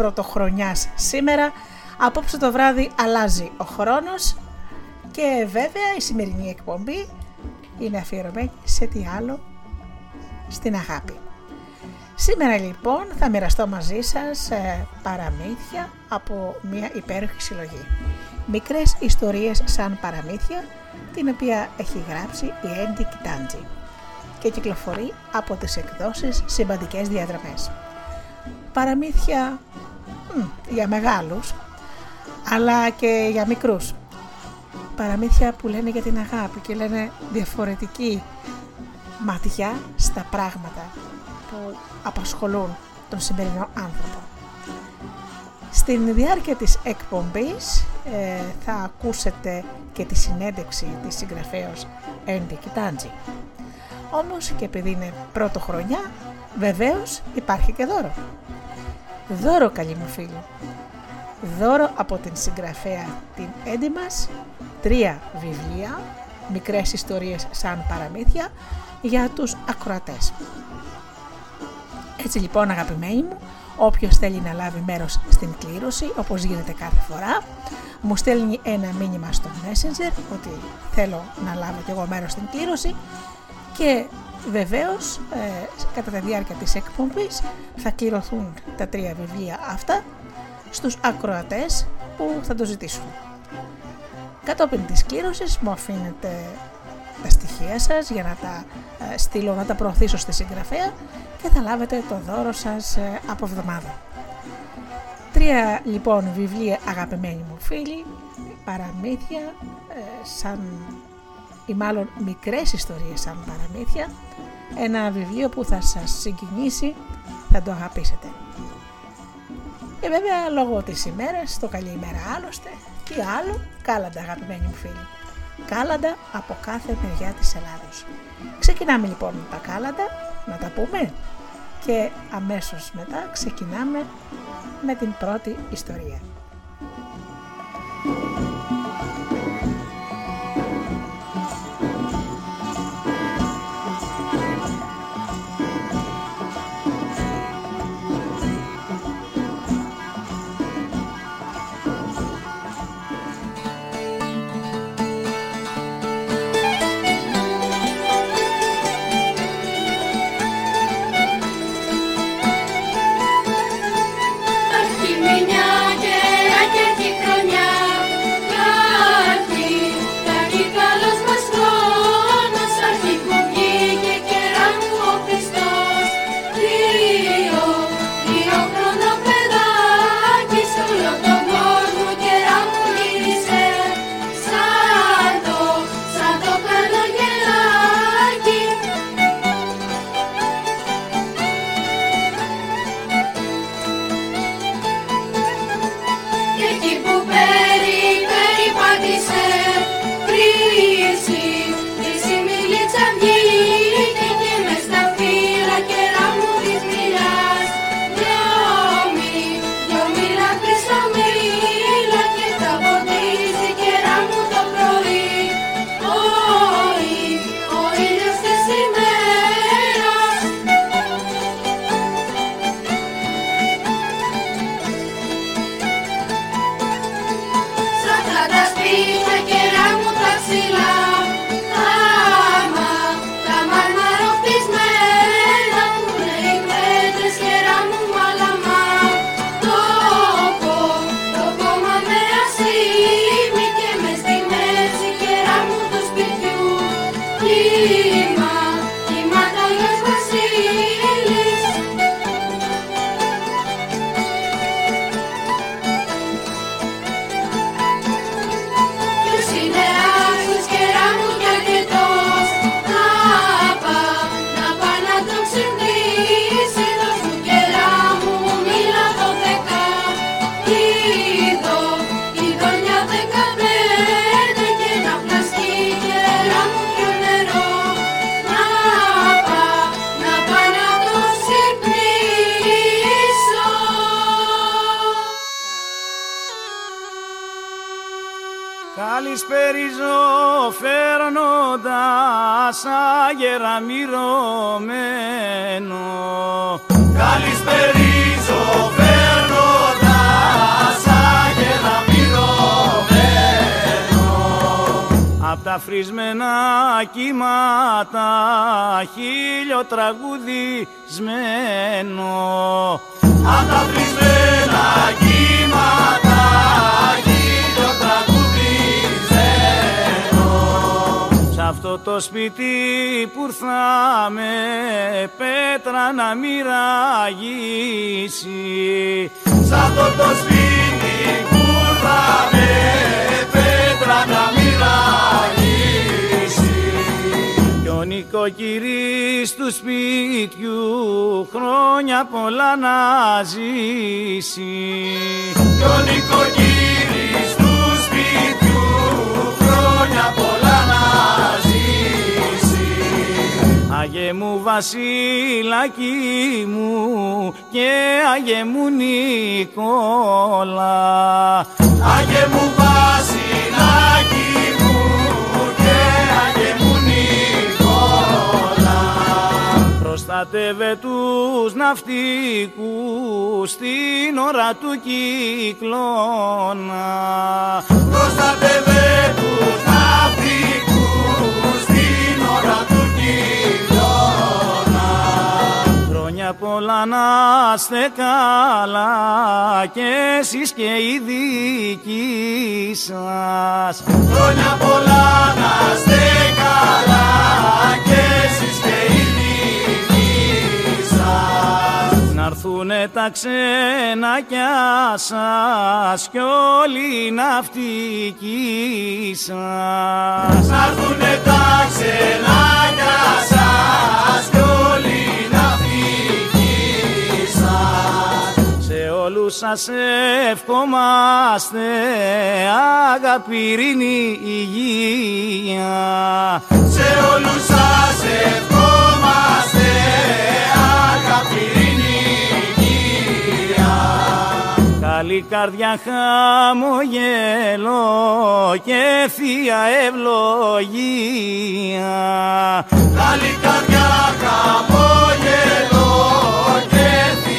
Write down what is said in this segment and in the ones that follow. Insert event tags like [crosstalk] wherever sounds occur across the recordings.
πρωτοχρονιάς σήμερα, απόψε το βράδυ αλλάζει ο χρόνος και βέβαια η σημερινή εκπομπή είναι αφιερωμένη σε τι άλλο; Στην αγάπη. Σήμερα λοιπόν θα μοιραστώ μαζί σας ε, παραμύθια από μια υπέροχη συλλογή. Μικρές ιστορίες σαν παραμύθια, την οποία έχει γράψει η Έντι Κιτάντζη και κυκλοφορεί από τις εκδόσεις Συμπαντικές Διαδρομές. Παραμύθια για μεγάλους, αλλά και για μικρούς. Παραμύθια που λένε για την αγάπη και λένε διαφορετική ματιά στα πράγματα που απασχολούν τον σημερινό άνθρωπο. Στην διάρκεια της εκπομπής ε, θα ακούσετε και τη συνέντευξη της συγγραφέως Έντι Κιτάντζη. Όμως και επειδή είναι πρώτο χρονιά, βεβαίως υπάρχει και δώρο. Δώρο καλή μου φίλη. Δώρο από την συγγραφέα την Έντι μας, τρία βιβλία, μικρές ιστορίες σαν παραμύθια για τους ακροατές. Έτσι λοιπόν αγαπημένοι μου, όποιος θέλει να λάβει μέρος στην κλήρωση, όπως γίνεται κάθε φορά, μου στέλνει ένα μήνυμα στο Messenger ότι θέλω να λάβω κι εγώ μέρος στην κλήρωση και βεβαίως ε, κατά τη διάρκεια της εκπομπής θα κληρωθούν τα τρία βιβλία αυτά στους ακροατές που θα το ζητήσουν. Κατόπιν της κλήρωσης μου αφήνετε τα στοιχεία σας για να τα ε, στείλω, να τα προωθήσω στη συγγραφέα και θα λάβετε το δώρο σας ε, από εβδομάδα. Τρία λοιπόν βιβλία αγαπημένοι μου φίλοι, παραμύθια ε, σαν ή μάλλον μικρές ιστορίες σαν παραμύθια, ένα βιβλίο που θα σας συγκινήσει, θα το αγαπήσετε. Και βέβαια λόγω της ημέρας, το καλή ημέρα άλλωστε, τι άλλο, κάλαντα αγαπημένοι μου φίλοι. Κάλαντα από κάθε μεριά της Ελλάδος. Ξεκινάμε λοιπόν τα κάλαντα, να τα πούμε και αμέσως μετά ξεκινάμε με την πρώτη ιστορία. Προστάτευε τους ναυτικούς στην ώρα του κυκλώνα. Προστάτευε τους ναυτικούς στην ώρα του κυκλώνα. Χρόνια πολλά να είστε καλά και εσείς και οι δικοί σας. Χρόνια πολλά να είστε καλά και εσείς και οι δικοί σας Να έρθουνε τα ξενάκια σας κι όλοι οι ναυτικοί σας. Να έρθουνε τα ξενάκια σας κι όλοι οι ναυτικοί σας σε όλους σας ευχόμαστε αγάπη, ειρήνη, υγεία. Σε όλους σας ευχόμαστε αγάπη, ειρήνη, υγεία. Καλή καρδιά χαμογέλο και θεία ευλογία. Καλή καρδιά χαμογέλο και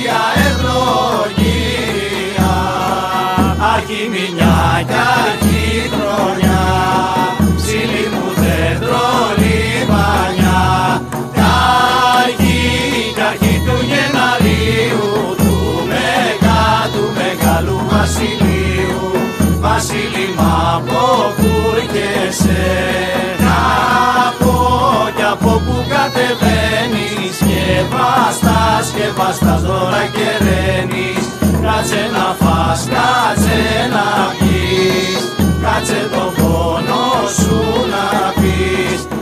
θεία ευλογία. Αρχιμηνιά κι αρχιτρονιά, ψήλη μου δέντρο λιβανιά. Κι αρχή, κι αρχή του Γεναρίου, του μεγά, του μεγάλου βασιλείου. Βασίλημα από που έρχεσαι, από κι από που κατεβαίνεις και βαστάς και βαστάς δώρα και ρένεις. Κάτσε να φας, κάτσε να πεις, κάτσε το πόνο σου να πεις.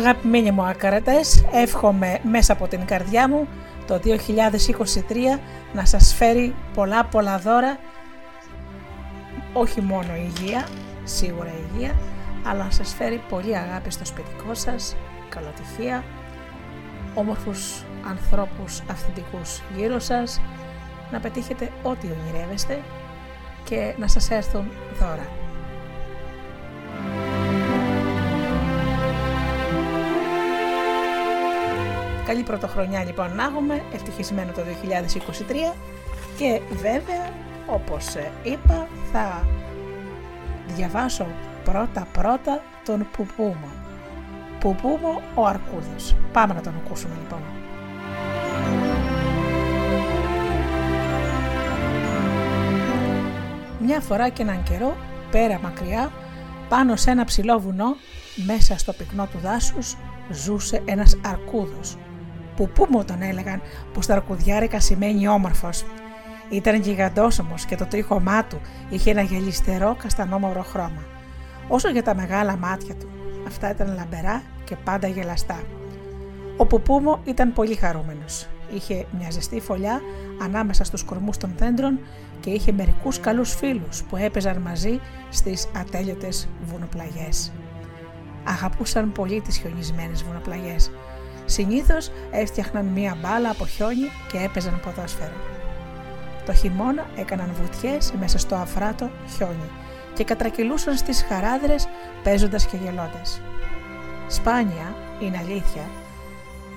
Αγαπημένοι μου ακαρατές, εύχομαι μέσα από την καρδιά μου το 2023 να σας φέρει πολλά πολλά δώρα, όχι μόνο υγεία, σίγουρα υγεία, αλλά να σας φέρει πολύ αγάπη στο σπιτικό σας, καλοτυχία, όμορφους ανθρώπους αυθεντικούς γύρω σας, να πετύχετε ό,τι ονειρεύεστε και να σας έρθουν δώρα. Καλή πρωτοχρονιά λοιπόν να έχουμε, ευτυχισμένο το 2023 και βέβαια όπως ε, είπα θα διαβάσω πρώτα πρώτα τον Πουπούμο. Πουπούμο ο Αρκούδος. Πάμε να τον ακούσουμε λοιπόν. Μια φορά και έναν καιρό, πέρα μακριά, πάνω σε ένα ψηλό βουνό, μέσα στο πυκνό του δάσους, ζούσε ένας αρκούδος. Πουπούμο τον έλεγαν, που στα αρκουδιάρικα σημαίνει όμορφος. Ήταν γιγαντόσωμο και το τρίχωμά του είχε ένα γελιστερό καστανόμαυρο χρώμα. Όσο για τα μεγάλα μάτια του, αυτά ήταν λαμπερά και πάντα γελαστά. Ο Πουπούμο ήταν πολύ χαρούμενος. Είχε μια ζεστή φωλιά ανάμεσα στους κορμούς των δέντρων και είχε μερικούς καλούς φίλους που έπαιζαν μαζί στις ατέλειωτες βουνοπλαγιές. Αγαπούσαν πολύ τις χιονισμένες βουνοπλαγιές. Συνήθως έφτιαχναν μία μπάλα από χιόνι και έπαιζαν ποδόσφαιρο. Το χειμώνα έκαναν βουτιές μέσα στο αφράτο χιόνι και κατρακυλούσαν στις χαράδρες παίζοντας και γελώντας. Σπάνια, είναι αλήθεια,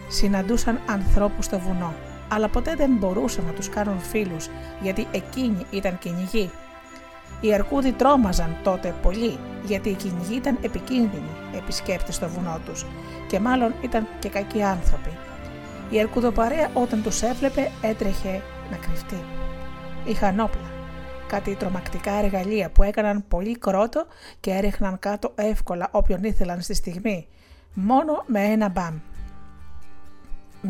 συναντούσαν ανθρώπους στο βουνό, αλλά ποτέ δεν μπορούσαν να τους κάνουν φίλους γιατί εκείνοι ήταν κυνηγοί. Οι αρκούδοι τρόμαζαν τότε πολύ γιατί οι κυνηγοί ήταν επικίνδυνοι επισκέπτες στο βουνό τους και μάλλον ήταν και κακοί άνθρωποι. Η αρκουδοπαρέα όταν τους έβλεπε έτρεχε να κρυφτεί. Είχαν όπλα, κάτι τρομακτικά εργαλεία που έκαναν πολύ κρότο και έριχναν κάτω εύκολα όποιον ήθελαν στη στιγμή, μόνο με ένα μπαμ.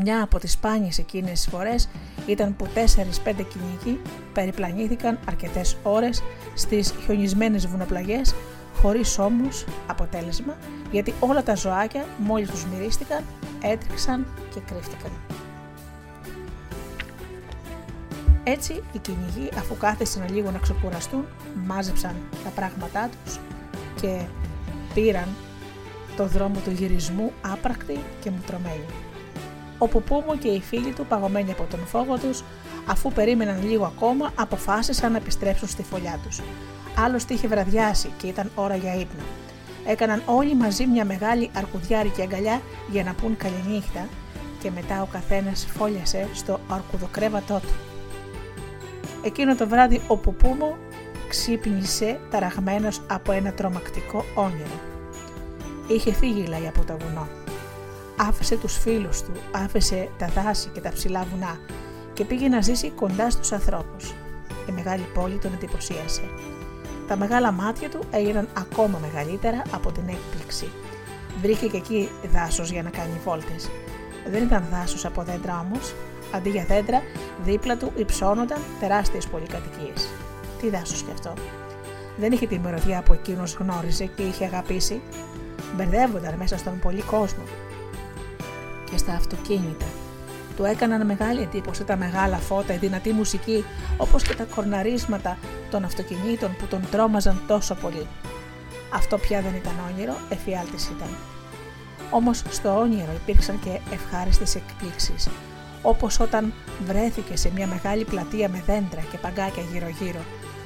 Μια από τις σπάνιες εκείνες φορές ήταν που 4-5 κυνηγοί περιπλανήθηκαν αρκετές ώρες στις χιονισμένες βουνοπλαγιές χωρίς όμως αποτέλεσμα γιατί όλα τα ζωάκια μόλις τους μυρίστηκαν έτρεξαν και κρύφτηκαν. Έτσι οι κυνηγοί αφού κάθεσαν λίγο να ξεκουραστούν μάζεψαν τα πράγματά τους και πήραν το δρόμο του γυρισμού άπρακτοι και μουτρωμένοι. Ο Πουπούμο και οι φίλοι του, παγωμένοι από τον φόβο τους, αφού περίμεναν λίγο ακόμα, αποφάσισαν να επιστρέψουν στη φωλιά τους. Άλλωστε είχε βραδιάσει και ήταν ώρα για ύπνο. Έκαναν όλοι μαζί μια μεγάλη αρκουδιάρικη αγκαλιά για να πούν καληνύχτα και μετά ο καθένας φόλιασε στο αρκουδοκρέβατό του. Εκείνο το βράδυ ο Πουπούμο ξύπνησε ταραγμένος από ένα τρομακτικό όνειρο. Είχε φύγει λέει από το βουνό. Άφησε τους φίλους του, άφησε τα δάση και τα ψηλά βουνά και πήγε να ζήσει κοντά στους ανθρώπους. Η μεγάλη πόλη τον εντυπωσίασε. Τα μεγάλα μάτια του έγιναν ακόμα μεγαλύτερα από την έκπληξη. Βρήκε και εκεί δάσος για να κάνει βόλτες. Δεν ήταν δάσος από δέντρα όμως. Αντί για δέντρα, δίπλα του υψώνονταν τεράστιες πολυκατοικίες. Τι δάσος κι αυτό. Δεν είχε τη μυρωδιά που εκείνος γνώριζε και είχε αγαπήσει. Μπερδεύονταν μέσα στον πολύ κόσμο και στα αυτοκίνητα. Του έκαναν μεγάλη εντύπωση τα μεγάλα φώτα, η δυνατή μουσική, όπως και τα κορναρίσματα των αυτοκινήτων που τον τρόμαζαν τόσο πολύ. Αυτό πια δεν ήταν όνειρο, εφιάλτης ήταν. Όμως στο όνειρο υπήρξαν και ευχάριστες εκπλήξεις, όπως όταν βρέθηκε σε μια μεγάλη πλατεία με δέντρα και παγκάκια γύρω-γύρω.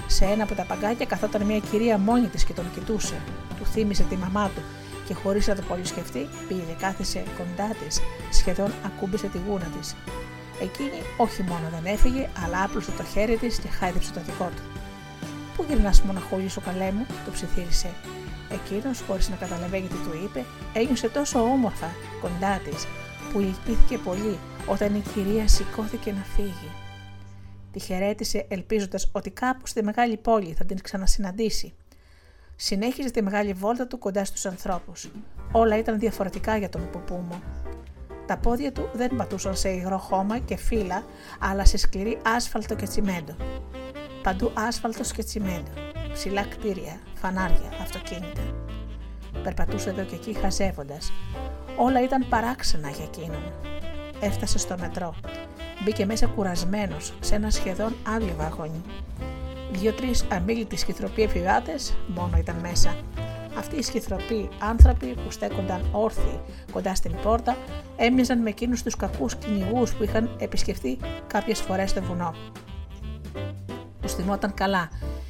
Σε ένα από τα παγκάκια καθόταν μια κυρία μόνη της και τον κοιτούσε. Του θύμισε τη μαμά του και χωρίς να το πολύ σκεφτεί, πήγε, κάθισε κοντά της, σχεδόν ακούμπησε τη γούνα της. Εκείνη όχι μόνο δεν έφυγε, αλλά άπλωσε το χέρι της και χάιδεψε το δικό του. Πού γυρνάς μοναχούλη σου καλέ μου, το ψιθύρισε. Εκείνος, χωρίς να καταλαβαίνει τι του είπε, ένιωσε τόσο όμορφα κοντά της, που λυπήθηκε πολύ όταν η κυρία σηκώθηκε να φύγει. Τη χαιρέτησε ελπίζοντας ότι κάπου στη μεγάλη πόλη θα την ξανασυναντήσει. Συνέχιζε τη μεγάλη βόλτα του κοντά στους ανθρώπους. Όλα ήταν διαφορετικά για τον Πουπούμο. Τα πόδια του δεν πατούσαν σε υγρό χώμα και φύλλα, αλλά σε σκληρή άσφαλτο και τσιμέντο. Παντού άσφαλτος και τσιμέντο, ψηλά κτίρια, φανάρια, αυτοκίνητα. Περπατούσε εδώ και εκεί χαζεύοντας. Όλα ήταν παράξενα για εκείνον. Έφτασε στο μετρό. Μπήκε μέσα κουρασμένος σε ένα σχεδόν άδειο βαγόνι. Δύο-τρεις αμήλυτοι σχηθροποί επιβάτε μόνο ήταν μέσα. Αυτοί οι σχηθροποί άνθρωποι που στέκονταν όρθιοι κοντά στην πόρτα έμοιαζαν με εκείνους τους κακούς κυνηγούς που είχαν επισκεφτεί κάποιες φορές στο βουνό. Τους θυμόταν καλά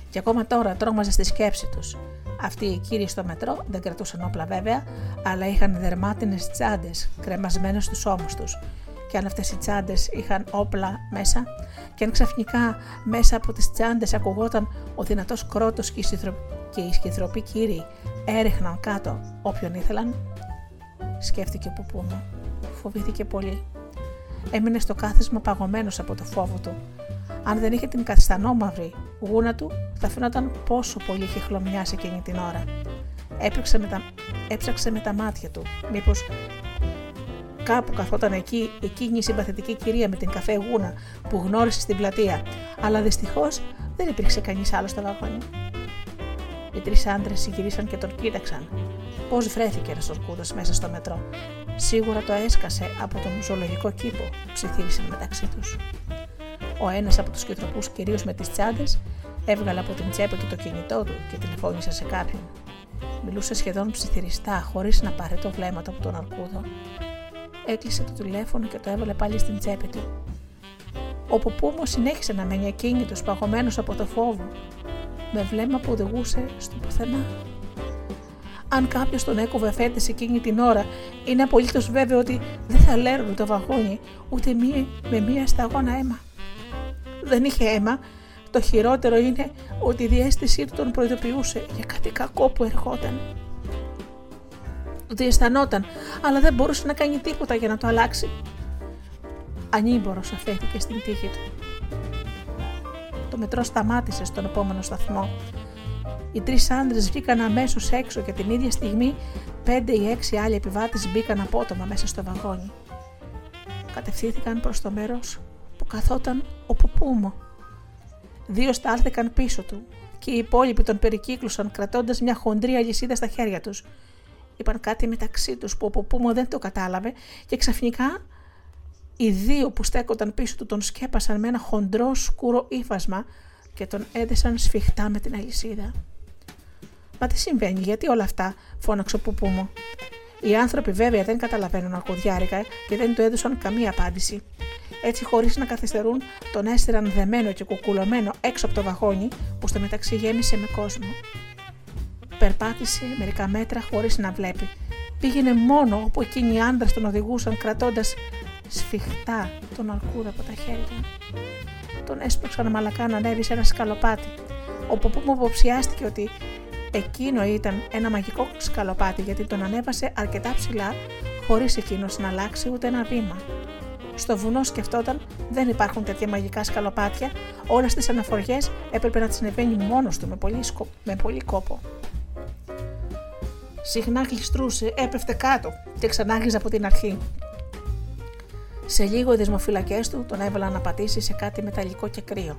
και ακόμα τώρα τρόμαζε στη σκέψη τους. Αυτοί οι κύριοι στο μετρό δεν κρατούσαν όπλα βέβαια, αλλά είχαν δερμάτινες τσάντες κρεμασμένες στους ώμους τους και αν αυτές οι τσάντες είχαν όπλα μέσα και αν ξαφνικά μέσα από τις τσάντες ακουγόταν ο δυνατός κρότος και οι σκυθροποί κύριοι έριχναν κάτω όποιον ήθελαν, σκέφτηκε ο Πουπούμο. Φοβήθηκε πολύ. Έμεινε στο κάθισμα παγωμένος από το φόβο του. Αν δεν είχε την καστανόμαυρη γούνα του, θα φαινόταν πόσο πολύ είχε χλωμιάσει εκείνη την ώρα. Έψαξε με τα, έψαξε με τα μάτια του, μήπως κάπου καθόταν εκεί εκείνη η συμπαθητική κυρία με την καφέ γούνα που γνώρισε στην πλατεία, αλλά δυστυχώς δεν υπήρξε κανείς άλλος στο βαγόνι. Οι τρεις άντρες γυρίσαν και τον κοίταξαν. Πώς βρέθηκε ένας ορκούδο μέσα στο μετρό. Σίγουρα το έσκασε από τον ζωολογικό κήπο, ψιθύρισαν μεταξύ τους. Ο ένας από τους κυτροπού, κυρίως με τις τσάντες, έβγαλε από την τσέπη του το κινητό του και τηλεφώνησε σε κάποιον. Μιλούσε σχεδόν ψιθυριστά, χωρίς να πάρει το βλέμμα του από τον αρκούδο. Έκλεισε το τηλέφωνο και το έβαλε πάλι στην τσέπη του. Ο Πουπούμο συνέχισε να μένει ακίνητος, παγωμένος από το φόβο, με βλέμμα που οδηγούσε στο πουθενά. Αν κάποιος τον έκοβε φέτες εκείνη την ώρα, είναι απολύτως βέβαιο ότι δεν θα λέρνουν το βαγόνι ούτε μία, με μία σταγόνα αίμα. Δεν είχε αίμα. Το χειρότερο είναι ότι η διέστησή του τον προειδοποιούσε για κάτι κακό που ερχόταν. Ότι αισθανόταν, αλλά δεν μπορούσε να κάνει τίποτα για να το αλλάξει. Ανήμπορος αφέθηκε στην τύχη του. Το μετρό σταμάτησε στον επόμενο σταθμό. Οι τρεις άντρες βγήκαν αμέσως έξω και την ίδια στιγμή πέντε ή έξι άλλοι επιβάτες μπήκαν απότομα μέσα στο βαγόνι. Κατευθύνθηκαν προς το μέρος που καθόταν ο Πουπούμο. Δύο στάλθηκαν πίσω του και οι υπόλοιποι τον περικύκλωσαν κρατώντας μια χοντρή αλυσίδα στα χέρια τους. Είπαν κάτι μεταξύ τους που ο Πουπούμο δεν το κατάλαβε και ξαφνικά οι δύο που στέκονταν πίσω του τον σκέπασαν με ένα χοντρό σκούρο ύφασμα και τον έδεσαν σφιχτά με την αλυσίδα. Μα τι συμβαίνει, γιατί όλα αυτά, φώναξε ο Πουπούμο. Οι άνθρωποι βέβαια δεν καταλαβαίνουν αρκουδιάρικα και δεν του έδωσαν καμία απάντηση. Έτσι, χωρίς να καθυστερούν, τον έστειλαν δεμένο και κουκουλωμένο έξω από το βαγόνι που στο μεταξύ γέμισε με κόσμο. Περπάτησε μερικά μέτρα χωρίς να βλέπει. Πήγαινε μόνο όπου εκείνοι οι άντρε τον οδηγούσαν κρατώντας σφιχτά τον αρκούδα από τα χέρια. Τον έσπρωξαν μαλακά να ανέβει σε ένα σκαλοπάτι. Ο ποπού μου υποψιάστηκε ότι εκείνο ήταν ένα μαγικό σκαλοπάτι γιατί τον ανέβασε αρκετά ψηλά χωρίς εκείνος να αλλάξει ούτε ένα βήμα. Στο βουνό σκεφτόταν δεν υπάρχουν τέτοια μαγικά σκαλοπάτια, όλες τις αναφοριές έπρεπε να τις ανεβαίνει μόνος του με πολύ, με πολύ κόπο. Συχνά γλιστρούσε, έπεφτε κάτω και ξανάγιζε από την αρχή. Σε λίγο οι δεσμοφυλακές του τον έβαλαν να πατήσει σε κάτι μεταλλικό και κρύο.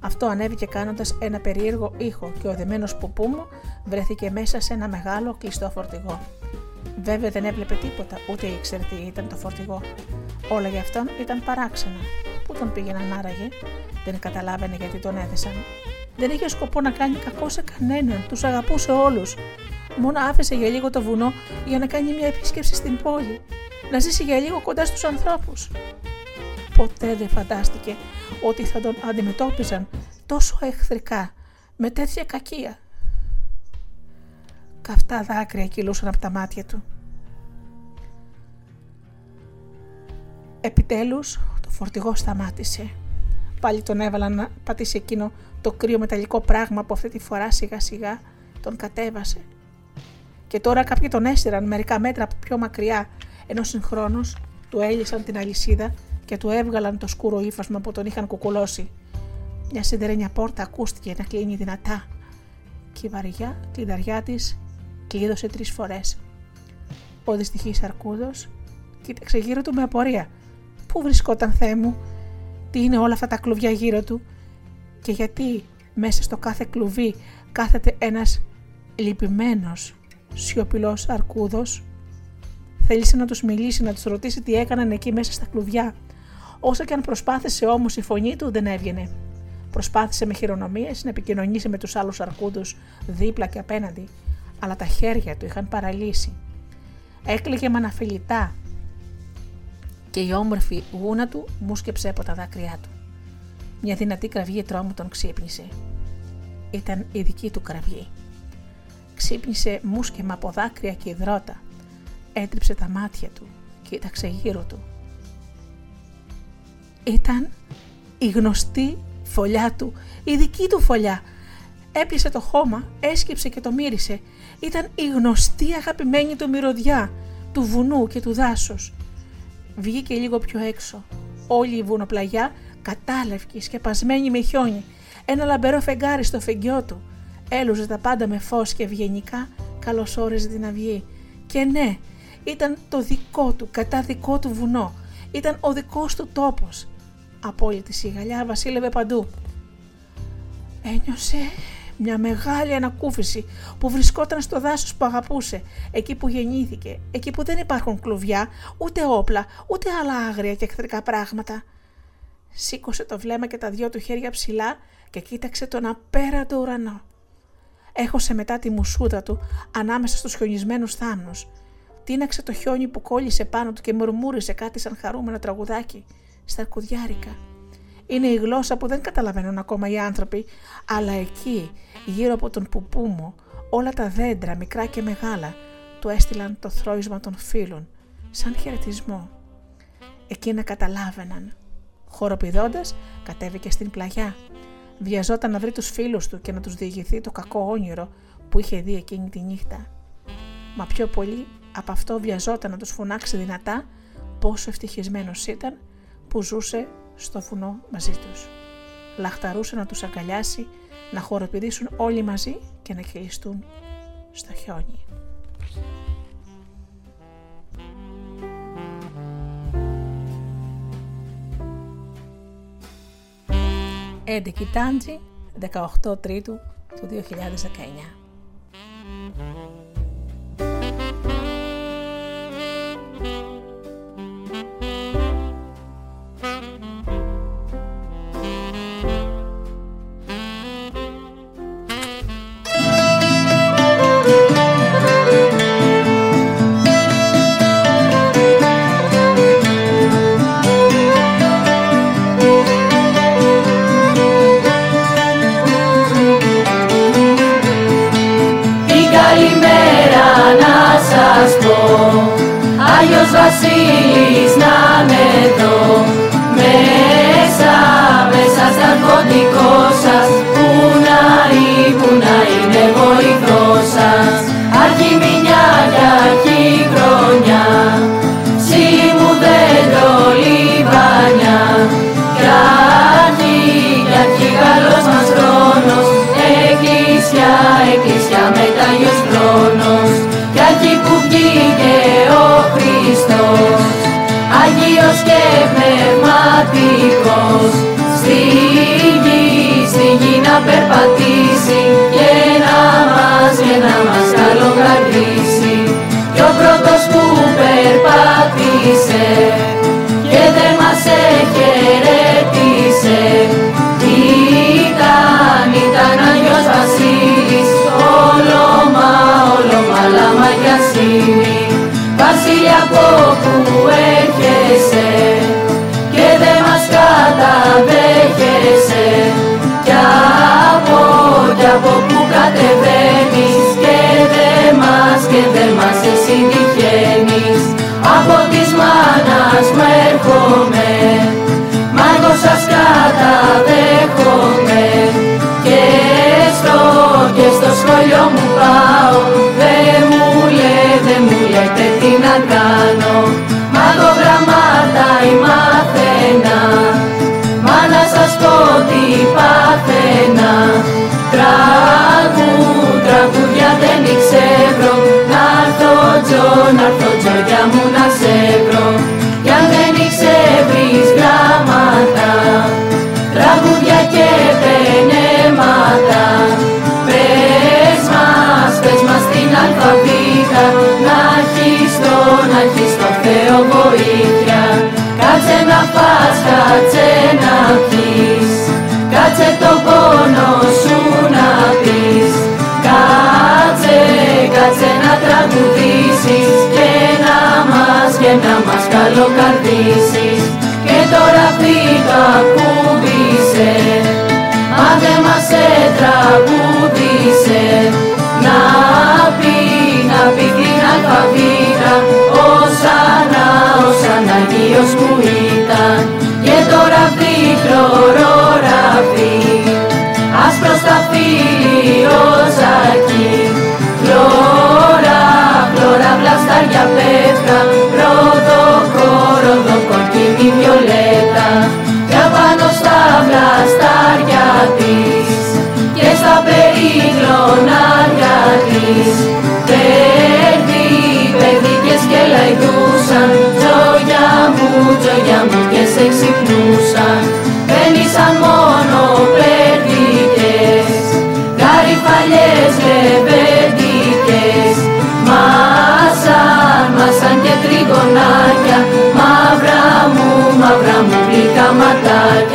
Αυτό ανέβηκε κάνοντας ένα περίεργο ήχο και ο δεμένος πουπούμο βρέθηκε μέσα σε ένα μεγάλο κλειστό φορτηγό. Βέβαια δεν έβλεπε τίποτα, ούτε ήξερε τι ήταν το φορτηγό. Όλα για αυτόν ήταν παράξενα. Πού τον πήγαιναν άραγε, δεν καταλάβαινε γιατί τον έδεσαν. Δεν είχε σκοπό να κάνει κακό σε κανέναν, τους αγαπούσε όλους. Μόνο άφησε για λίγο το βουνό για να κάνει μια επίσκεψη στην πόλη να ζήσει για λίγο κοντά στους ανθρώπους. Ποτέ δεν φαντάστηκε ότι θα τον αντιμετώπιζαν τόσο εχθρικά, με τέτοια κακία. Καυτά δάκρυα κυλούσαν από τα μάτια του. Επιτέλους το φορτηγό σταμάτησε. Πάλι τον έβαλαν να πατήσει εκείνο το κρύο μεταλλικό πράγμα που αυτή τη φορά σιγά σιγά τον κατέβασε. Και τώρα κάποιοι τον έστειραν μερικά μέτρα πιο μακριά ενώ συγχρόνως του έλυσαν την αλυσίδα και του έβγαλαν το σκούρο ύφασμα που τον είχαν κουκουλώσει. Μια σιδερένια πόρτα ακούστηκε να κλείνει δυνατά και η βαριά κλειδαριά της κλείδωσε τρεις φορές. Ο δυστυχής Αρκούδος κοίταξε γύρω του με απορία. Πού βρισκόταν Θεέ μου, τι είναι όλα αυτά τα κλουβιά γύρω του; Και γιατί μέσα στο κάθε κλουβί κάθεται ένας λυπημένος, σιωπηλός αρκούδος Θέλησε να τους μιλήσει, να τους ρωτήσει τι έκαναν εκεί μέσα στα κλουβιά. Όσο και αν προσπάθησε όμως, η φωνή του δεν έβγαινε. Προσπάθησε με χειρονομίες να επικοινωνήσει με τους άλλους αρκούδους δίπλα και απέναντι, αλλά τα χέρια του είχαν παραλύσει. Έκλαιγε με αναφιλητά και η όμορφη γούνα του μουσκεψε από τα δάκρυά του. Μια δυνατή κραυγή τρόμου τον ξύπνησε. Ήταν η δική του κραυγή. Ξύπνησε μουσκεμα από δάκρυα και υδρότα έτριψε τα μάτια του, κοίταξε γύρω του. Ήταν η γνωστή φωλιά του, η δική του φωλιά. Έπιασε το χώμα, έσκυψε και το μύρισε. Ήταν η γνωστή αγαπημένη του μυρωδιά, του βουνού και του δάσους. Βγήκε λίγο πιο έξω. Όλη η βουνοπλαγιά κατάλευκη, σκεπασμένη με χιόνι. Ένα λαμπερό φεγγάρι στο φεγγιό του. Έλουζε τα πάντα με φως και ευγενικά καλωσόριζε την αυγή. Και ναι, Ήταν το δικό του, κατά δικό του βουνό. Ήταν ο δικός του τόπος. Απόλυτη σιγαλιά βασίλευε παντού. Ένιωσε μια μεγάλη ανακούφιση που βρισκόταν στο δάσος που αγαπούσε, εκεί που γεννήθηκε, εκεί που δεν υπάρχουν κλουβιά, ούτε όπλα, ούτε άλλα άγρια και εχθρικά πράγματα. Σήκωσε το βλέμμα και τα δυο του χέρια ψηλά και κοίταξε τον απέραντο ουρανό. Έχωσε μετά τη μουσούτα του ανάμεσα στους χιονισμένους θάμνους. Τίναξε το χιόνι που κόλλησε πάνω του και μουρμούρισε κάτι σαν χαρούμενο τραγουδάκι στα αρκουδιάρικα. Είναι η γλώσσα που δεν καταλαβαίνουν ακόμα οι άνθρωποι, αλλά εκεί, γύρω από τον πουπούμο, όλα τα δέντρα, μικρά και μεγάλα, του έστειλαν το θρόισμα των φίλων, σαν χαιρετισμό. Εκείνα καταλάβαιναν. Χοροπηδώντας, κατέβηκε στην πλαγιά. Βιαζόταν να βρει τους φίλους του και να τους διηγηθεί το κακό όνειρο που είχε δει εκείνη τη νύχτα. Μα πιο πολύ από αυτό βιαζόταν να τους φωνάξει δυνατά πόσο ευτυχισμένος ήταν που ζούσε στο βουνό μαζί τους. Λαχταρούσε να τους αγκαλιάσει, να χοροπηδήσουν όλοι μαζί και να κυλιστούν στο χιόνι. Έντε Κιτάντζη, 18 Τρίτου του 2019. Βασίλης να είναι εδώ να περπατήσει και να μας, και να μας καλογραφήσει κι ο πρώτος που περπάτησε και δεν μας εχαιρετήσε ήταν, ήταν Άγιος Βασίλης όλο μα, όλο μα λαμαγιασίνη Βασίλεια από που έρχεσαι και δεν μας καταδέχεσαι. κι από, κι από που κατεβαίνεις και δεν μας, και δεν μας εσύ τυχαίνεις. Από της μάνας μου έρχομαι μα εγώ σας καταδέχομαι. Και στο, και στο σχολείο μου πάω δεν μου λέει, δεν μου λέτε τι να κάνω. Μα το γραμμάτα η μαθαίνα Μα να σας πω τι παθαίνα Τραγού, τραγούδια δεν ξέρω Να έρθω τζο, να έρθω τζο για μου να σε βρω. Κι αν δεν ξέρεις γραμμάτα Τραγούδια και πενέματα. Πες μας, πες μας την αλφαβήτα. Να έχεις το, να έχεις το Θεό βοήθεια. Κάτσε να φας, κάτσε να πεις Κάτσε το πόνο σου να πεις Κάτσε, κάτσε να τραγουδήσεις Και να μας, και να μας καλοκαρδίσεις. Και τώρα φύγα ακούμπησε Μας δεν μας τραγούδισε Να πεις, πετούσαν Μπαίνησαν μόνο πλερδικές Γαριφαλιές λεβέντικες Μάσαν, μάσαν και τριγωνάκια. Μαύρα μου, μαύρα μου γλυκά ματάκια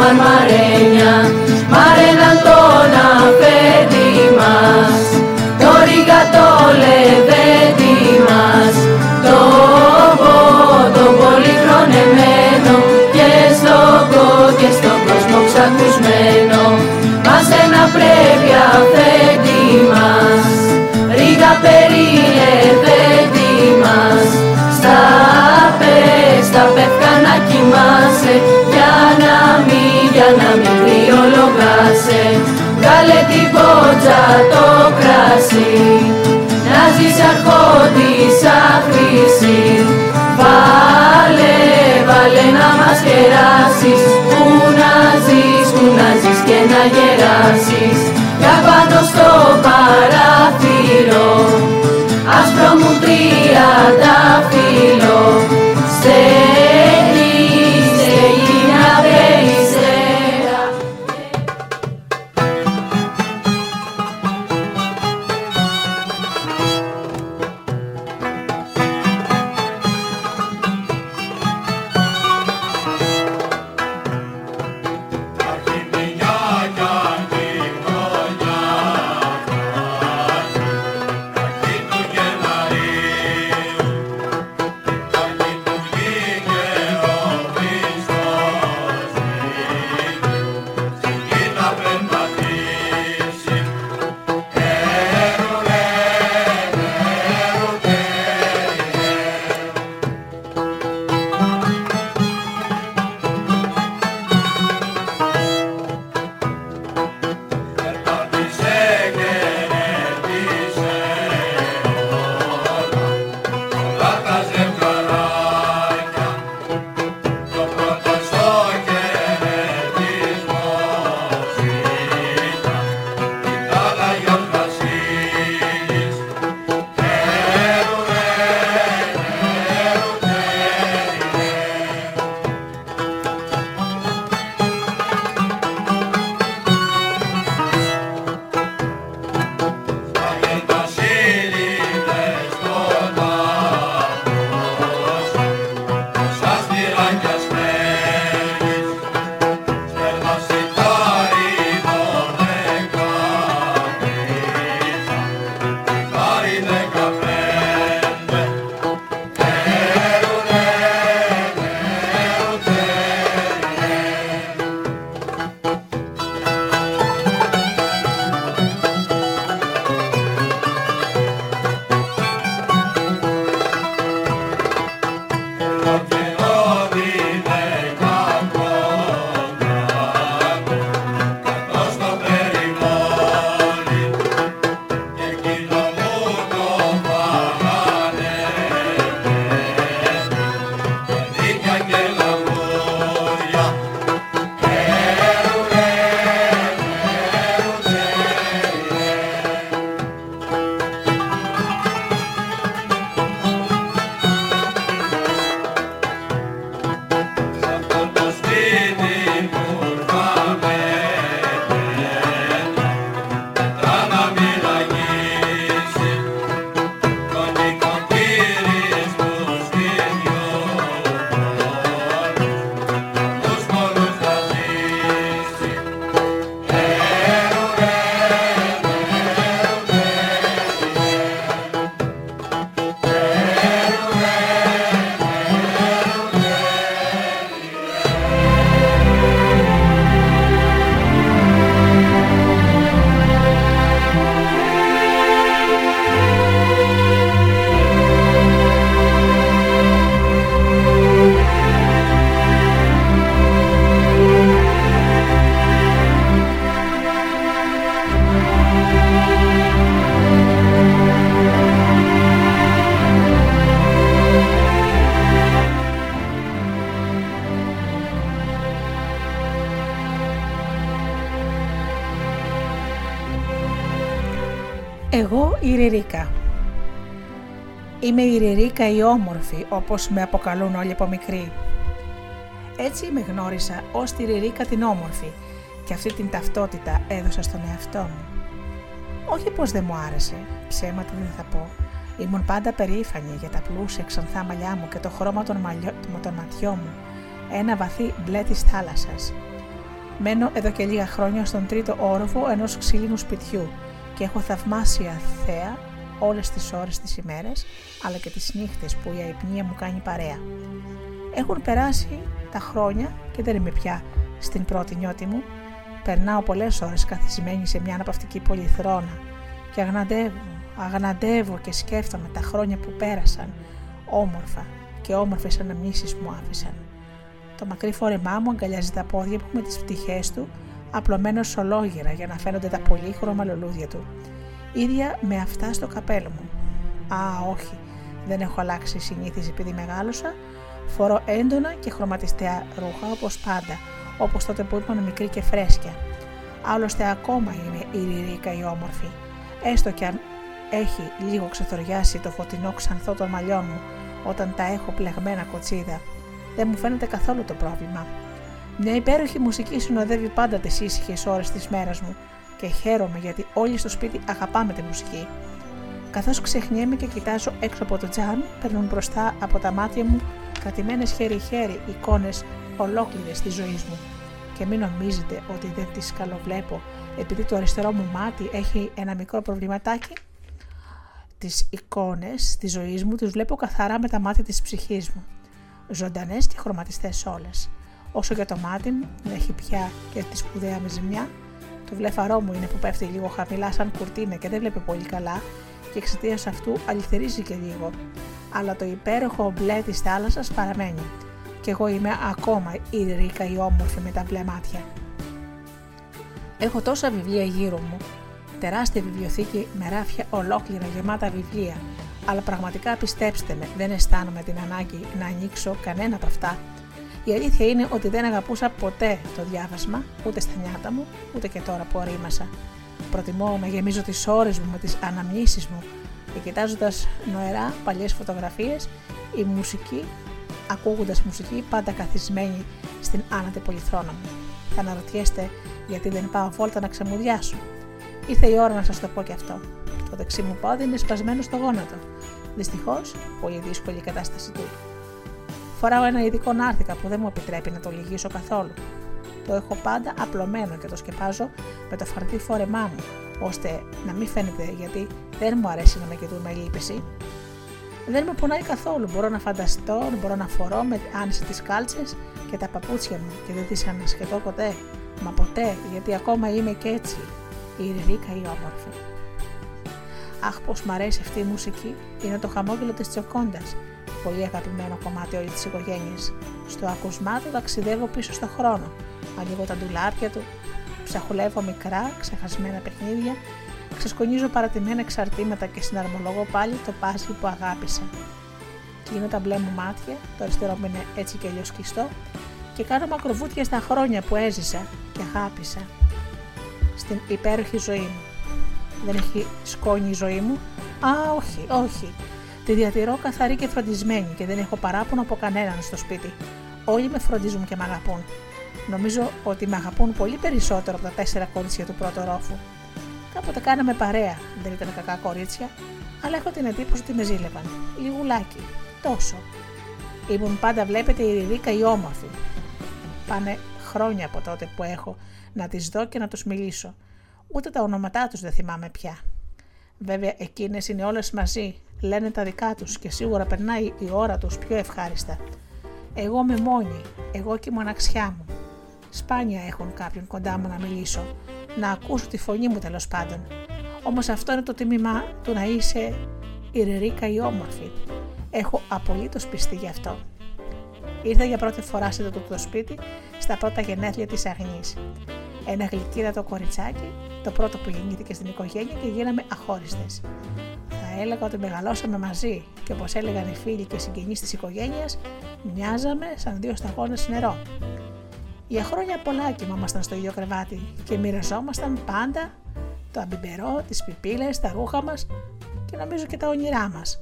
μαρμαρένια Μαρέναν τον αφέντη μας. Το ρίγα το λεβέντη μας. Το το πολύ χρονεμένο Και στο κο και στον κόσμο ξακουσμένο. Μας ένα πρέπει αφέντη μας. Ρίγα περιλεβέντη μας. Στα πες, στα πεύκα να κοιμάσαι να μην κρυολογάσαι Βγάλε την πότσα το κράσι Να ζεις αρχόντισα χρήση Βάλε, βάλε να μας κεράσεις. Πού να ζεις, πού να ζεις και να γεράσεις. Για πάνω στο παράθυρο Άσπρο μου τριανταφύλλο Στέλνει, Είμαι η Ριρίκα η όμορφη, όπως με αποκαλούν όλοι από μικρή. Έτσι με γνώρισα ως τη Ριρίκα την όμορφη και αυτή την ταυτότητα έδωσα στον εαυτό μου. Όχι πως δεν μου άρεσε, ψέματα δεν θα πω. Ήμουν πάντα περήφανη για τα πλούσια ξανθά μαλλιά μου και το χρώμα των, μαλλιό, των ματιών μου, ένα βαθύ μπλε της θάλασσας. Μένω εδώ και λίγα χρόνια στον τρίτο όροφο ενός ξύλινου σπιτιού και έχω θαυμάσια θέα όλες τις ώρες της ημέρες, αλλά και τις νύχτες που η αϊπνία μου κάνει παρέα. Έχουν περάσει τα χρόνια και δεν είμαι πια στην πρώτη νιώτη μου. Περνάω πολλές ώρες καθισμένη σε μια αναπαυτική πολυθρόνα και αγναντεύω, αγναντεύω και σκέφτομαι τα χρόνια που πέρασαν, όμορφα και όμορφες αναμνήσεις μου άφησαν. Το μακρύ φόρεμά μου αγκαλιάζει τα πόδια μου με τις πτυχές του, απλωμένο ολόγυρα για να φαίνονται τα πολύχρωμα λουλούδια του. Ίδια με αυτά στο καπέλο μου. Α, όχι, δεν έχω αλλάξει η συνήθιση επειδή μεγάλωσα. Φορώ έντονα και χρωματιστέα ρούχα όπως πάντα, όπως τότε που ήμουν μικρή και φρέσκια. Άλλωστε ακόμα είναι η Ριρίκα η όμορφη, έστω κι αν έχει λίγο ξεθοριάσει το φωτεινό ξανθό των μαλλιών μου όταν τα έχω πλεγμένα κοτσίδα. Δεν μου φαίνεται καθόλου το πρόβλημα. Μια υπέροχη μουσική συνοδεύει πάντα τις ήσυχες ώρες της μέρας μου και χαίρομαι γιατί όλοι στο σπίτι αγαπάμε τη μουσική. Καθώς ξεχνιέμαι και κοιτάζω έξω από το τζάμι, περνούν μπροστά από τα μάτια μου κρατημένε χέρι-χέρι εικόνες ολόκληρες της ζωής μου. Και μην νομίζετε ότι δεν τις καλοβλέπω επειδή το αριστερό μου μάτι έχει ένα μικρό προβληματάκι. Τις εικόνες της ζωής μου τις βλέπω καθαρά με τα μάτια της ψυχής μου. Ζωντανές και χρωματιστές όλες. Όσο για το μάτι μου, δεν έχει πια και τη σπουδαία με ζημιά, το βλέφαρό μου είναι που πέφτει λίγο χαμηλά σαν κουρτίνα και δεν βλέπει πολύ καλά και εξαιτίας αυτού αληθερίζει και λίγο. Αλλά το υπέροχο μπλε της θάλασσας παραμένει. Και εγώ είμαι ακόμα η ρίκα η όμορφη με τα μπλε μάτια. Έχω τόσα βιβλία γύρω μου, τεράστια βιβλιοθήκη με ράφια ολόκληρα γεμάτα βιβλία, αλλά πραγματικά πιστέψτε με, δεν αισθάνομαι την ανάγκη να ανοίξω κανένα από αυτά η αλήθεια είναι ότι δεν αγαπούσα ποτέ το διάβασμα, ούτε στα νιάτα μου, ούτε και τώρα που ορίμασα. Προτιμώ να γεμίζω τις ώρες μου με τις αναμνήσεις μου και κοιτάζοντα νοερά παλιές φωτογραφίες η μουσική, ακούγοντας μουσική πάντα καθισμένη στην άνατη πολυθρόνα μου. Θα αναρωτιέστε γιατί δεν πάω βόλτα να ξεμουδιάσω; Ήρθε η ώρα να σας το πω και αυτό. Το δεξί μου πόδι είναι σπασμένο στο γόνατο. Δυστυχώς, πολύ δύσκολη η κατάσταση του. Φοράω ένα ειδικό νάρθηκα που δεν μου επιτρέπει να το λυγίσω καθόλου. Το έχω πάντα απλωμένο και το σκεπάζω με το φαρτί φόρεμά μου, ώστε να μην φαίνεται γιατί δεν μου αρέσει να με κοιτούν με λύπηση. Δεν με πονάει καθόλου. Μπορώ να φανταστώ, μπορώ να φορώ με άνεση τις κάλτσες και τα παπούτσια μου και δεν τις ανασχετώ ποτέ. Μα ποτέ, γιατί ακόμα είμαι και έτσι. Η Ριρίκα η όμορφη. Αχ, πώ μ' αρέσει αυτή η μουσική. Είναι το χαμόγελο της Τσοκόντας πολύ αγαπημένο κομμάτι όλης της οικογένειας. Στο ακουσμά του ταξιδεύω πίσω στο χρόνο. Ανοίγω τα ντουλάπια του, ψαχουλεύω μικρά, ξεχασμένα παιχνίδια, ξεσκονίζω παρατημένα εξαρτήματα και συναρμολογώ πάλι το πάσχη που αγάπησα. Κλείνω τα μπλε μου μάτια, το αριστερό μου είναι έτσι και αλλιώς κλειστό, και κάνω μακροβούτια στα χρόνια που έζησα και αγάπησα. Στην υπέροχη ζωή μου. Δεν έχει σκόνη η ζωή μου; Α, όχι, όχι. Τη διατηρώ καθαρή και φροντισμένη και δεν έχω παράπονο από κανέναν στο σπίτι. Όλοι με φροντίζουν και με αγαπούν. Νομίζω ότι με αγαπούν πολύ περισσότερο από τα τέσσερα κορίτσια του πρώτου ρόφου. Κάποτε κάναμε παρέα, δεν ήταν κακά κορίτσια, αλλά έχω την εντύπωση ότι με ζήλευαν. Λιγουλάκι. Τόσο. Ήμουν πάντα, βλέπετε, η Ριρίκα η όμορφη. Πάνε χρόνια από τότε που έχω να τις δω και να τους μιλήσω. Ούτε τα ονόματά τους δεν θυμάμαι πια. Βέβαια, εκείνες είναι όλες μαζί, λένε τα δικά τους και σίγουρα περνάει η ώρα τους πιο ευχάριστα. Εγώ με μόνη, εγώ και η μοναξιά μου. Σπάνια έχουν κάποιον κοντά μου να μιλήσω, να ακούσω τη φωνή μου τέλος πάντων. Όμως αυτό είναι το τίμημα του να είσαι η Ριρίκα η όμορφη. Έχω απολύτως πιστεί γι' αυτό. Ήρθα για πρώτη φορά σε το, το σπίτι στα πρώτα γενέθλια της Αγνής. Ένα γλυκύδατο κοριτσάκι, το πρώτο που γεννήθηκε στην οικογένεια και γίναμε αχώριστες έλεγα ότι μεγαλώσαμε μαζί και όπως έλεγαν οι φίλοι και συγγενείς της οικογένειας, μοιάζαμε σαν δύο σταγόνες νερό. Για χρόνια πολλά κοιμάμασταν στο ίδιο κρεβάτι και μοιραζόμασταν πάντα Το αμπιμπερό, τις πιπίλες, τα ρούχα μας και νομίζω και τα όνειρά μας.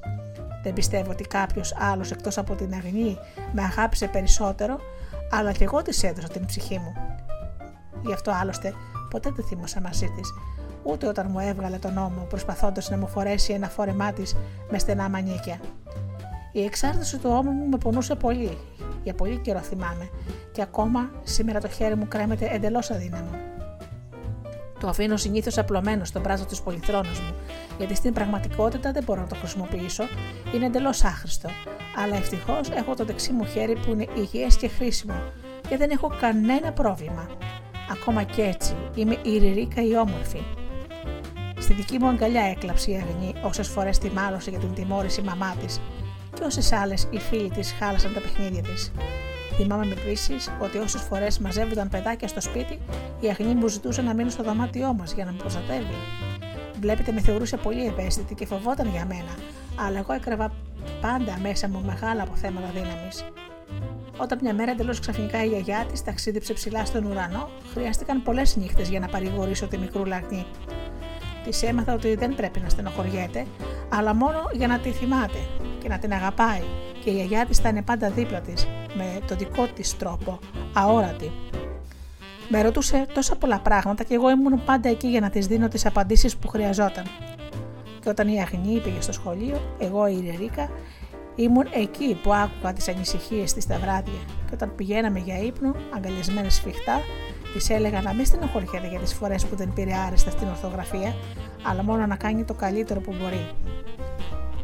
Δεν πιστεύω ότι κάποιος άλλος εκτός από την Αγνή με αγάπησε περισσότερο, αλλά και εγώ της έδωσα την ψυχή μου. Γι' αυτό άλλωστε ποτέ δεν θύμωσα μαζί της, ούτε όταν μου έβγαλε τον νόμο προσπαθώντας να μου φορέσει ένα φόρεμά της με στενά μανίκια. Η εξάρτηση του ώμου μου με πονούσε πολύ, για πολύ καιρό θυμάμαι, και ακόμα σήμερα το χέρι μου κρέμεται εντελώς αδύναμο. Το αφήνω συνήθως απλωμένο στον πράζο της πολυθρόνα μου, γιατί στην πραγματικότητα δεν μπορώ να το χρησιμοποιήσω, είναι εντελώς άχρηστο. Αλλά ευτυχώς έχω το δεξί μου χέρι που είναι υγιές και χρήσιμο και δεν έχω κανένα πρόβλημα. Ακόμα και έτσι είμαι η Ριρίκα η όμορφη. Στη δική μου αγκαλιά έκλαψε η Αγνή όσες φορές τη μάλωσε για την τιμώρηση μαμά της και όσες άλλες οι φίλοι της χάλασαν τα παιχνίδια της. Θυμάμαι επίση ότι όσες φορές μαζεύονταν παιδάκια στο σπίτι, η Αγνή μου ζητούσε να μείνω στο δωμάτιό μας για να με προστατεύει. Βλέπετε, με θεωρούσε πολύ ευαίσθητη και φοβόταν για μένα, αλλά εγώ έκραβα πάντα μέσα μου μεγάλα αποθέματα δύναμης. Όταν μια μέρα εντελώς ξαφνικά η γιαγιά της ταξίδεψε ψηλά στον ουρανό, χρειάστηκαν πολλές νύχτες για να παρηγορήσω τη μικρού λαγνή. Της έμαθα ότι δεν πρέπει να στενοχωριέται, αλλά μόνο για να τη θυμάται και να την αγαπάει, και η γιαγιά της θα είναι πάντα δίπλα της, με το δικό της τρόπο, αόρατη. Με ρωτούσε τόσα πολλά πράγματα και εγώ ήμουν πάντα εκεί για να της δίνω τις απαντήσεις που χρειαζόταν. Και όταν η Αγνή πήγε στο σχολείο, εγώ η Ρερίκα ήμουν εκεί που άκουγα τις ανησυχίες της τα βράδια. Και όταν πηγαίναμε για ύπνο, αγκαλιασμένε σφιχτά, της έλεγα να μην στενοχωριέται για τις φορές που δεν πήρε άρεστα στην ορθογραφία, αλλά μόνο να κάνει το καλύτερο που μπορεί.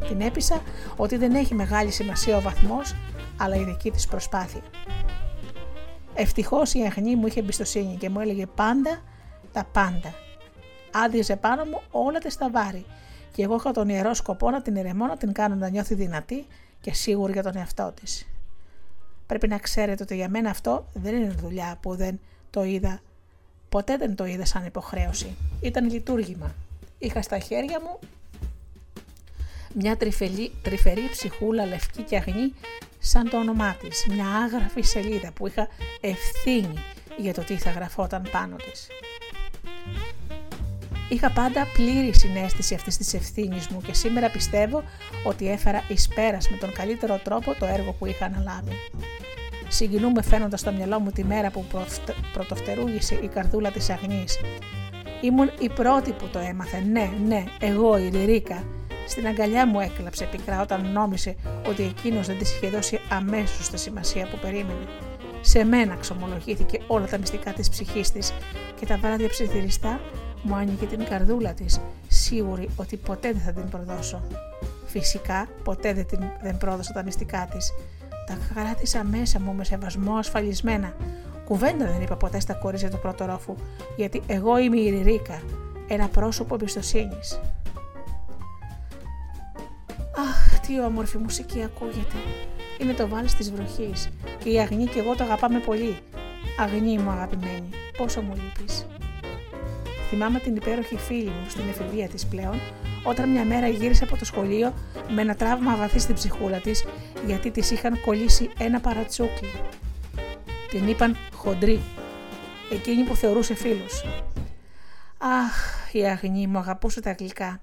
Την έπεισα ότι δεν έχει μεγάλη σημασία ο βαθμός, αλλά η δική της προσπάθεια. Ευτυχώς η Αγνή μου είχε εμπιστοσύνη και μου έλεγε πάντα τα πάντα. Άδειζε πάνω μου όλα τα σταβάρι και εγώ είχα τον ιερό σκοπό να την ηρεμώ, να την κάνω να νιώθει δυνατή και σίγουρη για τον εαυτό της. Πρέπει να ξέρετε ότι για μένα αυτό δεν είναι δουλειά που δεν το είδα. Ποτέ δεν το είδα σαν υποχρέωση. Ήταν λειτουργήμα. Είχα στα χέρια μου μια τριφελή, τρυφερή ψυχούλα λευκή και αγνή σαν το όνομά της, μια άγραφη σελίδα που είχα ευθύνη για το τι θα γραφόταν πάνω της. Είχα πάντα πλήρη συνέστηση αυτής της ευθύνης μου και σήμερα πιστεύω ότι έφερα εις πέρας με τον καλύτερο τρόπο το έργο που είχα αναλάβει. Συγκινούμε φαίνοντας στο μυαλό μου τη μέρα που πρωτοφτερούγησε η καρδούλα της Αγνής. Ήμουν η πρώτη που το έμαθε. Ναι, ναι, εγώ η Ριρίκα, στην αγκαλιά μου έκλαψε πικρά όταν νόμισε ότι εκείνος δεν τη είχε δώσει αμέσως τη σημασία που περίμενε. Σε μένα ξομολογήθηκε όλα τα μυστικά της ψυχής της και τα βράδια ψιθυριστά μου άνοιγε την καρδούλα της, σίγουρη ότι ποτέ δεν θα την προδώσω. Φυσικά ποτέ δεν, την, δεν πρόδωσα τα μυστικά της. Τα κράτησα μέσα μου με σεβασμό ασφαλισμένα. Κουβέντα δεν είπα ποτέ στα κορίτσια του πρώτου ρόφου, γιατί εγώ είμαι η Ριρίκα, ένα πρόσωπο εμπιστοσύνης. Αχ, τι όμορφη μουσική ακούγεται. Είναι το βάλς της βροχής και η Αγνή και εγώ το αγαπάμε πολύ. Αγνή μου αγαπημένη, πόσο μου λείπεις. Θυμάμαι την υπέροχη φίλη μου στην εφηβεία της πλέον, όταν μια μέρα γύρισε από το σχολείο με ένα τραύμα βαθύ στην ψυχούλα της, γιατί της είχαν κολλήσει ένα παρατσούκλι. Την είπαν χοντρή, εκείνη που θεωρούσε φίλους. Αχ, η Αγνή μου αγαπούσε τα γλυκά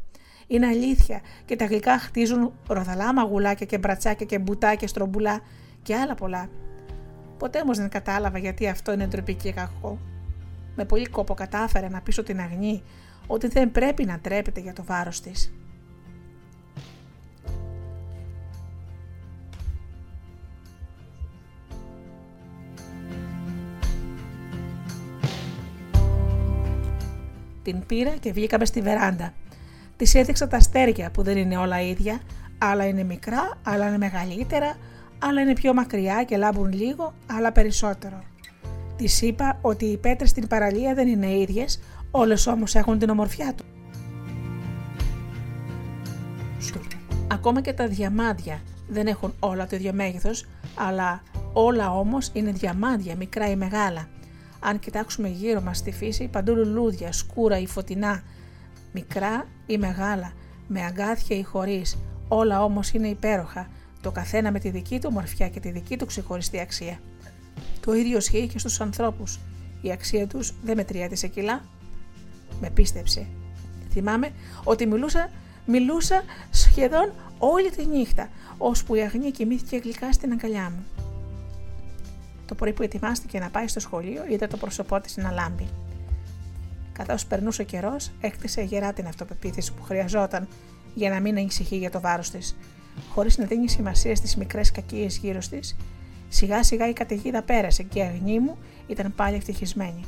είναι αλήθεια και τα γλυκά χτίζουν ροδαλά μαγουλάκια και μπρατσάκια και μπουτάκια στρομπουλά και άλλα πολλά. Ποτέ όμως δεν κατάλαβα γιατί αυτό είναι ντροπή και κακό. Με πολύ κόπο κατάφερα να πείσω την αγνή ότι δεν πρέπει να τρέπεται για το βάρος της. Την πήρα και βγήκαμε στη βεράντα. Της έδειξα τα αστέρια που δεν είναι όλα ίδια, άλλα είναι μικρά, άλλα είναι μεγαλύτερα, άλλα είναι πιο μακριά και λάμπουν λίγο, άλλα περισσότερο. Της είπα ότι οι πέτρες στην παραλία δεν είναι ίδιες, όλες όμως έχουν την ομορφιά του. Ακόμα και τα διαμάντια δεν έχουν όλα το ίδιο μέγεθος, αλλά όλα όμως είναι διαμάντια, μικρά ή μεγάλα. Αν κοιτάξουμε γύρω μας στη φύση, παντού λουλούδια, σκούρα ή φωτεινά, μικρά ή μεγάλα, με αγκάθια ή χωρίς, όλα όμως είναι υπέροχα, το καθένα με τη δική του μορφιά και τη δική του ξεχωριστή αξία. Το ίδιο ισχύει και στους ανθρώπους. Η αξία τους δεν μετριέται σε κιλά. Με πίστεψε. Θυμάμαι ότι μιλούσα, μιλούσα σχεδόν όλη τη νύχτα, ώσπου η αγνή κοιμήθηκε γλυκά στην αγκαλιά μου. Το πρωί που ετοιμάστηκε να πάει στο σχολείο, είδα το πρόσωπό της να λάμπει. Καθώς περνούσε ο καιρός, έκτισε γερά την αυτοπεποίθηση που χρειαζόταν για να μην ανησυχεί για το βάρος της. Χωρίς να δίνει σημασία στις μικρές κακίες γύρω της, σιγά σιγά η καταιγίδα πέρασε και η αγνή μου ήταν πάλι ευτυχισμένη.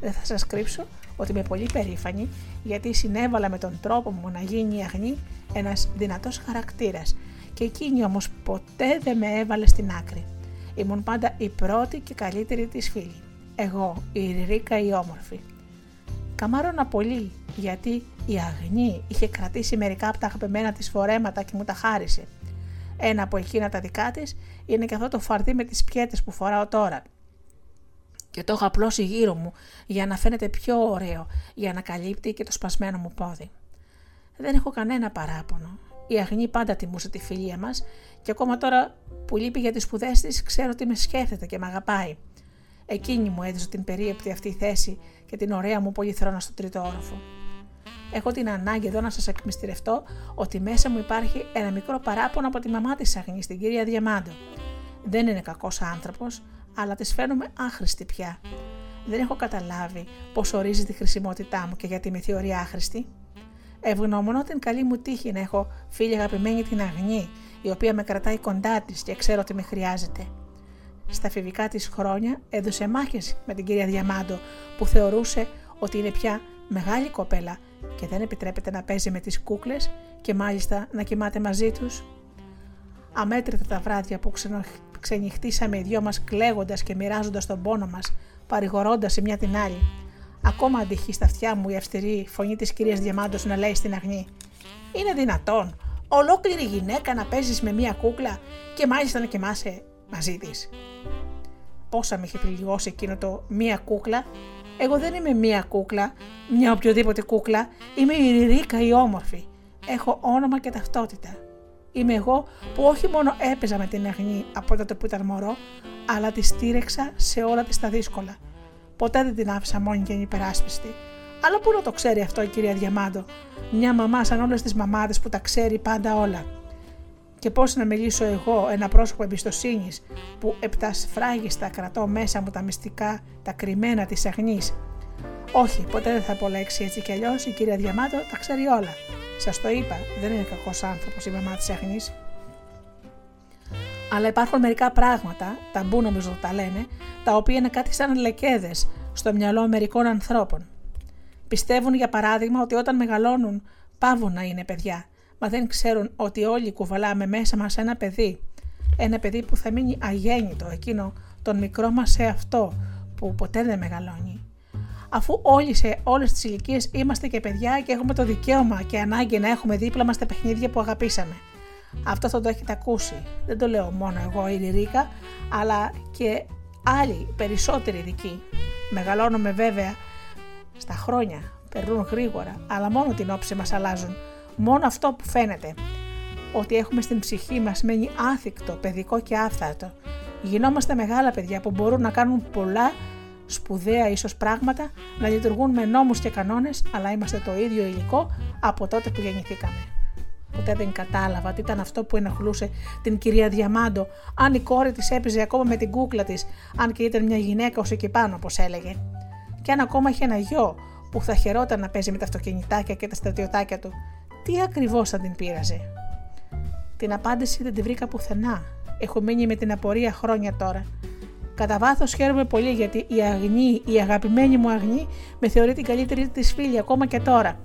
Δεν θα σας κρύψω ότι είμαι πολύ περήφανη γιατί συνέβαλα με τον τρόπο μου να γίνει η αγνή ένας δυνατός χαρακτήρας και εκείνη όμως ποτέ δεν με έβαλε στην άκρη. Ήμουν πάντα η πρώτη και καλύτερη της φίλη. Εγώ, η Ρίκα η όμορφη. Καμάρωνα πολύ γιατί η Αγνή είχε κρατήσει μερικά από τα αγαπημένα της φορέματα και μου τα χάρισε. Ένα από εκείνα τα δικά της είναι και αυτό το φαρτί με τις πιέτες που φοράω τώρα. Και το έχω απλώσει γύρω μου για να φαίνεται πιο ωραίο, για να καλύπτει και το σπασμένο μου πόδι. Δεν έχω κανένα παράπονο. Η Αγνή πάντα τιμούσε τη φιλία μας και ακόμα τώρα που λείπει για τις σπουδές της, ξέρω ότι με σκέφτεται και με αγαπάει. Εκείνη μου έδωσε την περίεπτη αυτή θέση και την ωραία μου πολυθρόνα στο τρίτο όροφο. Έχω την ανάγκη εδώ να σας εκμυστηρευτώ ότι μέσα μου υπάρχει ένα μικρό παράπονο από τη μαμά της Αγνής, την κυρία Διαμάντο. Δεν είναι κακός άνθρωπος, αλλά της φαίνομαι άχρηστη πια. Δεν έχω καταλάβει πώς ορίζει τη χρησιμότητά μου και γιατί με θεωρεί άχρηστη. Ευγνωμονώ την καλή μου τύχη να έχω φίλη αγαπημένη την Αγνή, η οποία με κρατάει κοντά της και ξέρω ότι με χρειάζεται. Στα φιβικά της χρόνια έδωσε μάχες με την κυρία Διαμάντο που θεωρούσε ότι είναι πια μεγάλη κοπέλα και δεν επιτρέπεται να παίζει με τις κούκλες και μάλιστα να κοιμάται μαζί τους. Αμέτρητα τα βράδια που ξενυχτήσαμε οι δυο μας κλαίγοντας και μοιράζοντας τον πόνο μας, παρηγορώντας η μια την άλλη. Ακόμα αντυχεί στα αυτιά μου η αυστηρή φωνή της κυρίας Διαμάντος να λέει στην αγνή «Είναι δυνατόν ολόκληρη γυναίκα να παίζεις με μία κούκλα και μάλιστα να κοιμάσαι μαζί της». Πόσα με είχε πληγώσει εκείνο το μία κούκλα εγώ δεν είμαι μία κούκλα, μια οποιοδήποτε κούκλα, είμαι η Ρίκα η όμορφη. Έχω όνομα και ταυτότητα. Είμαι εγώ που όχι μόνο έπαιζα με την Αγνή από τότε που ήταν μωρό, αλλά τη στήρεξα σε όλα της τα δύσκολα. Ποτέ δεν την άφησα μόνη και υπεράσπιστη. Αλλά πού να το ξέρει αυτό η κυρία Διαμάντο, μια μαμά σαν όλες τις μαμάδες που τα ξέρει πάντα όλα. Και πώς να μιλήσω εγώ, ένα πρόσωπο εμπιστοσύνης, που επτασφράγιστα κρατώ μέσα μου τα μυστικά, τα κρυμμένα της αγνής. Όχι, ποτέ δεν θα απολέξει έτσι κι αλλιώς, η κυρία Διαμάτο τα ξέρει όλα. Σας το είπα, δεν είναι κακός άνθρωπος η μαμά της αγνής. Αλλά υπάρχουν μερικά πράγματα, ταμπού νομίζω τα λένε, τα οποία είναι κάτι σαν λεκέδες στο μυαλό μερικών ανθρώπων. Πιστεύουν για παράδειγμα ότι όταν μεγαλώνουν πάβουν να είναι παιδιά μα δεν ξέρουν ότι όλοι κουβαλάμε μέσα μας ένα παιδί. Ένα παιδί που θα μείνει αγέννητο, εκείνο τον μικρό μας σε αυτό που ποτέ δεν μεγαλώνει. Αφού όλοι σε όλες τις ηλικίες είμαστε και παιδιά και έχουμε το δικαίωμα και ανάγκη να έχουμε δίπλα μας τα παιχνίδια που αγαπήσαμε. Αυτό θα το έχετε ακούσει. Δεν το λέω μόνο εγώ η Ρίκα, αλλά και άλλοι περισσότεροι ειδικοί. Μεγαλώνουμε βέβαια στα χρόνια, περνούν γρήγορα, αλλά μόνο την όψη μας αλλάζουν Μόνο αυτό που φαίνεται, ότι έχουμε στην ψυχή μας μένει άθικτο, παιδικό και άφθαρτο. Γινόμαστε μεγάλα παιδιά που μπορούν να κάνουν πολλά σπουδαία ίσως πράγματα, να λειτουργούν με νόμους και κανόνες, αλλά είμαστε το ίδιο υλικό από τότε που γεννηθήκαμε. Ποτέ δεν κατάλαβα τι ήταν αυτό που ενοχλούσε την κυρία Διαμάντο, αν η κόρη της έπαιζε ακόμα με την κούκλα της, αν και ήταν μια γυναίκα ως εκεί πάνω, όπως έλεγε. Και αν ακόμα είχε ένα γιο που θα χαιρόταν να παίζει με τα αυτοκινητάκια και τα στρατιωτάκια του, τι ακριβώς θα την πείραζε; Την απάντηση δεν τη βρήκα πουθενά. Έχω μείνει με την απορία χρόνια τώρα. Κατά βάθος χαίρομαι πολύ γιατί η Αγνή, η αγαπημένη μου Αγνή, με θεωρεί την καλύτερη της φίλη ακόμα και τώρα.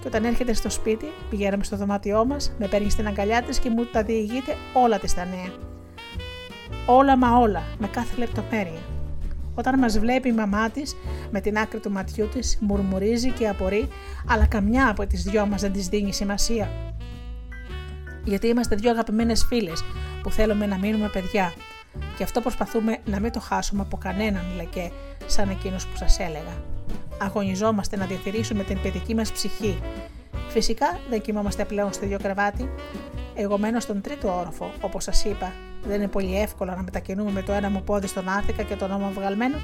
Και όταν έρχεται στο σπίτι, πηγαίνουμε στο δωμάτιό μας, με παίρνει στην αγκαλιά της και μου τα διηγείται όλα της τα νέα. Όλα μα όλα, με κάθε λεπτομέρεια. Όταν μας βλέπει η μαμά της, με την άκρη του ματιού της, μουρμουρίζει και απορεί, αλλά καμιά από τις δυο μας δεν της δίνει σημασία. Γιατί είμαστε δυο αγαπημένες φίλες που θέλουμε να μείνουμε παιδιά. Και αυτό προσπαθούμε να μην το χάσουμε από κανέναν λεκέ, σαν εκείνους που σας έλεγα. Αγωνιζόμαστε να διατηρήσουμε την παιδική μας ψυχή. Φυσικά δεν κοιμόμαστε πλέον στο ίδιο κρεβάτι. Εγώ μένω στον τρίτο όροφο, όπως σας είπα, δεν είναι πολύ εύκολο να μετακινούμε με το ένα μου πόδι στον Άθηκα και τον ώμο βγαλμένο.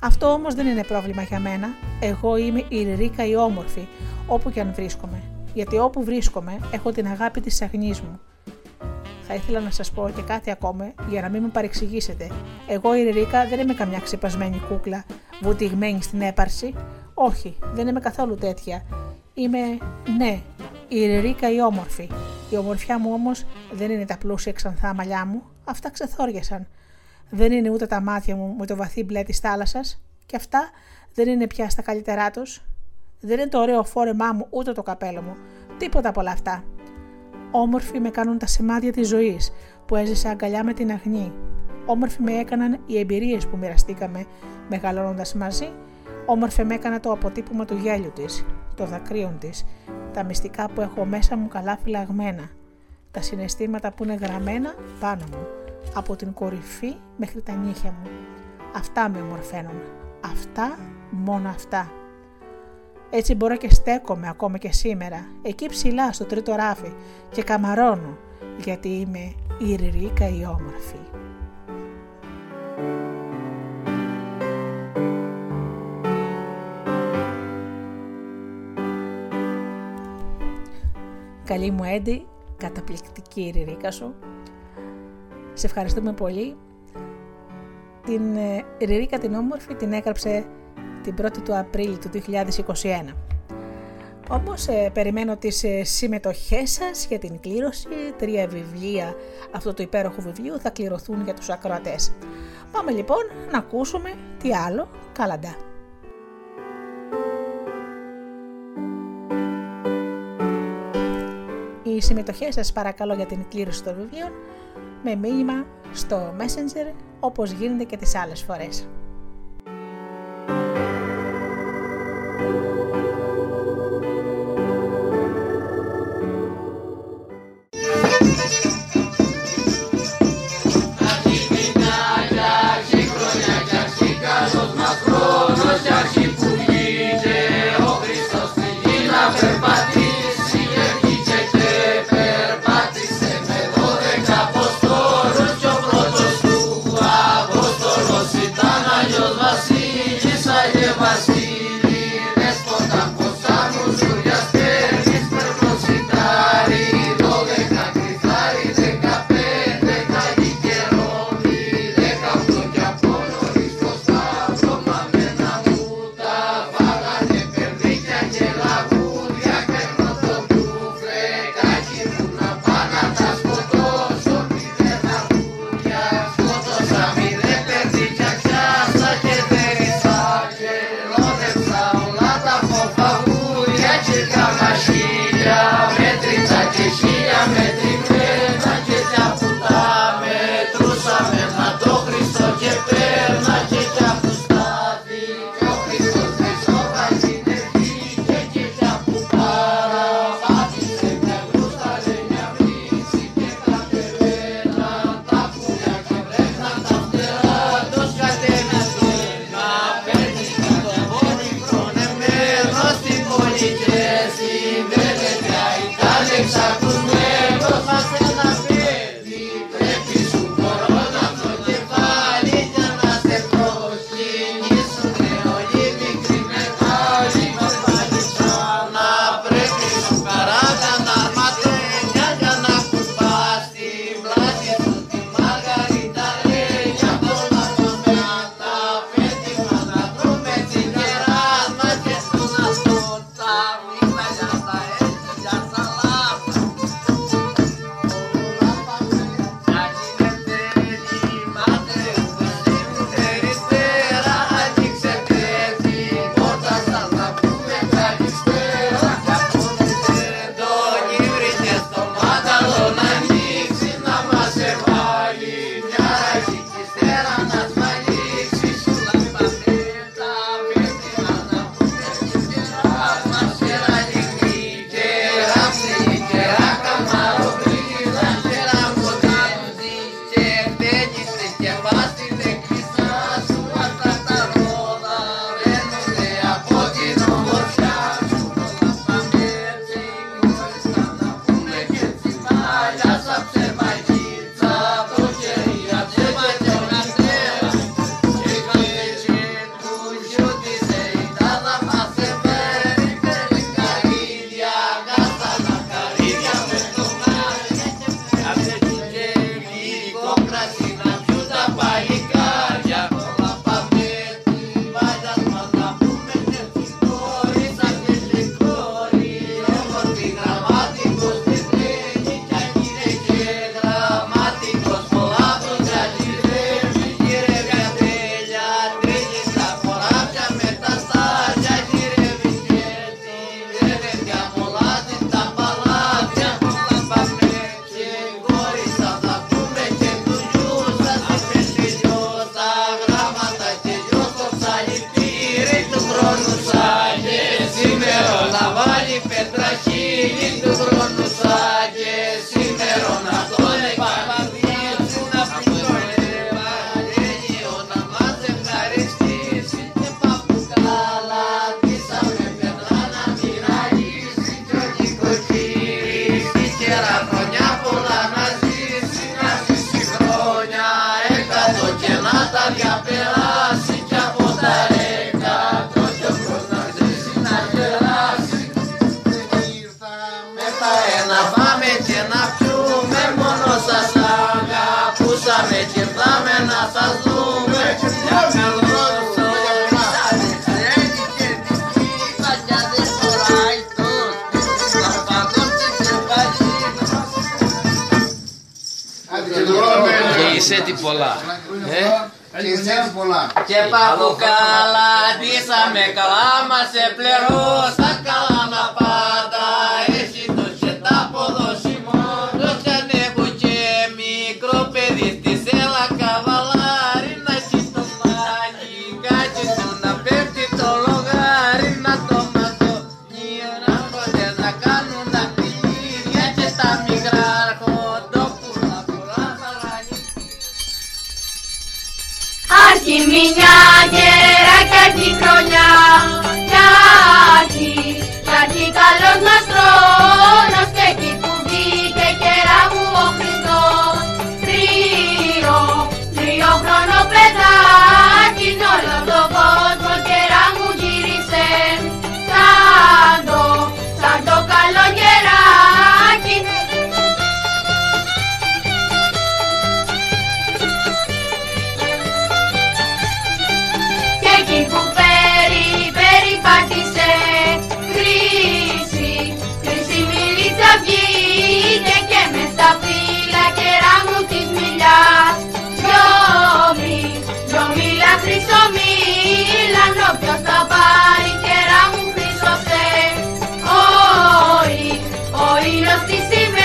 Αυτό όμως δεν είναι πρόβλημα για μένα. Εγώ είμαι η Ρίκα η όμορφη, όπου και αν βρίσκομαι. Γιατί όπου βρίσκομαι, έχω την αγάπη της αγνής μου. Θα ήθελα να σας πω και κάτι ακόμα για να μην με παρεξηγήσετε. Εγώ η Ρίκα δεν είμαι καμιά ξεπασμένη κούκλα, βουτυγμένη στην έπαρση. Όχι, δεν είμαι καθόλου τέτοια. Είμαι, ναι, η Ρίκα η όμορφη. Η ομορφιά μου όμως δεν είναι τα πλούσια ξανθά μαλλιά μου, αυτά ξεθόριασαν. Δεν είναι ούτε τα μάτια μου με το βαθύ μπλε της θάλασσας, και αυτά δεν είναι πια στα καλύτερά τους. Δεν είναι το ωραίο φόρεμά μου ούτε το καπέλο μου. Τίποτα από όλα αυτά. Όμορφοι με κάνουν τα σημάδια της ζωής που έζησα αγκαλιά με την αγνή. Όμορφοι με έκαναν οι εμπειρίες που μοιραστήκαμε μεγαλώνοντας μαζί. Όμορφη με έκανα το αποτύπωμα του γέλιου της, το δακρύων της, τα μυστικά που έχω μέσα μου καλά φυλαγμένα, τα συναισθήματα που είναι γραμμένα πάνω μου, από την κορυφή μέχρι τα νύχια μου. Αυτά με ομορφαίνουν. Αυτά, μόνο αυτά. Έτσι μπορώ και στέκομαι ακόμα και σήμερα, εκεί ψηλά στο τρίτο ράφι και καμαρώνω, γιατί είμαι η Ριρίκα η όμορφη. Καλή μου Έντι, καταπληκτική η Ριρίκα σου. Σε ευχαριστούμε πολύ. Την ε, Ριρίκα την όμορφη την έγραψε την 1η του Απρίλη του 2021. Όμως ε, περιμένω τις ε, συμμετοχές σας για την κλήρωση. Τρία βιβλία αυτού του υπέροχου βιβλίου θα κληρωθούν για τους ακροατές. Πάμε λοιπόν να ακούσουμε τι άλλο καλαντά. Συμμετοχές σας παρακαλώ για την κλήρωση των βιβλίων με μήνυμα στο Messenger όπως γίνεται και τις άλλες φορές. Muchísimas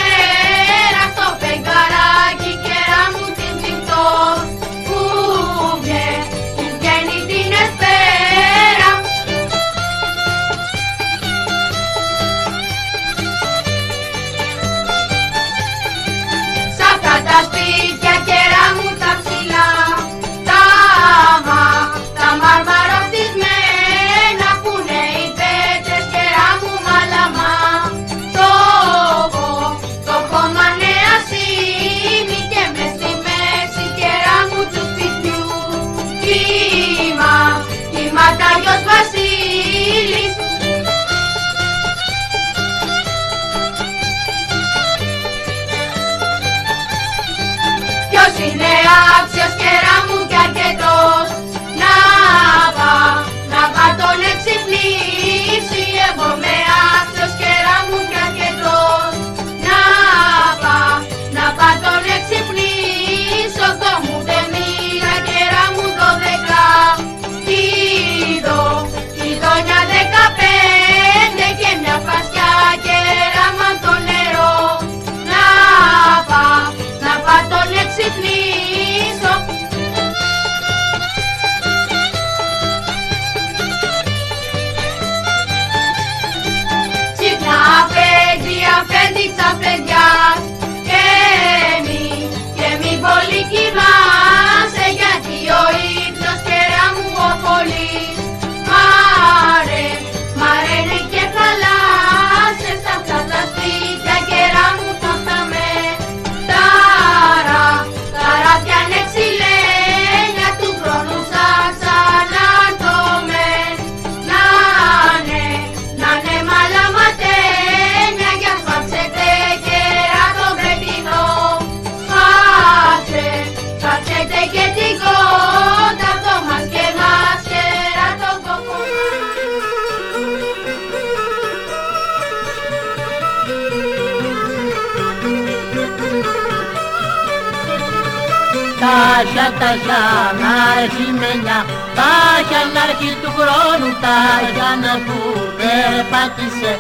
τα Γιαννάρχη μενιά, τα Γιαννάρχη του χρόνου, τα Γιάννα που περπάτησε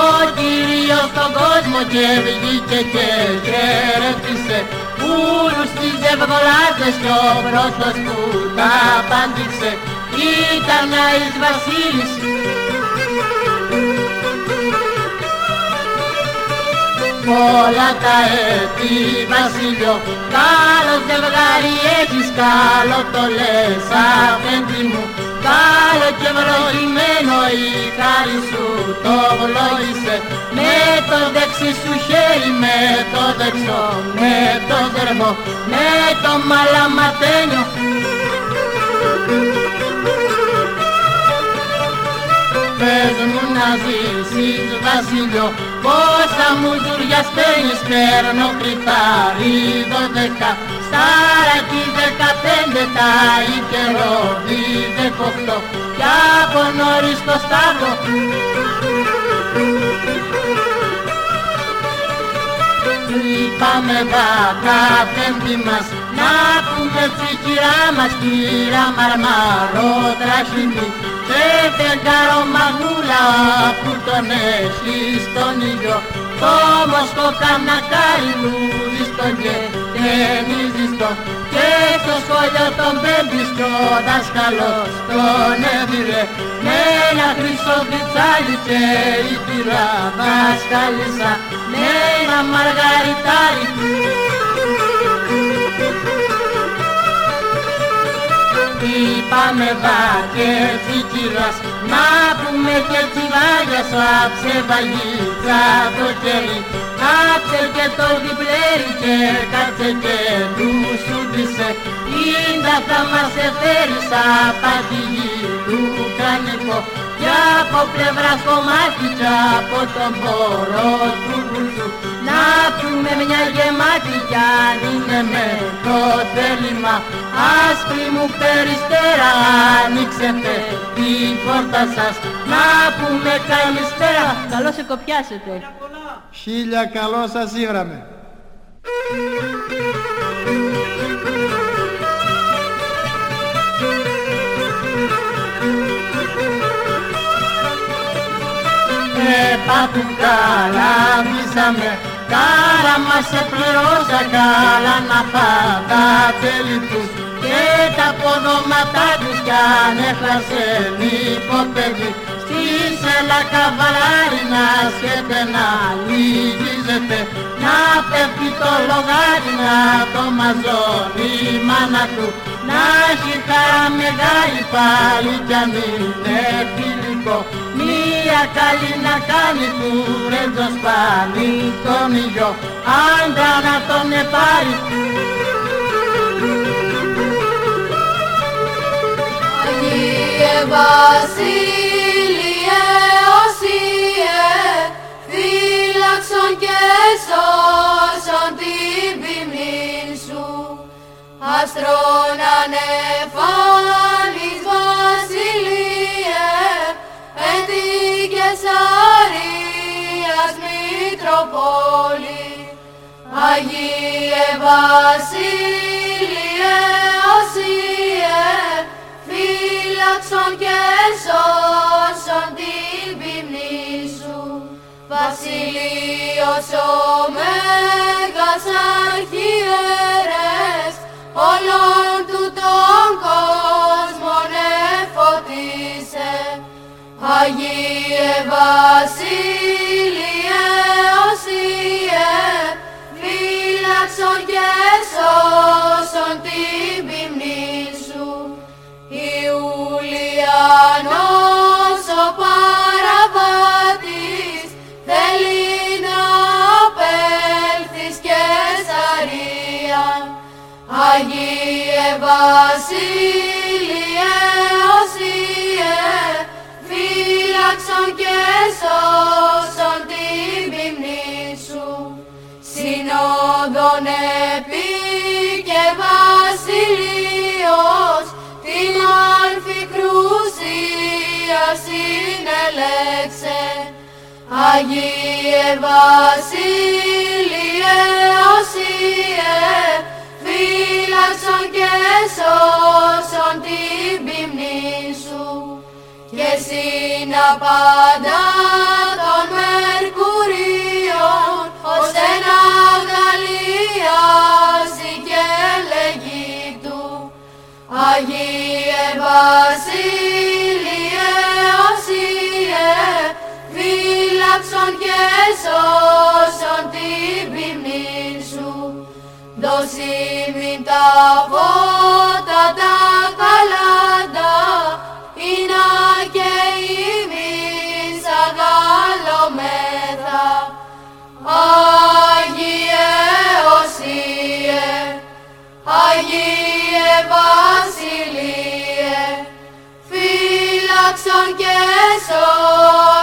ο Κύριος στον κόσμο και βγήκε και χαιρετήσε πουλους στις ευδολάτες κι ο πρώτος που τα απάντηξε ήταν Άης Βασίλης Όλα τα έτη βασίλειο Καλό ζευγάρι έχεις καλό το λες αφέντη μου. Καλό και βροχημένο η χάρη σου το βλόγησε Με το δεξί σου χέρι, με το δεξό, με το θερμό, με το μαλαματένιο. πες μου να ζήσεις βασιλιό Πόσα μου ζουριά στέλνεις παίρνω κρυφάρι δώδεκα. Σταρακι δεκαπέντε τα ικερόδι δεκοχτώ Κι από νωρίς το σταύρο Είπαμε δάκα πέμπτη μας να κύρα μαρμαρό τραχινή και φεγγάρο μαγούλα που τον έχει στον ήλιο. Το μοσκοκαμνακάρι λούδι στον γεμίζει στον και στο σχολείο τον πέμπτης κι ο δάσκαλος τον έδιρε με ένα χρυσό πιτσάλι και η κυρία δάσκαλισσα με ένα μαργαριτάρι Είπαμε δα και τσικυράς να πούμε και τσιβάγια άψε βαγίτσα το κερί Κάτσε και το διπλέρι και κάτσε και του σου πίσε Ήντα θα μας εφέρει σαν πατηγή του κανικό. Κι από πλευρά κομμάτι κι από τον πόρο του βουλιού Να πούμε μια γεμάτη κι αν είναι με το θέλημα Άσπρη μου περιστέρα ανοίξετε την πόρτα σας Να πούμε καλησπέρα Καλώς σε κοπιάσετε. Χίλια καλό σας ήβραμε. Πάπου καλά μίσαμε Κάρα μας σε πληρώσα καλά να φά' τα τέλη τους. Και τα ποδόματά τους κι αν έχασε παιδί στη σέλα καβαλάρι να σκέτε να λυγίζεται να πέφτει το λογάρι να το μαζώνει η μάνα του. Να έχει χαρά μεγάλη πάλι κι αν είναι φιλικό μία καλή να κάνει του ρέτζο σπάνι τον ήλιο άντρα να τον επάρει Αγίε Βασίλειε Οσίε, φύλαξον και σώσον την ποιμνήν σου. Αστρόν ανεφάνεις Μητροπόλη. Αγίε Βασίλειε Οσίε, φύλαξον και σώσον την ποιμνή σου. Βασιλείος ο Μέγας Αρχιέρες, όλων του τον κόσμον εφωτίσε. Αγίε Βασίλειε φύλαξον και σώσον την ποιμνή σου. Ιουλιανός ο παραβάτης θέλει να απέλθεις και σαρία. Αγίε Βασίλειε Οσίε, φύλαξον και σώσον την ποιμνή σου. Συνόδων επί και βασιλείος, την όρφη κρουσία συνελέξε. Αγίε Βασίλειε Οσίε, φύλαξον και σώσον την ποιμνή σου. Και εσύ να πάντα Βασίλειε Οσίε, φύλαξον και σώσον την ποιμνή σου. Δώσει τα φώτα τα καλάντα, είναι και ημείς αγαλωμέθα. Άγιε Οσίε, Άγιε Βασιλείε, Oh.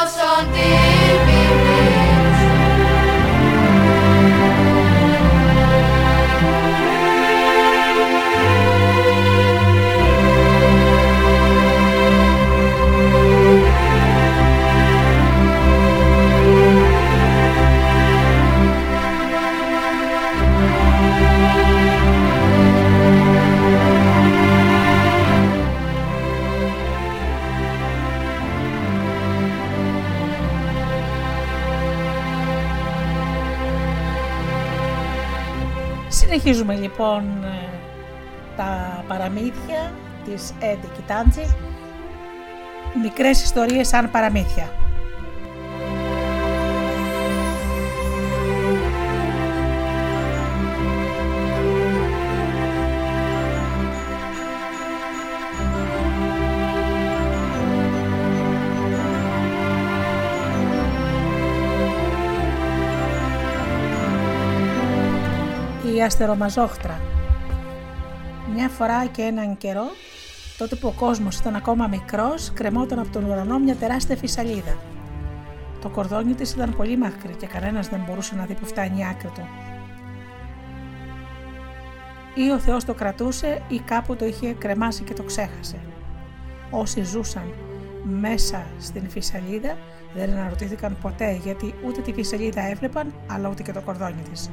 Συνεχίζουμε λοιπόν ε, τα παραμύθια της Έντι Κιτάντζη. Μικρές ιστορίες σαν παραμύθια. Η αστερομαζόχτρα. Μια φορά και έναν καιρό, τότε που ο κόσμος ήταν ακόμα μικρός, κρεμόταν από τον ουρανό μια τεράστια φυσαλίδα. Το κορδόνι της ήταν πολύ μακρύ και κανένας δεν μπορούσε να δει που φτάνει η άκρη του. Ή ο Θεός το κρατούσε ή κάπου το είχε κρεμάσει και το ξέχασε. Όσοι ζούσαν μέσα στην φυσαλίδα δεν αναρωτήθηκαν ποτέ γιατί ούτε τη φυσαλίδα έβλεπαν αλλά ούτε και το κορδόνι της.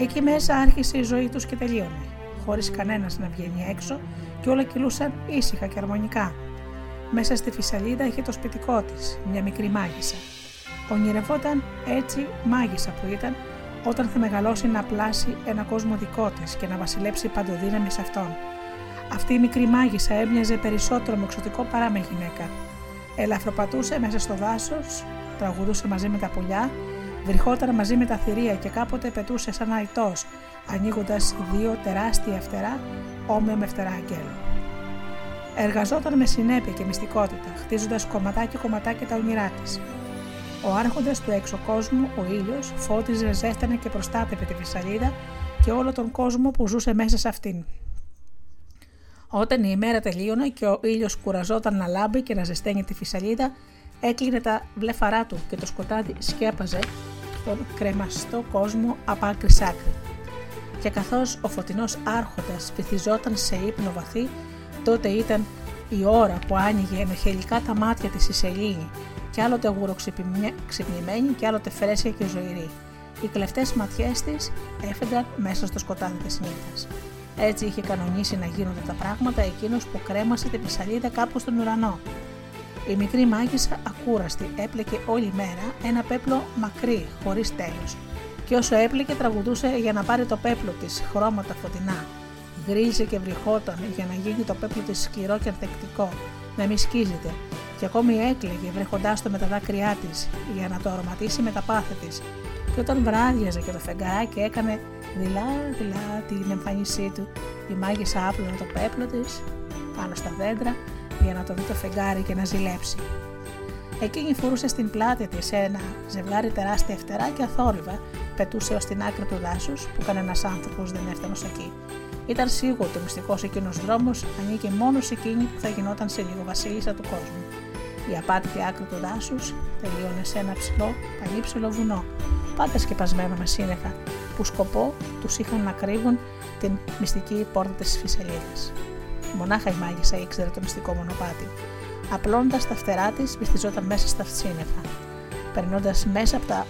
Εκεί μέσα άρχισε η ζωή τους και τελείωνε, χωρίς κανένας να βγαίνει έξω και όλα κυλούσαν ήσυχα και αρμονικά. Μέσα στη φυσαλίδα είχε το σπιτικό της, μια μικρή μάγισσα. Ονειρευόταν έτσι μάγισσα που ήταν όταν θα μεγαλώσει να πλάσει ένα κόσμο δικό της και να βασιλέψει παντοδύναμη σε αυτόν. Αυτή η μικρή μάγισσα έμοιαζε περισσότερο με εξωτικό παρά με γυναίκα. Ελαφροπατούσε μέσα στο δάσος, τραγουδούσε μαζί με τα πουλιά Βριχόταν μαζί με τα θηρία και κάποτε πετούσε σαν αητό, ανοίγοντας δύο τεράστια φτερά, όμοια με φτερά αγγέλου. Εργαζόταν με συνέπεια και μυστικότητα, χτίζοντας κομματάκι-κομματάκι τα όνειρά της. Ο άρχοντας του έξω κόσμου, ο ήλιος, φώτιζε, ζέστανε και προστάτευε τη φυσαλίδα και όλο τον κόσμο που ζούσε μέσα σε αυτήν. Όταν η ημέρα τελείωνε και ο ήλιος κουραζόταν να λάμπει και να ζεσταίνει τη φυσαλίδα, έκλεινε τα βλέφαρά του και το σκοτάδι σκέπαζε τον κρεμαστό κόσμο από άκρη σ' άκρη. Και καθώς ο φωτεινός άρχοντας βυθιζόταν σε ύπνο βαθύ, τότε ήταν η ώρα που άνοιγε ενοχελικά τα μάτια της η σελήνη και άλλοτε αγουροξυπνημένη και άλλοτε φρέσια και ζωηρή. Οι κλεφτές ματιές της έφευγαν μέσα στο σκοτάδι της νύχτας. Έτσι είχε κανονίσει να γίνονται τα πράγματα εκείνος που κρέμασε την πισαλίδα κάπου στον ουρανό η μικρή μάγισσα ακούραστη έπλεκε όλη μέρα ένα πέπλο μακρύ, χωρίς τέλος. Και όσο έπλεκε, τραγουδούσε για να πάρει το πέπλο της χρώματα φωτεινά. Γκρίζε και βρυχόταν για να γίνει το πέπλο της σκληρό και ανθεκτικό, να μην σκίζεται. Και ακόμη έκλαιγε βρέχοντά το με τα δάκρυά της για να το αρωματίσει με τα πάθη της. Και όταν βράδιαζε και το φεγγαράκι έκανε δειλά-δειλά την εμφάνισή του, η μάγισσα άπλωνε το πέπλο της πάνω στα δέντρα για να το δει το φεγγάρι και να ζηλέψει. Εκείνη φορούσε στην πλάτη της ένα ζευγάρι τεράστια φτερά και αθόρυβα πετούσε ως την άκρη του δάσους που κανένας άνθρωπος δεν έφτανε ως εκεί. Ήταν σίγουρο ότι ο μυστικός εκείνος δρόμος ανήκε μόνος σε εκείνη που θα γινόταν σε λίγο βασίλισσα του κόσμου. Η απάτητη άκρη του δάσους τελείωνε σε ένα ψηλό, πανύψηλο βουνό, πάντα σκεπασμένο με σύννεφα, που σκοπό τους είχαν να κρύβουν την μυστική πόρτα της φυσελίδας. Μονάχα η μάγισσα ήξερε το μυστικό μονοπάτι. Απλώντα τα φτερά της, βυθιζόταν μέσα στα σύννεφα. Περνώντας μέσα από τα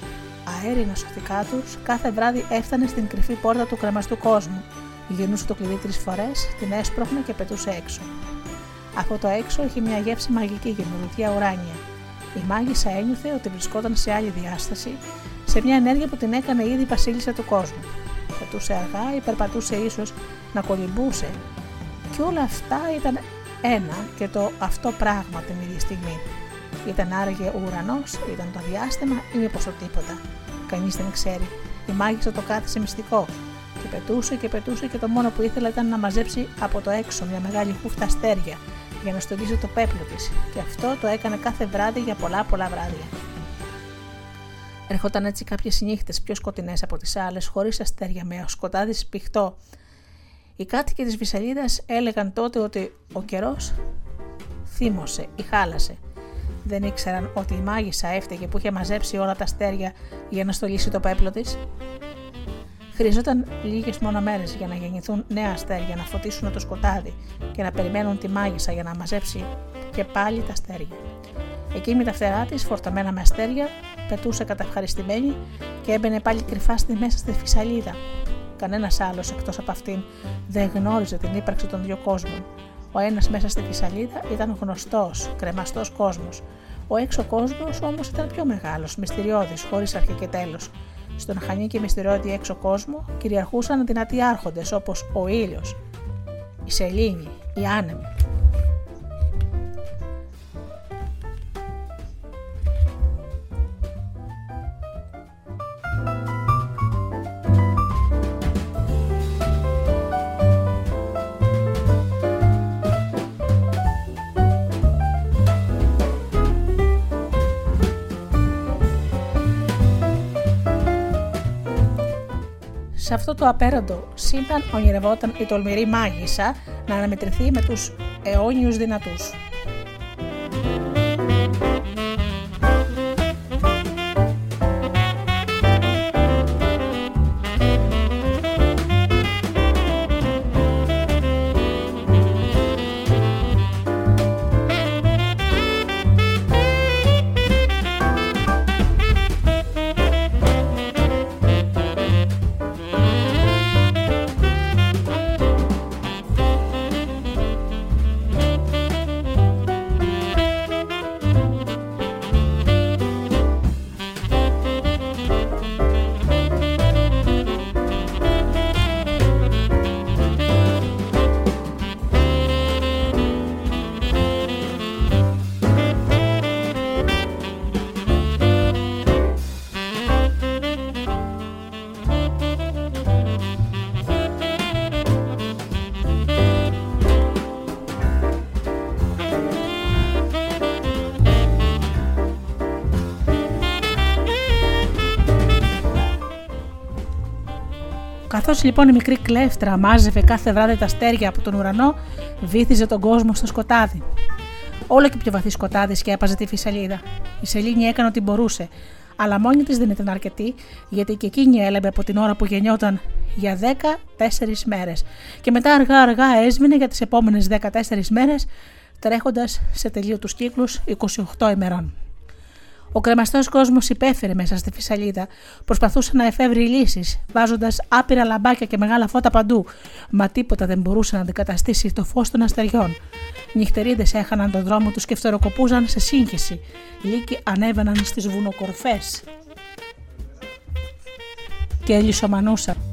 αέρινα σωθικά τους, κάθε βράδυ έφτανε στην κρυφή πόρτα του κρεμαστού κόσμου. Γυρνούσε το κλειδί τρεις φορές, την έσπροχνε και πετούσε έξω. Από το έξω είχε μια γεύση μαγική γεννητία ουράνια. Η μάγισσα ένιωθε ότι βρισκόταν σε άλλη διάσταση, σε μια ενέργεια που την έκανε ήδη βασίλισσα του κόσμου. Πετούσε αργά ή περπατούσε ίσως να κολυμπούσε και όλα αυτά ήταν ένα και το αυτό πράγμα την ίδια στιγμή. Ήταν άραγε ο ουρανός, ήταν το διάστημα ή μήπως το τίποτα. Κανείς δεν ξέρει. Η μάγισσα το κάθισε μυστικό και πετούσε και πετούσε και το μόνο που ήθελε ήταν να μαζέψει από το έξω μια μεγάλη χούφτα αστέρια για να στολίσει το πέπλο της και αυτό το έκανε κάθε βράδυ για πολλά πολλά βράδια. Έρχονταν έτσι κάποιες νύχτες πιο σκοτεινές από τις άλλες, χωρίς αστέρια, με σκοτάδι σπιχτό οι κάτοικοι της Βυσσαλίδας έλεγαν τότε ότι ο καιρός θύμωσε ή χάλασε. Δεν ήξεραν ότι η μάγισσα έφταιγε που είχε μαζέψει όλα τα αστέρια για να στολίσει το πέπλο της. Χρειαζόταν λίγες μόνο μέρες για να γεννηθούν νέα αστέρια, να φωτίσουν το σκοτάδι και να περιμένουν τη μάγισσα για να μαζέψει και πάλι τα αστέρια. Εκείνη με τα φτερά της, φορταμένα με αστέρια, πετούσε καταυχαριστημένη και έμπαινε πάλι κρυφά στη μέσα στη φυσαλίδα, Κανένας άλλος εκτός από αυτήν δεν γνώριζε την ύπαρξη των δύο κόσμων. Ο ένας μέσα στη φυσαλίδα ήταν γνωστός, κρεμαστός κόσμος. Ο έξω κόσμος όμως ήταν πιο μεγάλος, μυστηριώδης, χωρίς αρχή και τέλος. Στον χανί και μυστηριώδη έξω κόσμο κυριαρχούσαν δυνατοί άρχοντες όπως ο ήλιος, η σελήνη, η άνεμη. Σε αυτό το απέραντο σύμπαν ονειρευόταν η τολμηρή μάγισσα να αναμετρηθεί με τους αιώνιους δυνατούς. Καθώς λοιπόν η μικρή κλέφτρα μάζευε κάθε βράδυ τα αστέρια από τον ουρανό, βύθιζε τον κόσμο στο σκοτάδι. Όλο και πιο βαθύ σκοτάδι σκέπαζε τη φυσαλίδα. Η Σελήνη έκανε ό,τι μπορούσε, αλλά μόνη της δεν ήταν αρκετή, γιατί και εκείνη έλεμπε από την ώρα που γεννιόταν για 14 μέρες. Και μετά αργά-αργά έσβηνε για τις επόμενες 14 μέρες, τρέχοντας σε τελείωτου κύκλους 28 ημερών. Ο κρεμαστός κόσμος υπέφερε μέσα στη φυσαλίδα. Προσπαθούσε να εφεύρει λύσεις, βάζοντας άπειρα λαμπάκια και μεγάλα φώτα παντού, μα τίποτα δεν μπορούσε να αντικαταστήσει το φως των αστεριών. Νυχτερίδες έχαναν τον δρόμο τους και φτεροκοπούζαν σε σύγχυση. Λύκοι ανέβαιναν στις βουνοκορφές και λισομανούσαν.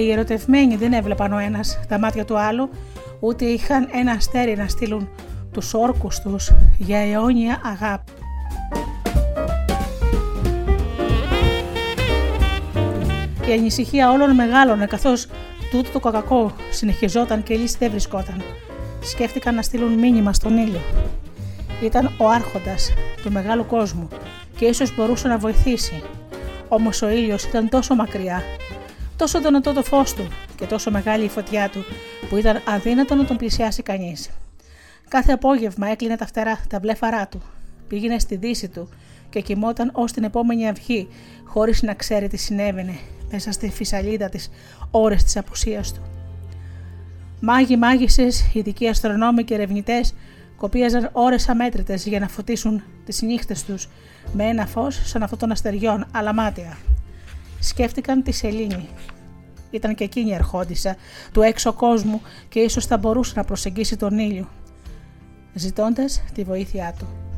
Οι ερωτευμένοι δεν έβλεπαν ο ένας τα μάτια του άλλου, ούτε είχαν ένα αστέρι να στείλουν τους όρκους τους για αιώνια αγάπη. Η ανησυχία όλων μεγάλωνε καθώς τούτο το κακακό συνεχιζόταν και η λύση δεν βρισκόταν. Σκέφτηκαν να στείλουν μήνυμα στον ήλιο. Ήταν ο άρχοντας του μεγάλου κόσμου και ίσως μπορούσε να βοηθήσει. Όμως ο ήλιος ήταν τόσο μακριά τόσο δυνατό το φως του και τόσο μεγάλη η φωτιά του που ήταν αδύνατο να τον πλησιάσει κανείς. Κάθε απόγευμα έκλεινε τα φτερά, τα μπλέφαρά του, πήγαινε στη δύση του και κοιμόταν ως την επόμενη αυγή, χωρίς να ξέρει τι συνέβαινε μέσα στη φυσαλίδα της ώρες της απουσίας του. Μάγοι, μάγισσες, ειδικοί αστρονόμοι και ερευνητές κοπίαζαν ώρες αμέτρητες για να φωτίσουν τις νύχτες τους με ένα φως σαν αυτό των αστεριών, αλλά μάτια σκέφτηκαν τη Σελήνη. Ήταν και εκείνη αρχόντισσα του έξω κόσμου και ίσως θα μπορούσε να προσεγγίσει τον ήλιο, ζητώντας τη βοήθειά του.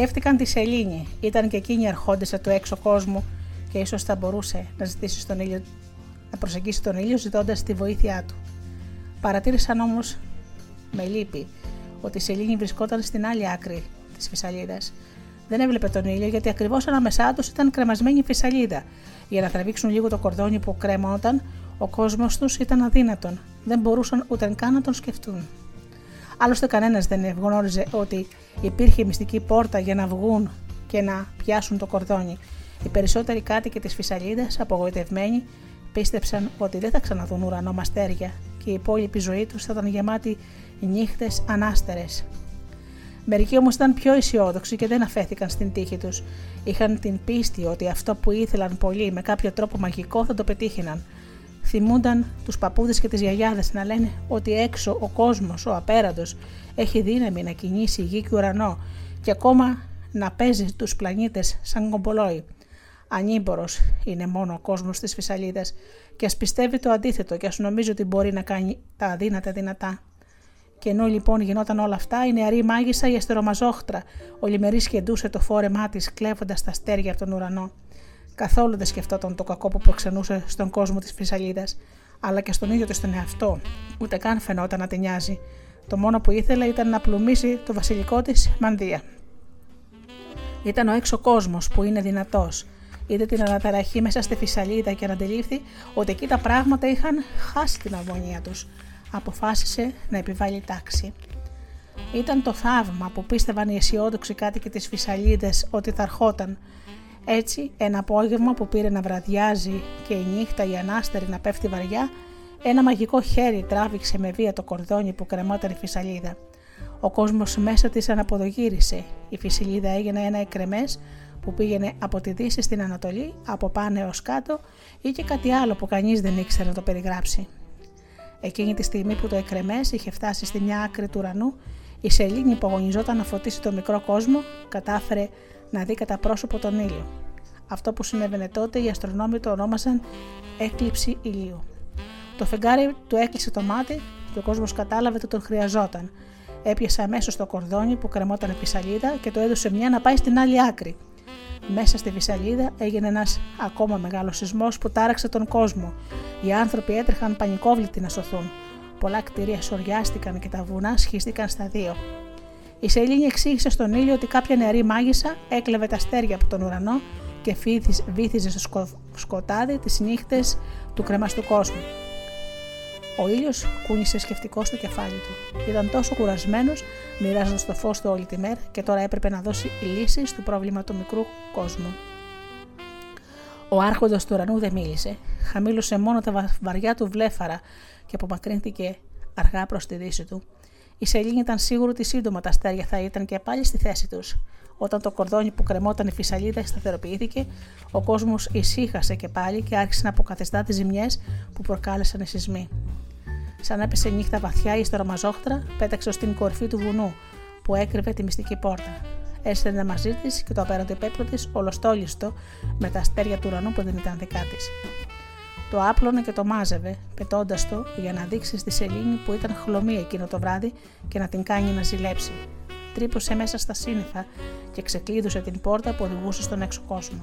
Σκέφτηκαν τη Σελήνη. Ήταν και εκείνη αρχόντισσα του έξω κόσμου και ίσως θα μπορούσε να ζητήσει στον ήλιο να προσεγγίσει τον ήλιο ζητώντας τη βοήθειά του. Παρατήρησαν όμως με λύπη ότι η Σελήνη βρισκόταν στην άλλη άκρη της φυσαλίδας. Δεν έβλεπε τον ήλιο γιατί ακριβώς ανάμεσά τους ήταν κρεμασμένη η φυσαλίδα. Για να τραβήξουν λίγο το κορδόνι που κρέμονταν, ο κόσμος τους ήταν αδύνατον. Δεν μπορούσαν ούτε καν να τον σκεφτούν. Άλλωστε, κανένας δεν γνώριζε ότι υπήρχε μυστική πόρτα για να βγουν και να πιάσουν το κορδόνι. Οι περισσότεροι κάτοικοι της Φυσαλίδας, απογοητευμένοι, πίστεψαν ότι δεν θα ξαναδούν ουρανό μαστέρια και η υπόλοιπη ζωή τους θα ήταν γεμάτη νύχτες ανάστερες. Μερικοί όμως ήταν πιο αισιόδοξοι και δεν αφέθηκαν στην τύχη τους. Είχαν την πίστη ότι αυτό που ήθελαν πολύ με κάποιο τρόπο μαγικό θα το πετύχαιναν. Θυμούνταν τους παππούδες και τις γιαγιάδες να λένε ότι έξω ο κόσμος, ο απέραντος, έχει δύναμη να κινήσει γη και ουρανό και ακόμα να παίζει τους πλανήτες σαν κομπολόι. Ανήμπορος είναι μόνο ο κόσμος τη Φυσαλίδα και ας πιστεύει το αντίθετο και ας νομίζει ότι μπορεί να κάνει τα αδύνατα δυνατά. Και ενώ λοιπόν γινόταν όλα αυτά, η νεαρή μάγισσα, η αστερομαζόχτρα, ολιμερή σχεντούσε το φόρεμά της, κλέβοντας τα αστέρια από τον ουρανό. Καθόλου δεν σκεφτόταν το κακό που προξενούσε στον κόσμο της Φυσαλίδας, αλλά και στον ίδιο της τον εαυτό, ούτε καν φαινόταν να την νοιάζει. Το μόνο που ήθελε ήταν να πλουμίσει το βασιλικό της μανδύα. Ήταν ο έξω κόσμος που είναι δυνατός. Είδε την αναταραχή μέσα στη φυσαλίδα και αναντελήφθη ότι εκεί τα πράγματα είχαν χάσει την αρμονία τους. Αποφάσισε να επιβάλλει τάξη. Ήταν το θαύμα που πίστευαν οι αισιόδοξοι κάτοικοι της Φυσαλίδε ότι θα ερχόταν. Έτσι, ένα απόγευμα που πήρε να βραδιάζει και η νύχτα η ανάστερη να πέφτει βαριά, ένα μαγικό χέρι τράβηξε με βία το κορδόνι που κρεμόταν η Φυσαλίδα. Ο κόσμος μέσα της αναποδογύρισε. Η φυσιλίδα έγινε ένα εκρεμές που πήγαινε από τη δύση στην Ανατολή, από πάνω έως κάτω ή και κάτι άλλο που κανείς δεν ήξερε να το περιγράψει. Εκείνη τη στιγμή που το εκρεμές είχε φτάσει στη μια άκρη του ουρανού, η σελήνη που αγωνιζόταν να φωτίσει το μικρό κόσμο κατάφερε να δει κατά πρόσωπο τον ήλιο. Αυτό που συνέβαινε τότε οι αστρονόμοι το ονόμασαν έκλειψη ηλίου. Το φεγγάρι του έκλεισε το μάτι και ο κόσμος κατάλαβε ότι τον χρειαζόταν Έπιασε αμέσως το κορδόνι που κρεμόταν επί σαλίδα και το έδωσε μια να πάει στην άλλη άκρη. Μέσα στη Βυσαλίδα έγινε ένας ακόμα μεγάλος σεισμός που τάραξε τον κόσμο. Οι άνθρωποι έτρεχαν πανικόβλητοι να σωθούν. Πολλά κτίρια σοριάστηκαν και τα βουνά σχίστηκαν στα δύο. Η Σελήνη εξήγησε στον ήλιο ότι κάποια νεαρή μάγισσα έκλεβε τα αστέρια από τον ουρανό και βύθιζε στο σκοτάδι τις νύχτες του κρεμαστού κόσμου. Ο ήλιος κούνησε σκεφτικό στο κεφάλι του. Ήταν τόσο κουρασμένος, μοιράζοντας το φως του όλη τη μέρα και τώρα έπρεπε να δώσει λύσεις στο πρόβλημα του μικρού κόσμου. Ο άρχοντας του ουρανού δεν μίλησε. Χαμήλωσε μόνο τα βαριά του βλέφαρα και απομακρύνθηκε αργά προς τη δύση του. Η Σελήνη ήταν σίγουρη ότι σύντομα τα αστέρια θα ήταν και πάλι στη θέση τους. Όταν το κορδόνι που κρεμόταν η φυσαλίδα σταθεροποιήθηκε, ο κόσμος ησύχασε και πάλι και άρχισε να αποκαθιστά τις ζημιές που προκάλεσαν οι σεισμοί. Σαν έπεσε νύχτα βαθιά, η στοραμαζόχτρα πέταξε ω την κορφή του βουνού που έκρυβε τη μυστική πόρτα. Έστελνε μαζί της και το απέραντο πέπλο της ολοστόλιστο με τα αστέρια του ουρανού που δεν ήταν δικά της. Το άπλωνε και το μάζευε, πετώντας το για να δείξει στη σελήνη που ήταν χλωμή εκείνο το βράδυ και να την κάνει να ζηλέψει. Τρύπωσε μέσα στα σύννεφα και ξεκλείδωσε την πόρτα που οδηγούσε στον έξω κόσμο.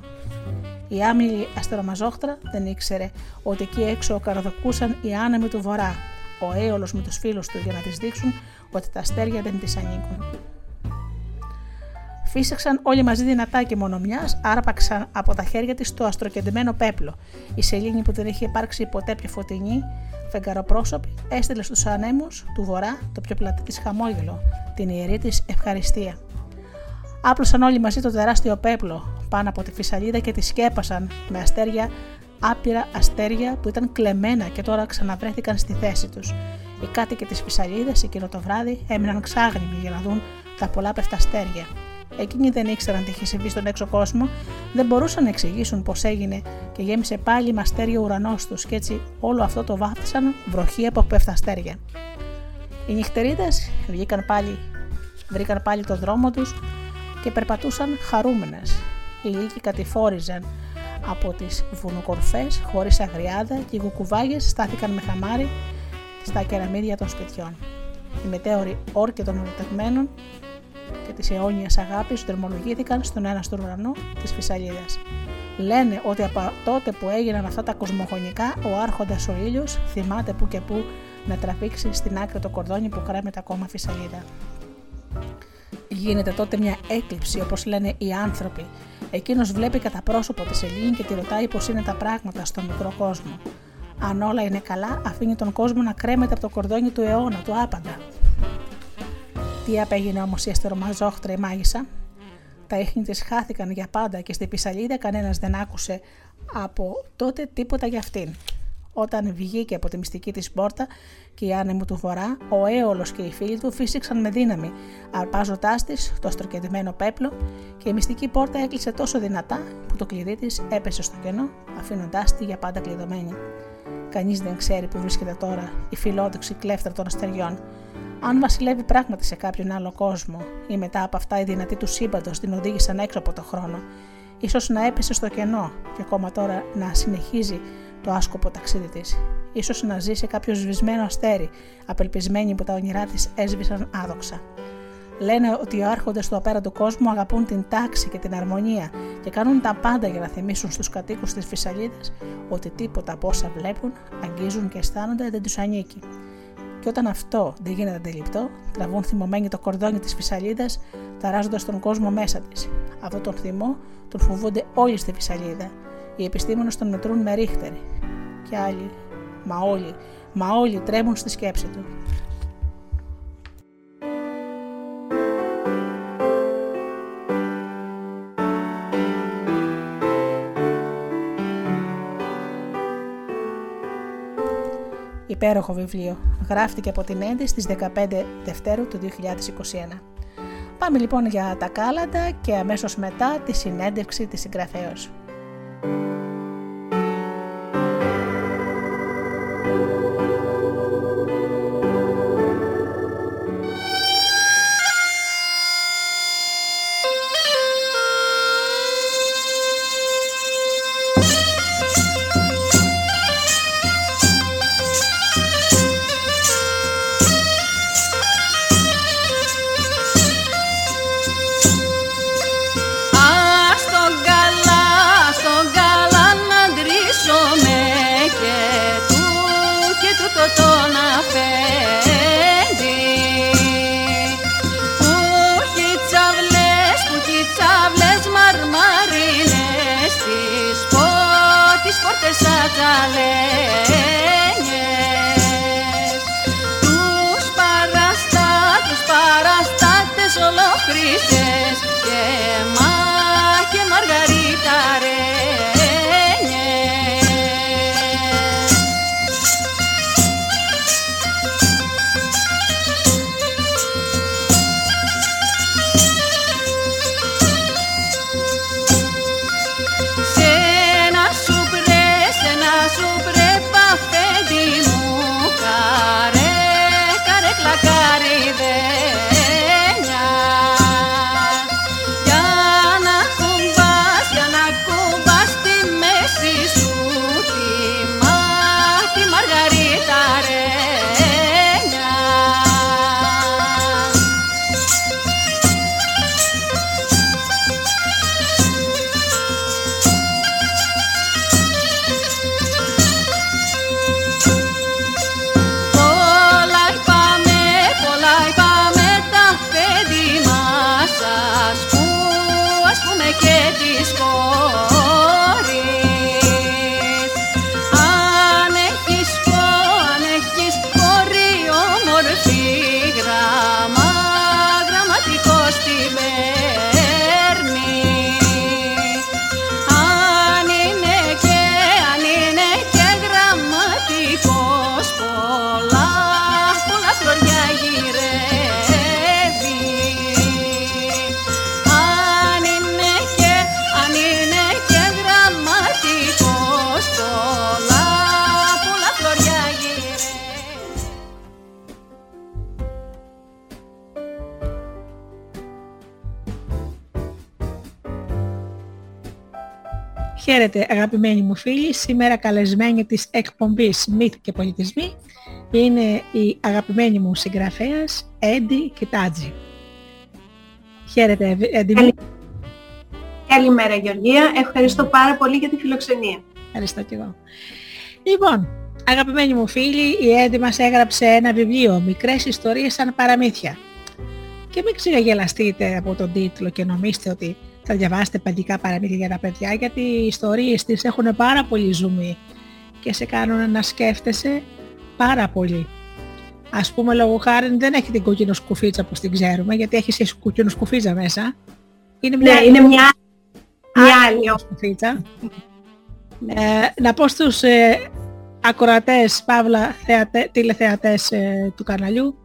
Η άμυλη αστερομαζόχτρα δεν ήξερε ότι εκεί έξω καραδοκούσαν οι άνεμοι του βορρά ο Έολος με τους φίλους του για να της δείξουν ότι τα αστέρια δεν της ανήκουν. Φύσαξαν όλοι μαζί δυνατά και μόνο μια, άρπαξαν από τα χέρια της το αστροκεντημένο πέπλο. Η σελήνη που δεν είχε υπάρξει ποτέ πιο φωτεινή, φεγγαροπρόσωπη, έστειλε στους ανέμους του βορρά το πιο πλατή τη χαμόγελο, την ιερή της ευχαριστία. Άπλωσαν όλοι μαζί το τεράστιο πέπλο πάνω από τη φυσαλίδα και τη σκέπασαν με αστέρια άπειρα αστέρια που ήταν κλεμμένα και τώρα ξαναβρέθηκαν στη θέση τους. Οι κάτοικοι της Φυσαλίδας εκείνο το βράδυ έμειναν ξάγριμοι για να δουν τα πολλά πεφτά αστέρια. Εκείνοι δεν ήξεραν τι είχε συμβεί στον έξω κόσμο, δεν μπορούσαν να εξηγήσουν πώς έγινε και γέμισε πάλι με αστέρια ο ουρανός τους και έτσι όλο αυτό το βάθησαν βροχή από πέφτα αστέρια. Οι νυχτερίδες βγήκαν πάλι, βρήκαν πάλι το δρόμο τους και περπατούσαν χαρούμενες. Οι λύκοι κατηφόριζαν από τις βουνοκορφές χωρίς αγριάδα και οι κουκουβάγες στάθηκαν με χαμάρι στα κεραμίδια των σπιτιών. Οι μετέωροι όρκοι των ερωτευμένων και της αιώνιας αγάπης δρομολογήθηκαν στον ένα του ουρανό της Φυσαλίδας. Λένε ότι από τότε που έγιναν αυτά τα κοσμογονικά, ο Άρχοντας ο ήλιος θυμάται που και που να τραβήξει στην άκρη το κορδόνι που κρέμεται ακόμα Φυσαλίδα. Γίνεται τότε μια έκλειψη, όπως λένε οι άνθρωποι. Εκείνος βλέπει κατά πρόσωπο τη Ελλήνη και τη ρωτάει πώς είναι τα πράγματα στον μικρό κόσμο. Αν όλα είναι καλά, αφήνει τον κόσμο να κρέμεται από το κορδόνι του αιώνα, του άπαντα. Τι απέγινε όμως η αστερομαζόχτρα η μάγισσα. Τα ίχνη της χάθηκαν για πάντα και στη πισαλίδα κανένας δεν άκουσε από τότε τίποτα για αυτήν. Όταν βγήκε από τη μυστική της πόρτα και οι άνεμοι του βορρά, ο έολος και οι φίλοι του φύσηξαν με δύναμη, αρπάζοντάς της το στροκεντημένο πέπλο και η μυστική πόρτα έκλεισε τόσο δυνατά που το κλειδί της έπεσε στο κενό, αφήνοντάς τη για πάντα κλειδωμένη. Κανείς δεν ξέρει που βρίσκεται τώρα η φιλόδοξη κλέφτρα των αστεριών. Αν βασιλεύει πράγματι σε κάποιον άλλο κόσμο, ή μετά από αυτά οι δυνατοί του σύμπαντος την οδήγησαν έξω από το χρόνο, ίσως να έπεσε στο κενό και ακόμα τώρα να συνεχίζει το άσκοπο ταξίδι της. σω να ζει σε κάποιο σβησμένο αστέρι, απελπισμένη που τα όνειρά της έσβησαν άδοξα. Λένε ότι οι άρχοντες του απέραντου κόσμου αγαπούν την τάξη και την αρμονία και κάνουν τα πάντα για να θυμίσουν στους κατοίκους της Φυσαλίδας ότι τίποτα από όσα βλέπουν, αγγίζουν και αισθάνονται δεν τους ανήκει. Και όταν αυτό δεν γίνεται αντιληπτό, τραβούν θυμωμένοι το κορδόνι της Φυσαλίδας, ταράζοντας τον κόσμο μέσα της. Αυτό τον θυμό τον φοβούνται όλοι στη Φυσαλίδα. Οι επιστήμονες τον μετρούν με ρίχτερη. Και άλλοι, μα όλοι, μα όλοι τρέμουν στη σκέψη του. Υπέροχο βιβλίο. Γράφτηκε από την Έντη στις 15 Δευτέρου του 2021. Πάμε λοιπόν για τα κάλαντα και αμέσως μετά τη συνέντευξη της συγγραφέως. Αγαπημένοι μου φίλοι, σήμερα καλεσμένη της εκπομπής Μύθ και Πολιτισμοί είναι η αγαπημένη μου συγγραφέας Έντι Κιτάτζη. Χαίρετε, Έντιμη. Καλημέρα Γεωργία, ευχαριστώ πάρα πολύ για τη φιλοξενία. Ευχαριστώ και εγώ. Λοιπόν, αγαπημένοι μου φίλοι, η Έντι μας έγραψε ένα βιβλίο, μικρές ιστορίες σαν παραμύθια. Και μην ξεγελαστείτε από τον τίτλο και νομίστε ότι θα διαβάσετε παιδικά παραμύθια για τα παιδιά, γιατί οι ιστορίες της έχουν πάρα πολύ ζουμί και σε κάνουν να σκέφτεσαι πάρα πολύ. Ας πούμε λόγω χάρη δεν έχει την κόκκινο σκουφίτσα που την ξέρουμε, γιατί έχει και κόκκινο σκουφίτσα μέσα. Είναι μια, ναι, είναι μια, μια άλλη σκουφίτσα. Ε, να πω στους ε, ακροατές, παύλα θεατε, τηλεθεατές ε, του καναλιού,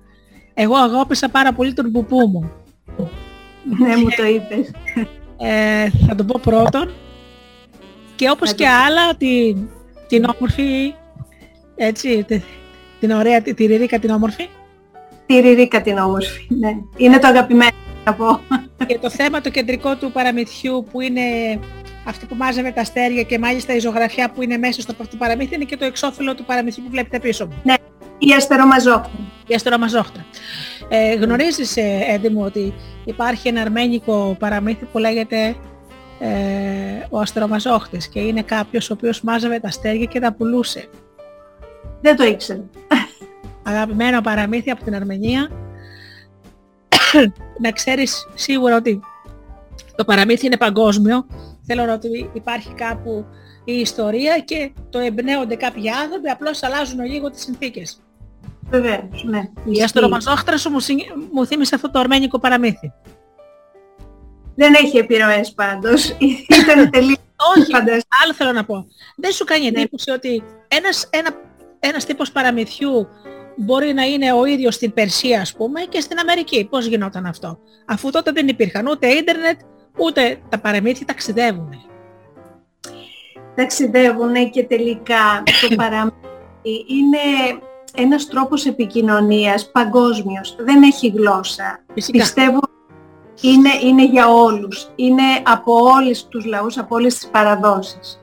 εγώ αγάπησα πάρα πολύ τον πουπού μου. Ναι, μου το είπες. [laughs] Ε, θα το πω πρώτον. Και όπως και άλλα, την, την όμορφη, έτσι, την ωραία, τη, τη Ριρίκα την όμορφη. Τη Ριρίκα την όμορφη, ναι. Είναι το αγαπημένο, να πω. Και το θέμα το κεντρικό του παραμυθιού που είναι αυτή που μάζευε τα αστέρια και μάλιστα η ζωγραφιά που είναι μέσα στο παραμύθι είναι και το εξώφυλλο του παραμυθιού που βλέπετε πίσω μου. Ναι, η αστερομαζόχτρα. Η αστερομαζόχτρα. Ε, γνωρίζεις, ε, μου, ότι υπάρχει ένα αρμένικο παραμύθι που λέγεται ε, ο αστερομαζόχτης και είναι κάποιος ο οποίος μάζευε τα αστέρια και τα πουλούσε. Δεν το ήξερα. Αγαπημένο παραμύθι από την Αρμενία. να ξέρεις σίγουρα ότι το παραμύθι είναι παγκόσμιο. Θέλω να ότι υπάρχει κάπου η ιστορία και το εμπνέονται κάποιοι άνθρωποι, απλώς αλλάζουν λίγο τις συνθήκες. Βεβαίως, ναι. Η αστρομαζόχτρας σου μου, μου θύμισε αυτό το αρμένικο παραμύθι. Δεν έχει επιρροές πάντως. [laughs] Ήταν τελείως Όχι, άλλο θέλω να πω. Δεν σου κάνει ναι. εντύπωση ότι ένας, ένα, ένας τύπος παραμυθιού μπορεί να είναι ο ίδιος στην Περσία ας πούμε και στην Αμερική; Πώς γινόταν αυτό; Αφού τότε δεν υπήρχαν ούτε ίντερνετ ούτε τα παραμύθια ταξιδεύουν. Ταξιδεύουν και τελικά το παραμύθι είναι ένας τρόπος επικοινωνίας παγκόσμιος. Δεν έχει γλώσσα. Φυσικά. Πιστεύω είναι, είναι για όλους. Είναι από όλους τους λαούς, από όλες τις παραδόσεις.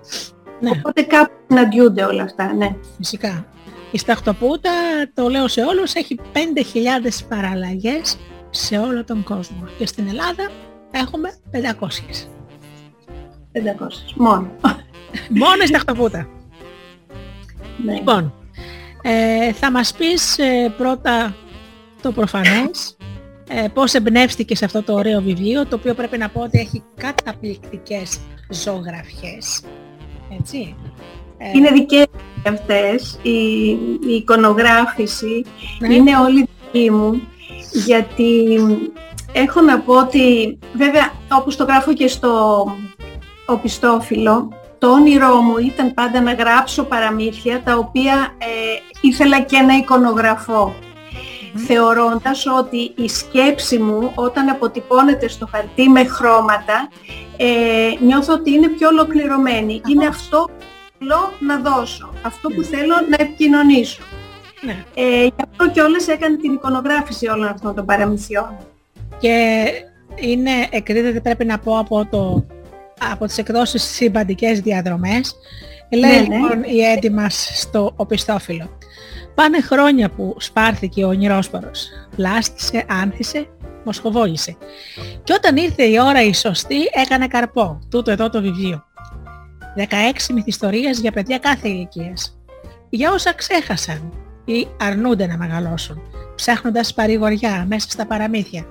Ναι. Οπότε κάπου συναντιούνται όλα αυτά, ναι. Φυσικά. Η Σταχτοπούτα, το λέω σε όλους, έχει 5.000 παραλλαγές σε όλο τον κόσμο. Και στην Ελλάδα έχουμε 500. 500, μόνο. μόνο η Σταχτοπούτα. Ναι. Λοιπόν, ε, θα μας πεις ε, πρώτα το προφανές, ε, πώς εμπνεύστηκες σε αυτό το ωραίο βιβλίο, το οποίο πρέπει να πω ότι έχει καταπληκτικές ζωγραφιές. Έτσι. Ε, είναι δικές αυτές, η, η εικονογράφηση ναι. είναι όλη δική μου, γιατί έχω να πω ότι, βέβαια όπως το γράφω και στο οπιστόφυλλο, το όνειρό μου ήταν πάντα να γράψω παραμύθια τα οποία ε, ήθελα και να εικονογραφώ. Θεωρώντας ότι η σκέψη μου όταν αποτυπώνεται στο χαρτί με χρώματα ε, νιώθω ότι είναι πιο ολοκληρωμένη. Είναι αυτό που θέλω να δώσω, αυτό που θέλω να επικοινωνήσω. Ναι. Ε, γι' αυτό και όλες έκανε την εικονογράφηση όλων αυτών των παραμυθιών. Και είναι, εκρίνεται πρέπει να πω από το από τις εκδόσεις συμπαντικές διαδρομές. Λέει ναι, ναι. λοιπόν η Έντι μας στο οπιστόφυλλο. Πάνε χρόνια που σπάρθηκε ο ονειρόσπαρος. Πλάστησε, άνθησε, μοσχοβόλησε. Και όταν ήρθε η ώρα η σωστή έκανε καρπό. Τούτο εδώ το βιβλίο. 16 μυθιστορίες για παιδιά κάθε ηλικίας. Για όσα ξέχασαν ή αρνούνται να μεγαλώσουν, ψάχνοντας παρηγοριά μέσα στα παραμύθια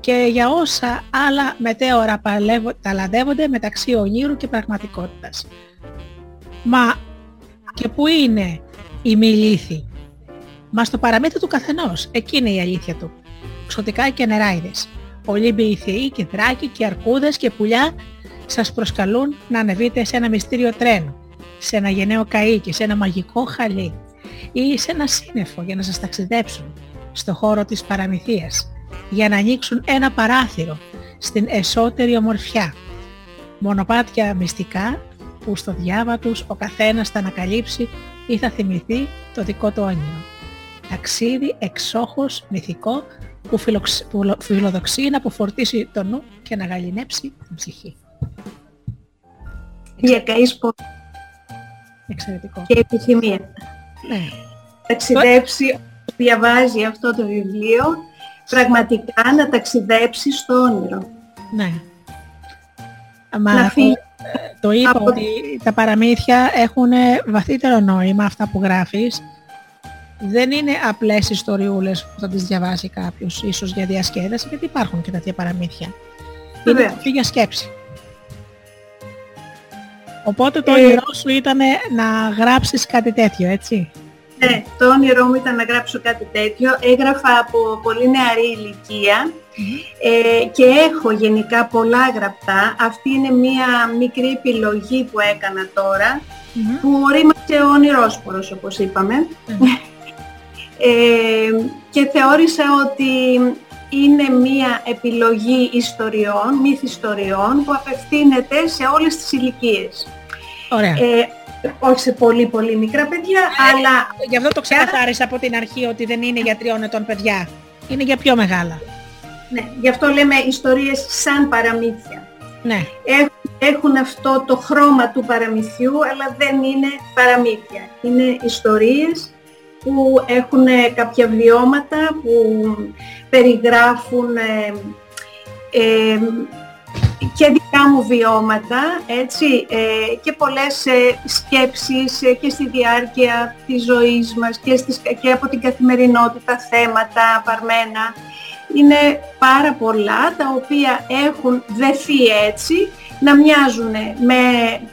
και για όσα άλλα μετέωρα ταλαντεύονται μεταξύ ονείρου και πραγματικότητας. Μα και πού είναι η μη λύθη; Μας στο παραμύθι του καθενός, εκεί είναι η αλήθεια του. Ξωτικά και νεράιδες. Ολύμπιοι θεοί και δράκοι και αρκούδες και πουλιά σας προσκαλούν να ανεβείτε σε ένα μυστήριο τρένο, σε ένα γενναίο καΐκι, σε ένα μαγικό χαλί ή σε ένα σύννεφο για να σας ταξιδέψουν στο χώρο της παραμυθίας για να ανοίξουν ένα παράθυρο στην εσωτερή ομορφιά. Μονοπάτια μυστικά που στο διάβα τους ο καθένας θα ανακαλύψει ή θα θυμηθεί το δικό του όνειρο. Ταξίδι εξόχως μυθικό που, φιλοξ... που φιλοδοξεί να αποφορτήσει το νου και να γαλινέψει την ψυχή. Διακαείς Εξαιρετικό. Και επιθυμία. Ναι. Ταξιδέψει, διαβάζει αυτό το βιβλίο πραγματικά να ταξιδέψεις στο όνειρο. Ναι. Μα Να φύγεις το είπα από- ότι τα παραμύθια έχουν βαθύτερο νόημα αυτά που γράφεις. Δεν είναι απλές ιστοριούλες που θα τις διαβάσει κάποιος, ίσως για διασκέδαση, γιατί υπάρχουν και τέτοια παραμύθια. Είναι Βεβαίως. τροφή για σκέψη. Οπότε το Ε, όνειρό σου ήταν να γράψεις κάτι τέτοιο, έτσι. Ναι, το όνειρό μου ήταν να γράψω κάτι τέτοιο. Έγραφα από πολύ νεαρή ηλικία ε, και έχω γενικά πολλά γραπτά. Αυτή είναι μία μικρή επιλογή που έκανα τώρα Μμμ. που ορίμασε ο ονειρόσπορος όπως είπαμε. Μμμ. [laughs] Ε, και θεώρησα ότι είναι μία επιλογή ιστοριών, μυθιστοριών που απευθύνεται σε όλες τις ηλικίες. Ωραία. Ε, όχι σε πολύ πολύ μικρά παιδιά, αλλά Γι' αυτό το ξεκαθάρισα από την αρχή ότι δεν είναι για τριών ετών παιδιά. Είναι για πιο μεγάλα. ναι, γι' αυτό λέμε ιστορίες σαν παραμύθια. Ναι. Έχουν, έχουν αυτό το χρώμα του παραμυθιού, αλλά δεν είναι παραμύθια. Είναι ιστορίες που έχουν ε, κάποια βιώματα, που περιγράφουν ε, ε, και δικά μου βιώματα, έτσι, ε, και πολλές ε, σκέψεις ε, και στη διάρκεια της ζωής μας και, στις, και από την καθημερινότητα θέματα παρμένα. Είναι πάρα πολλά τα οποία έχουν δεθεί έτσι, να μοιάζουν με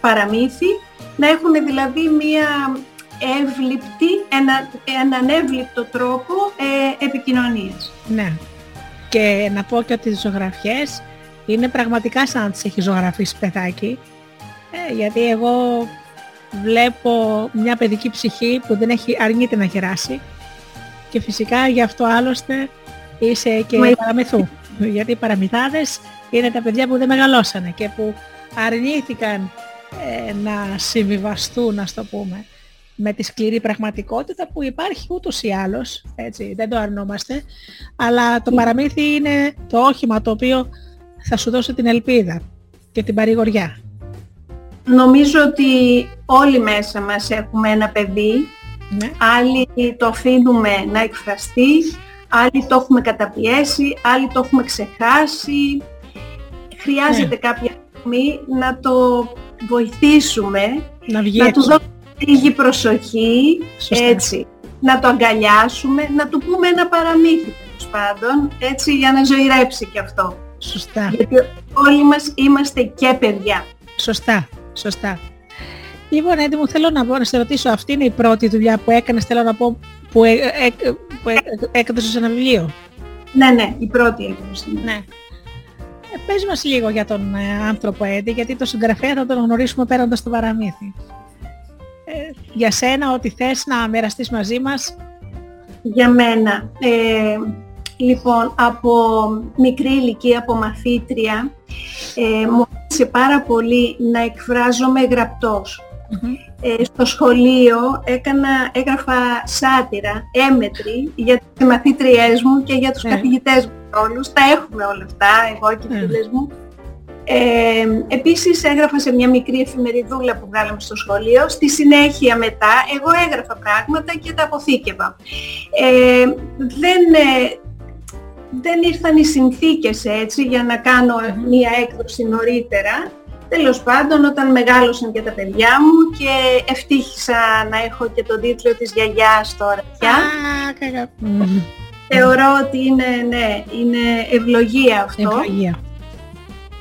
παραμύθι, να έχουν δηλαδή μία εύληπτη, ένα, έναν εύληπτο τρόπο ε, επικοινωνίας. Ναι. Και να πω και ότι τις ζωγραφιές είναι πραγματικά σαν να τις έχει ζωγραφίσει παιδάκι. Ε, γιατί εγώ βλέπω μια παιδική ψυχή που δεν έχει αρνείται να γεράσει και φυσικά γι' αυτό άλλωστε είσαι και Μα- παραμυθού. Γιατί οι παραμυθάδες είναι τα παιδιά που δεν μεγαλώσανε και που αρνήθηκαν ε, να συμβιβαστούν, ας το πούμε, με τη σκληρή πραγματικότητα που υπάρχει ούτως ή άλλως, έτσι, δεν το αρνούμαστε, αλλά το παραμύθι είναι το όχημα το οποίο θα σου δώσει την ελπίδα και την παρηγοριά. Νομίζω ότι όλοι μέσα μας έχουμε ένα παιδί, Ναι. άλλοι το αφήνουμε να εκφραστεί, άλλοι το έχουμε καταπιέσει, άλλοι το έχουμε ξεχάσει. Χρειάζεται κάποια στιγμή να το βοηθήσουμε, Να βγει να του έξω. δώσουμε λίγη προσοχή, Σωστά. έτσι, να το αγκαλιάσουμε, να του πούμε ένα παραμύθι τέλος πάντων, έτσι για να ζωηρέψει και αυτό. Σωστά. Γιατί όλοι μας είμαστε και παιδιά. Σωστά. Σωστά. Λοιπόν, Έντι μου, θέλω να, πω, να σε ρωτήσω, αυτή είναι η πρώτη δουλειά που έκανες, θέλω να πω, που, ε, ε, που ε, έκδοσες ένα βιβλίο; Ναι, ναι, η πρώτη έκδοση. Ναι. Ε, πες μας λίγο για τον ε, άνθρωπο Έντι, γιατί το συγγραφέα θα τον γνωρίσουμε πέροντας το παραμύθι. Ε, για σένα, ό,τι θες να μοιραστείς μαζί μας. Για μένα. Ε, λοιπόν, από μικρή ηλικία, από μαθήτρια, ε, μου άρεσε πάρα πολύ να εκφράζομαι γραπτός. Ε, στο σχολείο έκανα, έγραφα σάτυρα, έμετρη για τις μαθήτριές μου και για τους Ναι. καθηγητές μου όλους. Τα έχουμε όλα αυτά, εγώ και οι Ναι. φίλες μου. Ε, επίσης έγραφα σε μια μικρή εφημεριδούλα που βγάλαμε στο σχολείο. Στη συνέχεια μετά εγώ έγραφα πράγματα και τα αποθήκευα. Ε, δεν, ε, δεν ήρθαν οι συνθήκες έτσι για να κάνω μια έκδοση νωρίτερα. Τέλος πάντων όταν μεγάλωσαν και τα παιδιά μου και ευτύχησα να έχω και τον τίτλο της γιαγιάς τώρα πια. Α, κακα- Μμμ. Θεωρώ ότι είναι, ναι, είναι ευλογία αυτό. Ευλογία.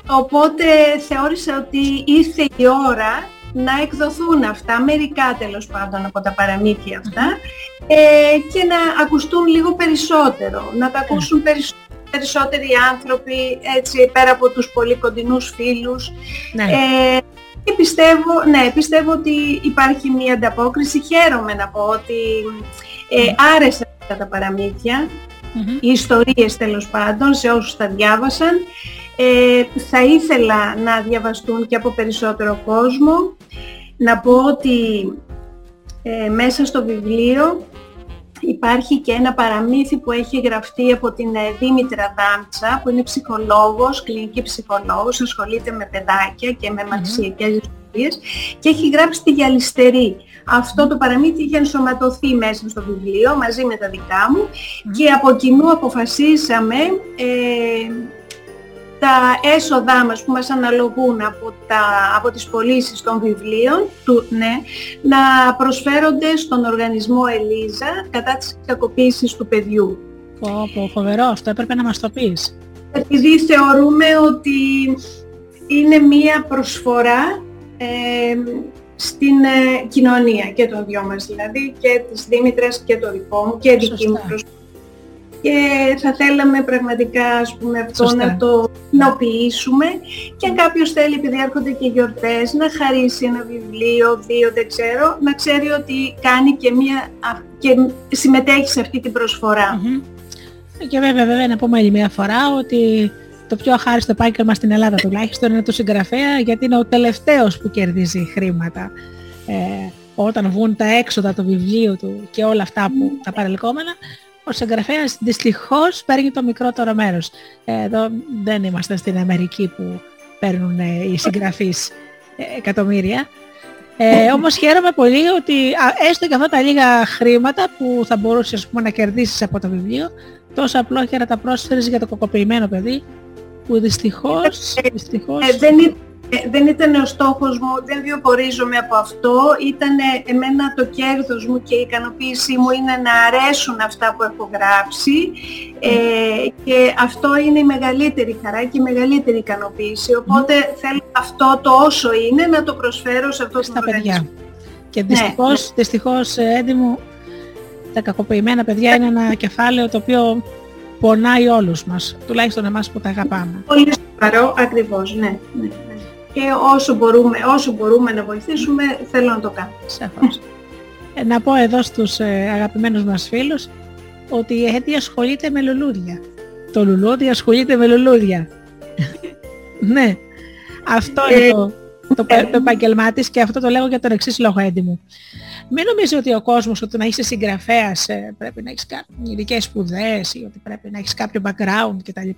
Οπότε θεώρησα ότι ήρθε η ώρα να εκδοθούν αυτά, μερικά τέλος πάντων από τα παραμύθια αυτά ε, και να ακουστούν λίγο περισσότερο, να τα ακούσουν περισ- περισσότεροι άνθρωποι έτσι πέρα από τους πολύ κοντινούς φίλους. Ναι. Ε, και πιστεύω, ναι, πιστεύω ότι υπάρχει μια ανταπόκριση. Χαίρομαι να πω ότι ε, άρεσαν αυτά τα παραμύθια Μμμ. οι ιστορίες τέλος πάντων σε όσους τα διάβασαν. Ε, θα ήθελα να διαβαστούν και από περισσότερο κόσμο. Να πω ότι ε, μέσα στο βιβλίο υπάρχει και ένα παραμύθι που έχει γραφτεί από την ε, Δήμητρα Δάμτσα που είναι ψυχολόγος, κλινική ψυχολόγος, ασχολείται με παιδάκια και με μαθησιακές ιστορίες και έχει γράψει τη Γυαλιστερή. Αυτό το παραμύθι είχε ενσωματωθεί μέσα στο βιβλίο μαζί με τα δικά μου και από κοινού αποφασίσαμε ε, τα έσοδά μας που μας αναλογούν από, τα, από τις πωλήσεις των βιβλίων του, ναι, να προσφέρονται στον οργανισμό Ελίζα κατά της κακοποίησης του παιδιού. Πω, πω, φοβερό, αυτό έπρεπε να μας το πεις. Επειδή θεωρούμε ότι είναι μία προσφορά ε, στην ε, κοινωνία και των δυο μας δηλαδή και της Δήμητρας και το δικό μου και δική μου προσφορά και θα θέλαμε πραγματικά ας πούμε, αυτό να το κοινοποιήσουμε και αν κάποιος θέλει επειδή έρχονται και γιορτές να χαρίσει ένα βιβλίο, δύο δεν ξέρω, να ξέρει ότι κάνει και, μια, και συμμετέχει σε αυτή την προσφορά. Και βέβαια, βέβαια να πούμε άλλη μια φορά ότι το πιο αχάριστο επάγγελμα στην Ελλάδα τουλάχιστον είναι το συγγραφέα γιατί είναι ο τελευταίος που κερδίζει χρήματα. Ε, όταν βγουν τα έξοδα του βιβλίου του και όλα αυτά που τα παρελκόμενα, ο συγγραφέας δυστυχώς παίρνει το μικρότερο μέρος. Εδώ δεν είμαστε στην Αμερική που παίρνουν ε, οι συγγραφείς ε, εκατομμύρια. Ε, όμως χαίρομαι πολύ ότι έστω και αυτά τα λίγα χρήματα που θα μπορούσες πούμε, να κερδίσεις από το βιβλίο, τόσο απλόχερα τα πρόσφερες για το κοκοποιημένο παιδί, που δυστυχώς, ε, δυστυχώς... Ε, δεν, ε, δεν ήταν ο στόχος μου, δεν βιοπορίζομαι από αυτό. Ήταν εμένα το κέρδος μου και η ικανοποίησή μου είναι να αρέσουν αυτά που έχω γράψει ε, και αυτό είναι η μεγαλύτερη χαρά και η μεγαλύτερη ικανοποίηση. Οπότε θέλω αυτό το όσο είναι να το προσφέρω σε αυτό το παιδιά. Και ναι, δυστυχώς, ναι. δυστυχώς Έντι μου, τα κακοποιημένα παιδιά είναι ένα κεφάλαιο το οποίο πονάει όλους μας, τουλάχιστον εμάς που τα αγαπάμε. Πολύ σοβαρό, ακριβώς, ναι. ναι και όσο μπορούμε, όσο μπορούμε να βοηθήσουμε θέλω να το κάνω. Σαφώς. Ε, να πω εδώ στους ε, αγαπημένους μας φίλους ότι η ΕΤΗ ασχολείται με λουλούδια. Το λουλούδι ασχολείται με λουλούδια. [laughs] ναι. Αυτό είναι ε, το, το, το, το επαγγελμά της και αυτό το λέγω για τον εξής λόγο έντιμο. Μην νομίζεις ότι ο κόσμος ότι να είσαι συγγραφέας ε, πρέπει να έχεις ειδικές σπουδές ή ότι πρέπει να έχεις κάποιο background κτλ.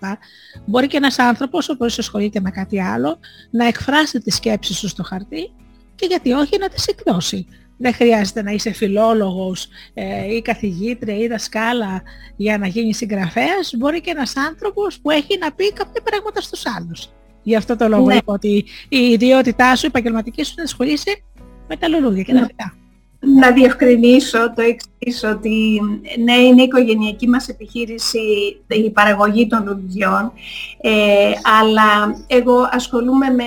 Μπορεί και ένας άνθρωπος, όπως ασχολείται με κάτι άλλο, να εκφράσει τις σκέψεις σου στο χαρτί και γιατί όχι να τις εκδώσει. Δεν χρειάζεται να είσαι φιλόλογος ε, ή καθηγήτρια ή δασκάλα για να γίνεις συγγραφέας. Μπορεί και ένας άνθρωπος που έχει να πει κάποια πράγματα στους άλλους. Γι' αυτό το λόγο ναι. είπα ότι η ιδιότητά σου, η επαγγελματική σου, να ασχολείσαι με τα λουλούδια και τα φυτά. Ναι να διευκρινίσω το εξής, ότι ναι, είναι η οικογενειακή μας επιχείρηση η παραγωγή των λουλουδιών, ε, αλλά εγώ ασχολούμαι με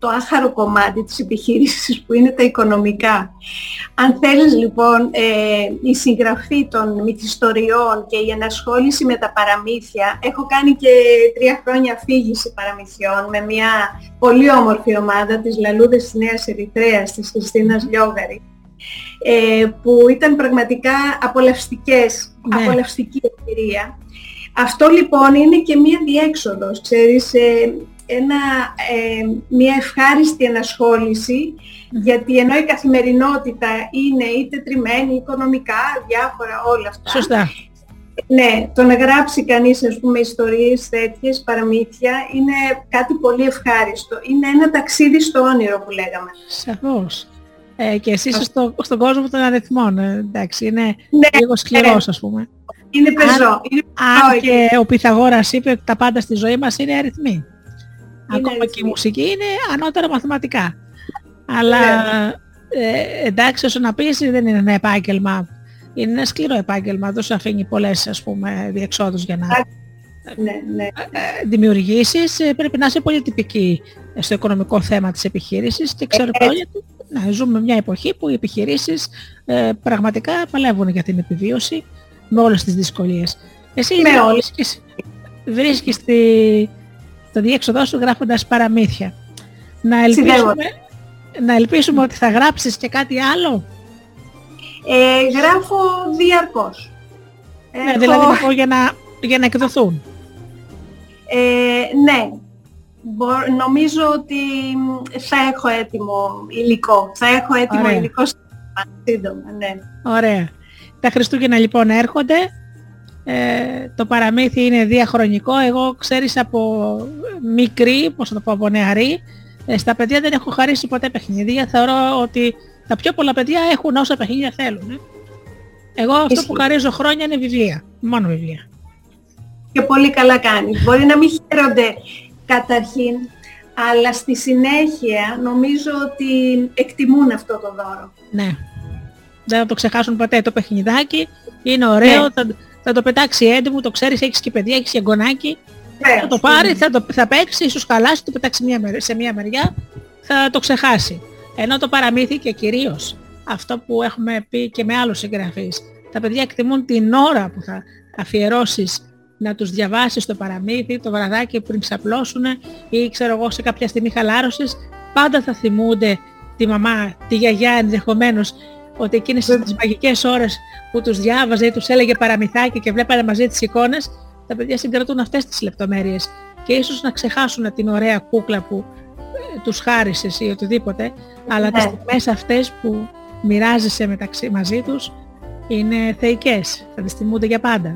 το άχαρο κομμάτι της επιχείρησης που είναι τα οικονομικά. Αν θέλεις λοιπόν ε, η συγγραφή των μυθιστοριών και η ενασχόληση με τα παραμύθια, έχω κάνει και τρία χρόνια αφήγηση παραμυθιών με μια πολύ όμορφη ομάδα της Λαλούδες της Νέας Ερυθρέας της Χριστίνας Λιόγαρη ε, που ήταν πραγματικά απολαυστικές, ναι. απολαυστική εμπειρία. Αυτό λοιπόν είναι και μία διέξοδος, ξέρεις, ε, ένα, ε, μια ευχάριστη ενασχόληση, γιατί ενώ η καθημερινότητα είναι είτε τριμμένη, οικονομικά, διάφορα όλα αυτά. Σωστά. Ναι, το να γράψει κανείς, ας πούμε, ιστορίες τέτοιες, παραμύθια, είναι κάτι πολύ ευχάριστο. Είναι ένα ταξίδι στο όνειρο που λέγαμε. Σαφώς. Ε, και εσύ είσαι στο, στον κόσμο των αριθμών. Ε, εντάξει, είναι ναι, λίγο σκληρός ας πούμε. Είναι πεζό. Είναι αν και ο Πυθαγόρας είπε ότι τα πάντα στη ζωή μας είναι αριθμοί. Ακόμα και η μουσική είναι ανώτερα μαθηματικά. Αλλά ε, εντάξει, όσο να πεις δεν είναι ένα επάγγελμα. Είναι ένα σκληρό επάγγελμα. Δεν σου αφήνει πολλές ας πούμε διεξόδους για να ναι, ναι. Ε, δημιουργήσεις. Πρέπει να είσαι πολύ τυπική στο οικονομικό θέμα της επιχείρησης και ξέρω ε, όλοι να ζούμε μια εποχή που οι επιχειρήσεις ε, πραγματικά παλεύουν για την επιβίωση με όλες τις δυσκολίες. Εσύ με βρίσκεις, βρίσκεις τη, το διέξοδό σου γράφοντας παραμύθια. Να ελπίσουμε, να ελπίσουμε ότι θα γράψεις και κάτι άλλο; Ε, γράφω διαρκώς. Ναι, δηλαδή για να, για να εκδοθούν. Ε, ναι, νομίζω ότι θα έχω έτοιμο υλικό. Θα έχω έτοιμο Ωραία. υλικό σύντομα, ναι. Ωραία. Τα Χριστούγεννα λοιπόν έρχονται. Ε, το παραμύθι είναι διαχρονικό. Εγώ ξέρεις από μικρή, πώς θα το πω, από νεαρή, Ε, στα παιδιά δεν έχω χαρίσει ποτέ παιχνίδια. Θεωρώ ότι τα πιο πολλά παιδιά έχουν όσα παιχνίδια θέλουν. ε. Εγώ αυτό Ισχύει. που χαρίζω χρόνια είναι βιβλία. Μόνο βιβλία. Και πολύ καλά κάνεις. Μπορεί να μην χαίρονται καταρχήν, αλλά στη συνέχεια νομίζω ότι εκτιμούν αυτό το δώρο. Ναι. Δεν θα το ξεχάσουν ποτέ το παιχνιδάκι. Είναι ωραίο, Ναι. θα, θα το πετάξει έντιμο, το ξέρεις, έχεις και παιδιά, έχεις και γκονάκι. Βεβαίως. Θα το πάρει, θα, το, θα παίξει, ίσως χαλάσει, το πετάξει μια, μερ- σε μια μεριά, θα το ξεχάσει. Ενώ το παραμύθι και κυρίως αυτό που έχουμε πει και με άλλους συγγραφείς, τα παιδιά εκτιμούν την ώρα που θα αφιερώσεις να τους διαβάσεις το παραμύθι, το βραδάκι πριν ξαπλώσουν ή ξέρω εγώ σε κάποια στιγμή χαλάρωσης, πάντα θα θυμούνται τη μαμά, τη γιαγιά ενδεχομένως ότι εκείνες τις μαγικές ώρες που τους διάβαζε ή τους έλεγε παραμυθάκι και βλέπανε μαζί τις εικόνες, τα παιδιά συγκρατούν αυτές τις λεπτομέρειες και ίσως να ξεχάσουν την ωραία κούκλα που ε, τους χάρισες ή οτιδήποτε, αλλά τις Ναι. στιγμές αυτές που μοιράζεσαι μεταξύ μαζί τους είναι θεϊκές, θα τις θυμούνται για πάντα.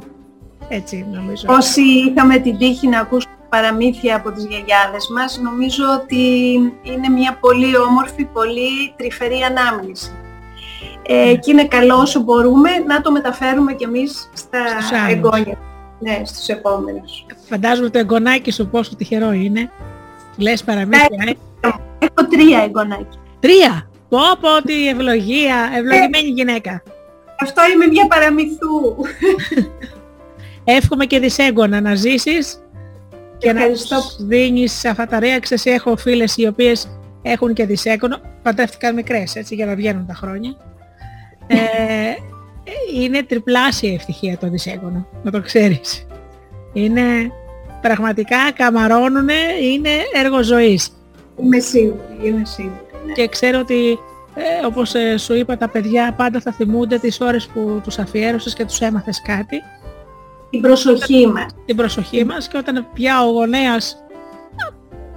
Έτσι νομίζω. Όσοι είχαμε την τύχη να ακούσουμε παραμύθια από τις γιαγιάδες μας, νομίζω ότι είναι μια πολύ όμορφη, πολύ τρυφερή ανάμνηση. Ε, και είναι καλό όσο μπορούμε να το μεταφέρουμε κι εμείς στα Στους άλλους. εγγόνια. Ναι, στους επόμενους. Φαντάζομαι το εγγονάκι σου πόσο τυχερό είναι. Λες παραμύθια, ε. Έχω τρία εγγονάκια. Τρία! Πω πω τι ευλογία, ευλογημένη γυναίκα. Αυτό είμαι μια παραμυθού. [laughs] Εύχομαι και δυσέγγωνα να ζήσεις και να Ευχαριστώ. τους δίνεις αυτά τα ρέα. Ξέρεις, έχω φίλες οι οποίες έχουν και δυσέγγωνο, παντρεύτηκαν μικρές έτσι για να βγαίνουν τα χρόνια. Ε, είναι τριπλάσια η ευτυχία το δυσέγγωνο, να το ξέρεις. Είναι πραγματικά καμαρώνουνε, είναι έργο ζωής. Είμαι σίγουρη, είμαι σίγουρη. ναι. Και ξέρω ότι ε, όπως ε, σου είπα τα παιδιά πάντα θα θυμούνται τις ώρες που τους αφιέρωσες και τους έμαθες κάτι Την προσοχή μας. την προσοχή μας και όταν πια ο γονέας α,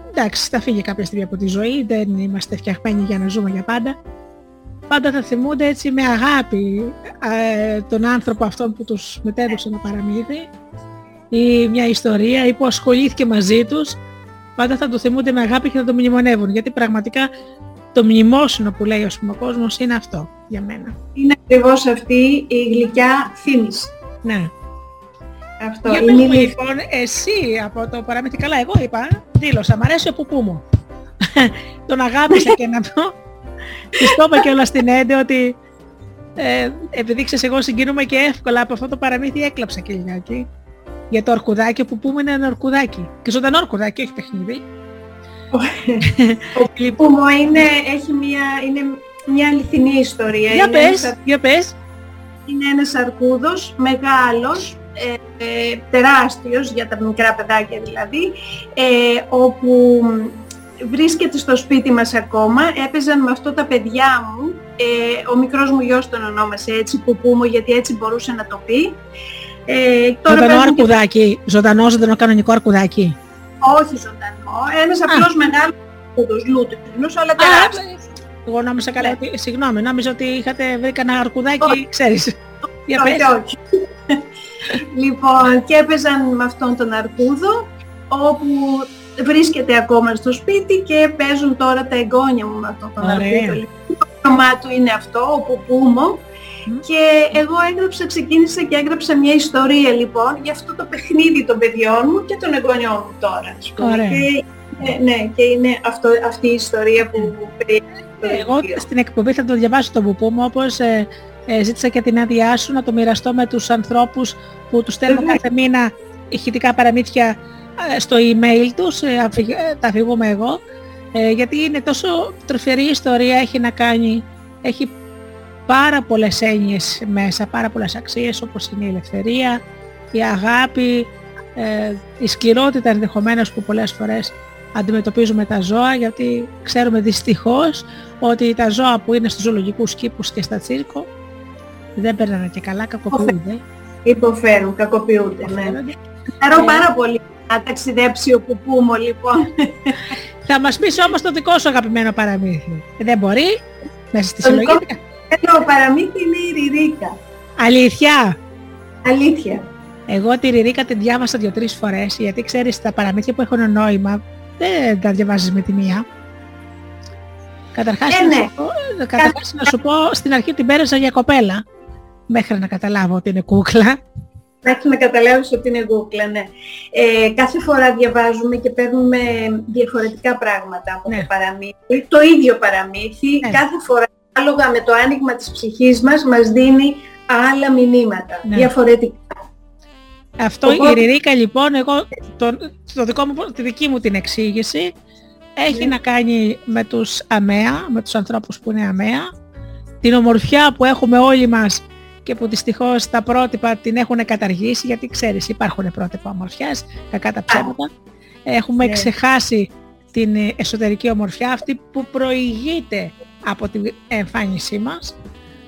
εντάξει θα φύγει κάποια στιγμή από τη ζωή δεν είμαστε φτιαγμένοι για να ζούμε για πάντα πάντα θα θυμούνται έτσι με αγάπη ε, τον άνθρωπο αυτόν που τους μετέδωσε ένα παραμύθι ή μια ιστορία ή που ασχολήθηκε μαζί τους πάντα θα το θυμούνται με αγάπη και θα το μνημονεύουν γιατί πραγματικά το μνημόσυνο που λέει ας πούμε, ο κόσμος είναι αυτό για μένα. Είναι ακριβώς αυτή η γλυκιά θύμηση. Ναι. Αυτό Για είναι πες η μου λύθη. λοιπόν, εσύ από το παραμύθι καλά, εγώ είπα, δήλωσα, μ' αρέσει ο πουπού μου. [laughs] Τον αγάπησα και να πω. Της το είπα και όλα στην Έντε ότι ε, επειδή ξέρεις εγώ συγκινούμε και εύκολα από αυτό το παραμύθι έκλαψα και λιγάκι. Για το ορκουδάκι, ο πουπού μου είναι ένα ορκουδάκι. Και ζωντανό ορκουδάκι, όχι παιχνίδι. Ο Πούμο είναι, έχει μια, είναι μια αληθινή ιστορία. Για είναι, ένας, πες, για πες. είναι ένας αρκούδος μεγάλος, ε, ε, τεράστιος για τα μικρά παιδάκια δηλαδή, ε, όπου βρίσκεται στο σπίτι μας ακόμα. Έπαιζαν με αυτό τα παιδιά μου. Ε, ο μικρός μου γιος τον ονόμασε έτσι, Πουπούμο, γιατί έτσι μπορούσε να το πει. Ε, τώρα Ζωντανό παίζουν και- αρκουδάκι, ζωντανό, ζωντανό κανονικό αρκουδάκι. Όχι ζωντανό, ένας απλός μεγάλος αρκούδος, λούτρινος, αλλά Α, τεράστιος. εγώ νόμιζα καλά, Ναι. ότι, συγγνώμη, νόμιζα ότι είχατε βρει κανένα αρκουδάκι, ξέρεις. Για όχι, πες. όχι. λοιπόν, και έπαιζαν με αυτόν τον αρκούδο, όπου βρίσκεται ακόμα στο σπίτι και παίζουν τώρα τα εγγόνια μου με αυτόν τον Ωραία. αρκούδο. Λοιπόν, Το όνομά του είναι αυτό, ο Πουπούμο. Μμ. Και εγώ έγραψα, ξεκίνησα και έγραψα μια ιστορία λοιπόν για αυτό το παιχνίδι των παιδιών μου και των εγγονιών μου τώρα. ας πούμε. Ωραία. Και, ε, ναι, και είναι αυτό, αυτή η ιστορία που περιέχει το Εγώ βιβλίο. στην εκπομπή θα το διαβάσω το πουπού μου, όπως ε, ε, ζήτησα και την άδειά σου να το μοιραστώ με τους ανθρώπους που τους στέλνω Βεβαίως. κάθε μήνα ηχητικά παραμύθια ε, στο email τους, ε, αφηγ- ε, τα αφηγούμε εγώ, ε, γιατί είναι τόσο τροφερή ιστορία, έχει να κάνει, έχει πάρα πολλές έννοιες μέσα, πάρα πολλές αξίες όπως είναι η ελευθερία, η αγάπη, ε, η σκληρότητα ενδεχομένως που πολλές φορές αντιμετωπίζουμε τα ζώα γιατί ξέρουμε δυστυχώς ότι τα ζώα που είναι στους ζωολογικούς κήπους και στα τσίρκο δεν περνάνε και καλά, κακοποιούνται. Υποφέρουν, κακοποιούνται. Ναι. Υποφέρονται. Χαρώ Ναι. πάρα πολύ να ταξιδέψει ο Πουπούμο λοιπόν. Θα μας πεις όμως το δικό σου αγαπημένο παραμύθι. Δεν μπορεί, μέσα στη Το δικό συλλογή. Ένα παραμύθι είναι η Ριρίκα. Αλήθεια; Αλήθεια. Εγώ τη Ριρίκα την διάβασα δύο-τρεις φορές γιατί ξέρεις τα παραμύθια που έχουν νόημα δεν τα διαβάζεις με τη μία. Καταρχάς, Ε, να, ναι. σου πω, καταρχάς να σου πω, στην αρχή την πέρασα για κοπέλα, μέχρι να καταλάβω ότι είναι κούκλα. Μέχρι να καταλάβεις ότι είναι Google, ναι. Ε, κάθε φορά διαβάζουμε και παίρνουμε διαφορετικά πράγματα από Ναι. το παραμύθι. Το ίδιο παραμύθι, Ναι. κάθε φορά, άλογα με το άνοιγμα της ψυχής μας, μας δίνει άλλα μηνύματα, Ναι. διαφορετικά. Αυτό Οπότε- η Ριρίκα λοιπόν, εγώ το, το δικό μου, τη δική μου την εξήγηση έχει Ναι. να κάνει με τους αμαία, με τους ανθρώπους που είναι αμαία, την ομορφιά που έχουμε όλοι μας και που δυστυχώς τα πρότυπα την έχουν καταργήσει, γιατί ξέρεις υπάρχουν πρότυπα ομορφιάς, κακά τα ψέματα. Έχουμε Ναι. ξεχάσει την ε, εσωτερική ομορφιά αυτή που προηγείται από την εμφάνισή μας,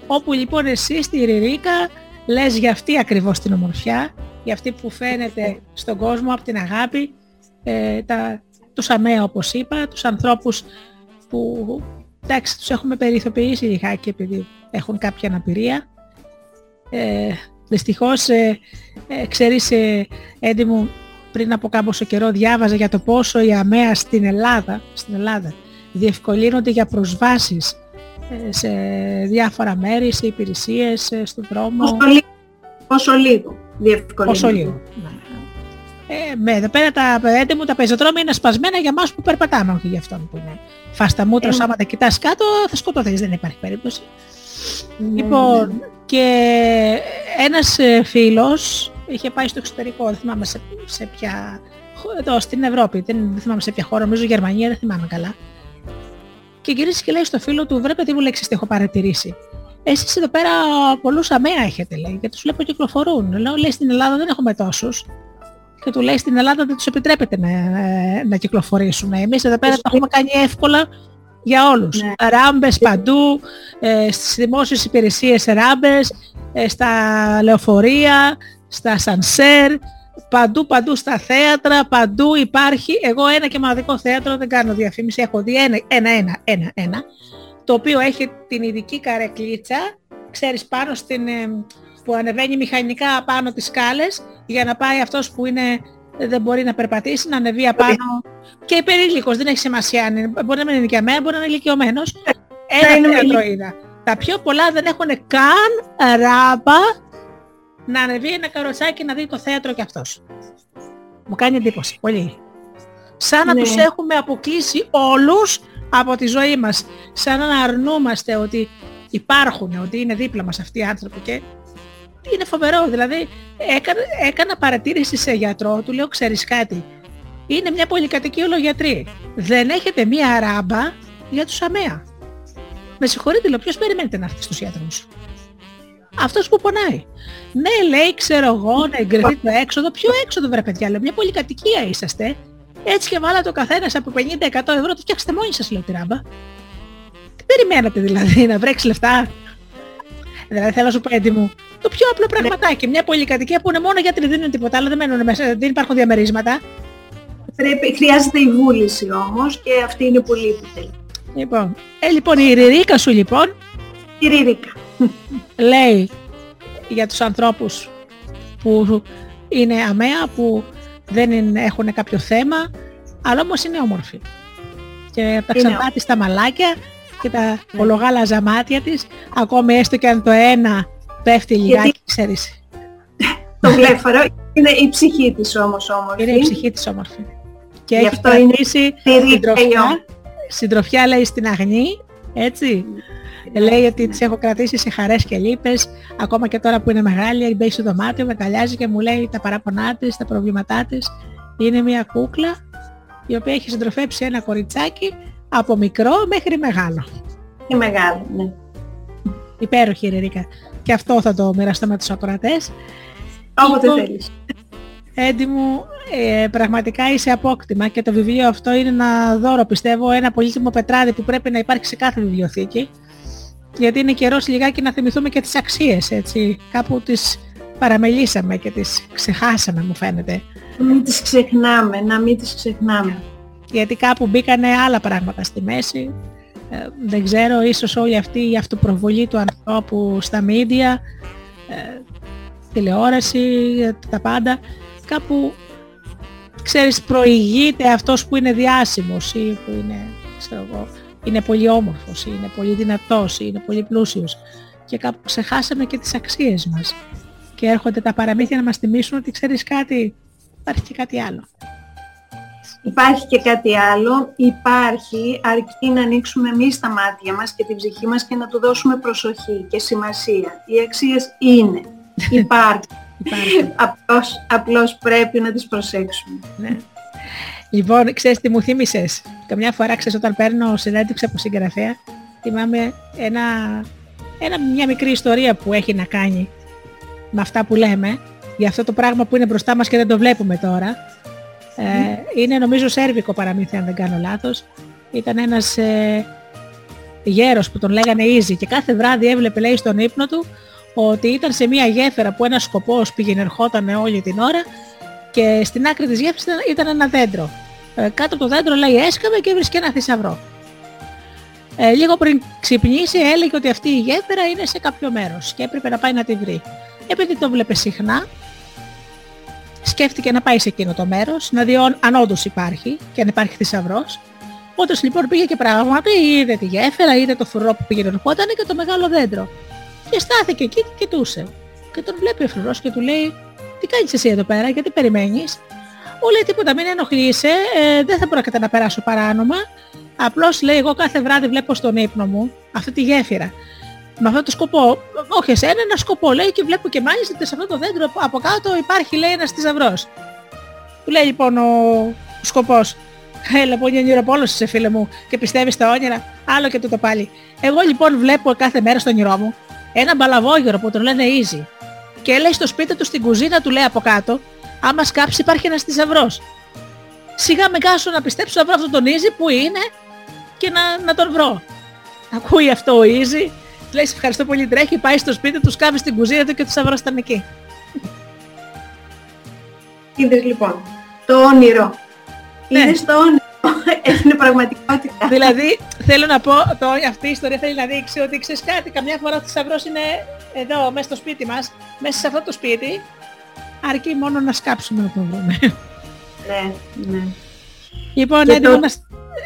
όπου λοιπόν εσύ στη Ριρίκα λες για αυτή ακριβώς την ομορφιά, για αυτή που φαίνεται στον κόσμο από την αγάπη, ε, τα, τους αμαία όπως είπα, τους ανθρώπους που εντάξει τους έχουμε περιθωριοποιήσει λιγάκι επειδή έχουν κάποια αναπηρία. Ε, δυστυχώς, ε, ε, ξέρεις ε, Έντι μου, πριν από κάμποσο καιρό διάβαζα για το πόσο οι αμαία στην Ελλάδα, στην Ελλάδα διευκολύνονται για προσβάσεις ε, σε διάφορα μέρη, σε υπηρεσίες, ε, στον δρόμο. Πόσο λίγο, πόσο λίγο διευκολύνει. Πόσο λίγο. Ε, με, εδώ πέρα τα παιδί μου τα πεζοδρόμια είναι σπασμένα για μας που περπατάμε, όχι για αυτόν που είναι. Φάστα μούτρα, Ε, άμα τα κοιτάς κάτω θα σκοτωθείς, δεν υπάρχει περίπτωση. Ναι, Λοιπόν, και ένας ε, φίλος είχε πάει στο εξωτερικό, δεν θυμάμαι σε, σε ποια, χω- εδώ στην Ευρώπη, δεν, δεν θυμάμαι σε ποια χώρα, νομίζω Γερμανία, δεν θυμάμαι καλά. Και γυρίσει και λέει στο φίλο του, βρε παιδί μου λέξεις τι έχω παρατηρήσει. Εσείς εδώ πέρα πολλούς αμαία έχετε λέει και τους βλέπω κυκλοφορούν. Λέω λέει στην Ελλάδα δεν έχουμε τόσους. Και του λέει στην Ελλάδα δεν τους επιτρέπεται να, να κυκλοφορήσουν. Εμείς εδώ πέρα το έχουμε κάνει εύκολα για όλους. Ναι. Ράμπες παντού, ε, στις δημόσιες υπηρεσίες ράμπες, ε, στα λεωφορεία, στα σανσέρ, παντού παντού στα θέατρα, παντού υπάρχει. Εγώ ένα και μοναδικό θέατρο, δεν κάνω διαφήμιση, έχω δει ένα, ένα, ένα, ένα, ένα το οποίο έχει την ειδική καρεκλίτσα, ξέρεις πάνω στην, ε, που ανεβαίνει μηχανικά πάνω τις σκάλες για να πάει αυτός που είναι, δεν μπορεί να περπατήσει, να ανεβεί απάνω και υπερήλικος, δεν έχει σημασία, αν είναι- μπορεί να μην είναι και αμαία, μπορεί να είναι ηλικιωμένος. Ένα είναι θέατρο ηλικ- είδα. Τα πιο πολλά δεν έχουν καν ράμπα να ανεβεί ένα καροτσάκι να δει το θέατρο και αυτός. Μου κάνει εντύπωση, πολύ. Σαν να Ναι. τους έχουμε αποκλείσει όλους από τη ζωή μας. Σαν να αρνούμαστε ότι υπάρχουν, ότι είναι δίπλα μας αυτοί οι άνθρωποι και είναι φοβερό. Δηλαδή έκανα, έκανα παρατήρηση σε γιατρό, του λέω ξέρεις κάτι, είναι μια πολυκατοικία ολογιατρή. Δεν έχετε μια ράμπα για τους αμαία. Με συγχωρείτε, λέω, ποιος περιμένετε να έρθει στους γιατρούς; Αυτός που πονάει. Ναι, λέει, ξέρω εγώ, να εγκριθεί το έξοδο. Ποιο έξοδο, βρε παιδιά, λέω, μια πολυκατοικία είσαστε. Έτσι και βάλατε ο καθένας από 50-100 ευρώ, το φτιάξτε μόνοι σας, λέω, τη ράμπα. Τι περιμένατε δηλαδή, να βρέξεις λεφτά; Δηλαδή θέλω να σου πω έντιμο. Το πιο απλό πραγματάκι. Μια πολυκατοικία που είναι μόνο γιατί δεν δίνουν τίποτα άλλο, δεν μένουν μέσα, δεν υπάρχουν διαμερίσματα. Πρέπει, χρειάζεται η βούληση όμως και αυτή είναι πολύ επιτελή. Λοιπόν, ε, λοιπόν, η ριρίκα σου λοιπόν Η Ρίρικα. λέει για τους ανθρώπους που είναι αμαία, που δεν είναι- έχουν κάποιο θέμα, αλλά όμως είναι όμορφοι. Και τα Είναι ξαντά της τα μαλάκια και τα ολογάλαζα μάτια της, ακόμη έστω και αν το ένα πέφτει λιγάκι, ξέρεις. Το βλέφαρο είναι η ψυχή της όμως όμορφη. Είναι η ψυχή της όμορφη. Και Γι' έχει αυτό είναι κρατήσει η Ρίρικα η συντροφιά, όμορφη. συντροφιά λέει στην αγνή, έτσι. Λέει ότι τις έχω κρατήσει σε χαρές και λύπες, ακόμα και τώρα που είναι μεγάλη, μπαίνει στο δωμάτιο, με καλιάζει και μου λέει τα παράπονά της, τα προβλήματά της. Είναι μια κούκλα η οποία έχει συντροφέψει ένα κοριτσάκι από μικρό μέχρι μεγάλο. Είναι μεγάλη, ναι. Υπέροχη η Ριρίκα. Και αυτό θα το μοιραστώ με τους ακροατές. Όποτε Λοιπόν, θέλεις. Έντι μου, ε, πραγματικά είσαι απόκτημα και το βιβλίο αυτό είναι ένα δώρο, πιστεύω, ένα πολύτιμο πετράδι που πρέπει να υπάρχει σε κάθε βιβλιοθήκη. Γιατί είναι καιρός λιγάκι να θυμηθούμε και τις αξίες, έτσι. Κάπου τις παραμελήσαμε και τις ξεχάσαμε, μου φαίνεται. Να μην τις ξεχνάμε, να μην τις ξεχνάμε. Γιατί κάπου μπήκανε άλλα πράγματα στη μέση. Ε, δεν ξέρω, ίσως όλη αυτή η αυτοπροβολή του ανθρώπου στα μίντια, ε, τηλεόραση, ε, τα πάντα, κάπου, ξέρεις, προηγείται αυτός που είναι διάσημος ή που είναι, ξέρω εγώ, είναι πολύ όμορφος, είναι πολύ δυνατός, είναι πολύ πλούσιος και κάπου ξεχάσαμε και τις αξίες μας. Και έρχονται τα παραμύθια να μας θυμίσουν ότι ξέρεις κάτι, υπάρχει και κάτι άλλο. Υπάρχει και κάτι άλλο, υπάρχει αρκεί να ανοίξουμε εμείς τα μάτια μας και την ψυχή μας και να του δώσουμε προσοχή και σημασία. Οι αξίες είναι, [laughs] υπάρχουν. απλώς, απλώς πρέπει να τις προσέξουμε. Ναι. Λοιπόν, ξέρεις τι μου θύμισες; Καμιά φορά, ξέρεις, όταν παίρνω συνέντευξη από συγγραφέα, θυμάμαι ένα, ένα, μια μικρή ιστορία που έχει να κάνει με αυτά που λέμε, για αυτό το πράγμα που είναι μπροστά μας και δεν το βλέπουμε τώρα. Ε, είναι νομίζω σέρβικο παραμύθι αν δεν κάνω λάθος. Ήταν ένας ε, γέρος που τον λέγανε Easy και κάθε βράδυ έβλεπε λέει στον ύπνο του ότι ήταν σε μια γέφυρα που ένας σκοπός πήγαινε ερχόταν όλη την ώρα και στην άκρη της γέφυρας ήταν, ήταν ένα δέντρο. Ε, κάτω από το δέντρο λέει έσκαβε και βρίσκε ένα θησαυρό. Ε, λίγο πριν ξυπνήσει έλεγε ότι αυτή η γέφυρα είναι σε κάποιο μέρος και έπρεπε να πάει να τη βρει. Επειδή το βλέπε συχνά, σκέφτηκε να πάει σε εκείνο το μέρος, να δει αν όντως υπάρχει και αν υπάρχει θησαυρός. Όντως λοιπόν πήγε και πράγματι, είδε τη γέφυρα, είδε το φρουρό που πήγαινε ερχόταν και το μεγάλο δέντρο. Και στάθηκε εκεί και κοιτούσε. Και τον βλέπει ο φρουρός και του λέει τι κάνεις εσύ εδώ πέρα, γιατί περιμένεις; Μου λέει τίποτα, μην ενοχλείσαι, ε, δεν θα πρόκειται να περάσω παράνομα. Απλώς λέει εγώ κάθε βράδυ βλέπω στον ύπνο μου αυτή τη γέφυρα. Με αυτό το σκοπό, όχι εσένα, ένα σκοπό λέει και βλέπω και μάλιστα ότι σε αυτό το δέντρο από κάτω υπάρχει λέει ένας θησαυρός. Του λέει λοιπόν ο σκοπός, Έλα που είναι σε φίλε μου και πιστεύεις στα όνειρα, άλλο και τούτο πάλι. Εγώ λοιπόν βλέπω κάθε μέρα στον όνειρό μου ένα μπαλαβόγερο που τον λένε Easy και λέει στο σπίτι του στην κουζίνα του λέει από κάτω άμα σκάψει υπάρχει ένας θησαυρός. Σιγά με κάσω να πιστέψω να βρω αυτόν τον Easy που είναι και να, να τον βρω. Ακούει αυτό ο Easy, λέει σε ευχαριστώ πολύ τρέχει, πάει στο σπίτι του, σκάβει στην κουζίνα του και ο θησαυρός ήταν εκεί. Είδες λοιπόν, το όνειρο. Ναι. Είδες το όνειρο. [laughs] Έγινε πραγματικότητα. δηλαδή, θέλω να πω, το, αυτή η ιστορία θέλει να δείξει ότι ξέρεις κάτι, καμιά φορά ο θησαυρός είναι εδώ, μέσα στο σπίτι μας, μέσα σε αυτό το σπίτι, αρκεί μόνο να σκάψουμε να το βρούμε. Ναι, ναι. Λοιπόν, έτοιμο να,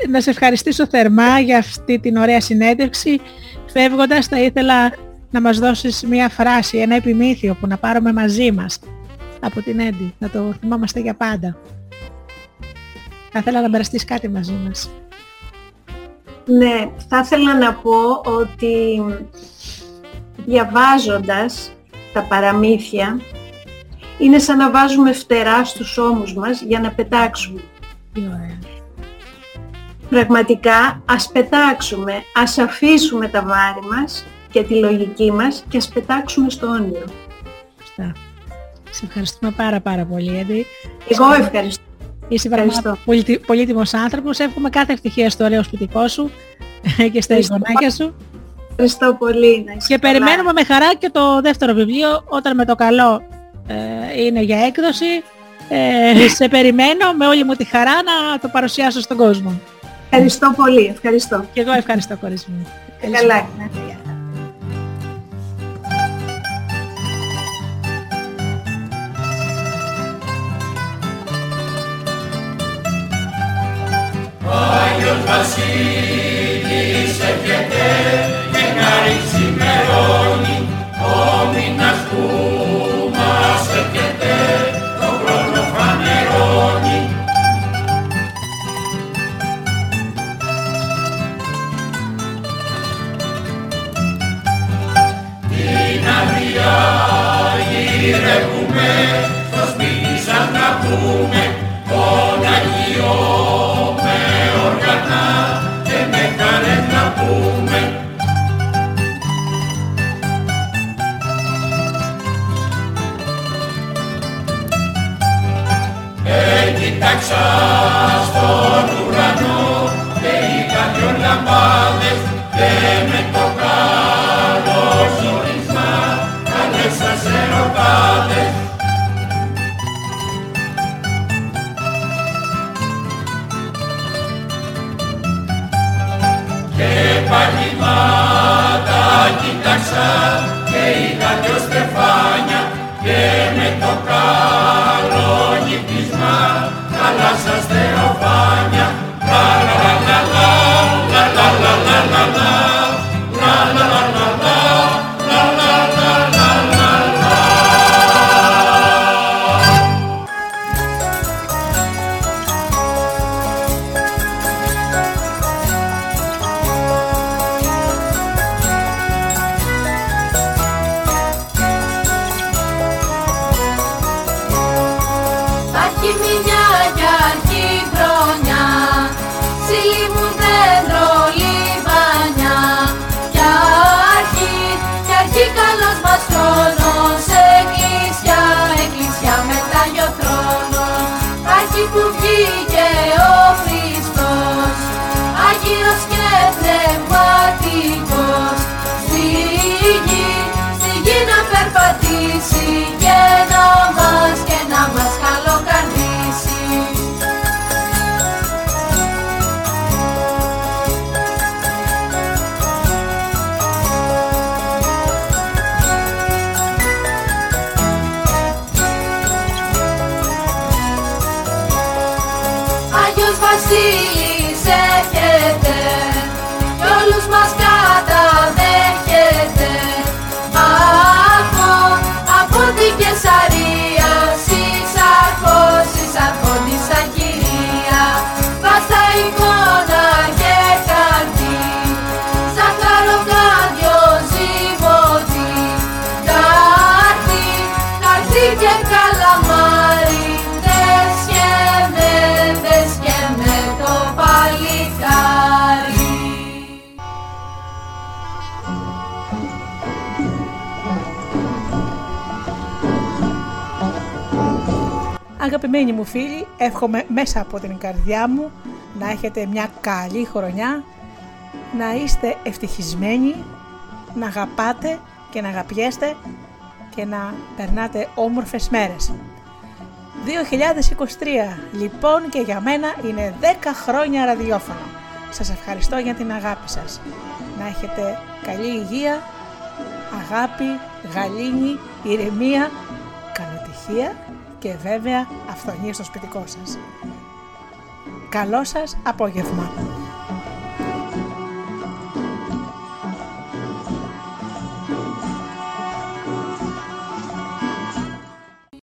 να σε ευχαριστήσω θερμά για αυτή την ωραία συνέντευξη. Φεύγοντας θα ήθελα να μας δώσεις μια φράση, ένα επιμήθειο που να πάρουμε μαζί μας από την Έντι, να το θυμάμαστε για πάντα. Θα ήθελα να μοιραστείς κάτι μαζί μας. Ναι, θα ήθελα να πω ότι διαβάζοντας τα παραμύθια είναι σαν να βάζουμε φτερά στους ώμους μας για να πετάξουμε. Πραγματικά ας πετάξουμε, ας αφήσουμε τα βάρη μας και τη λογική μας και ας πετάξουμε στο όνειρο. Σε ευχαριστούμε πάρα πάρα πολύ, Έντι. Εγώ ευχαριστώ. Είσαι πραγματικά πολύ, πολύτιμος άνθρωπος. Εύχομαι κάθε ευτυχία στο ωραίο σπιτικό σου [laughs] και στα εικονάκια σου. Ευχαριστώ πολύ. και περιμένουμε με χαρά και το δεύτερο βιβλίο όταν με το καλό ε, είναι για έκδοση. Ε, [laughs] σε περιμένω με όλη μου τη χαρά να το παρουσιάσω στον κόσμο. Ευχαριστώ πολύ. Ευχαριστώ. Και εγώ ευχαριστώ κορίτσι μου. Καλά. Γυρεύουμε στο σπίτι σαν να πούμε τον Αγιό Κοίταξα στον ουρανό και είχα δυο λαμπάδες και με κοίταξα και είχα δυο στεφάνια και με το καλό νυχτισμά θάλασσα στεροφάνια. Αγαπημένοι μου φίλοι, εύχομαι μέσα από την καρδιά μου να έχετε μια καλή χρονιά, να είστε ευτυχισμένοι, να αγαπάτε και να αγαπιέστε και να περνάτε όμορφες μέρες. 2023 λοιπόν και για μένα είναι 10 χρόνια ραδιόφωνο. Σας ευχαριστώ για την αγάπη σας. Να έχετε καλή υγεία, αγάπη, γαλήνη, ηρεμία, καλοτυχία και βέβαια αυθονία στο σπιτικό σας. Καλό σας απόγευμα.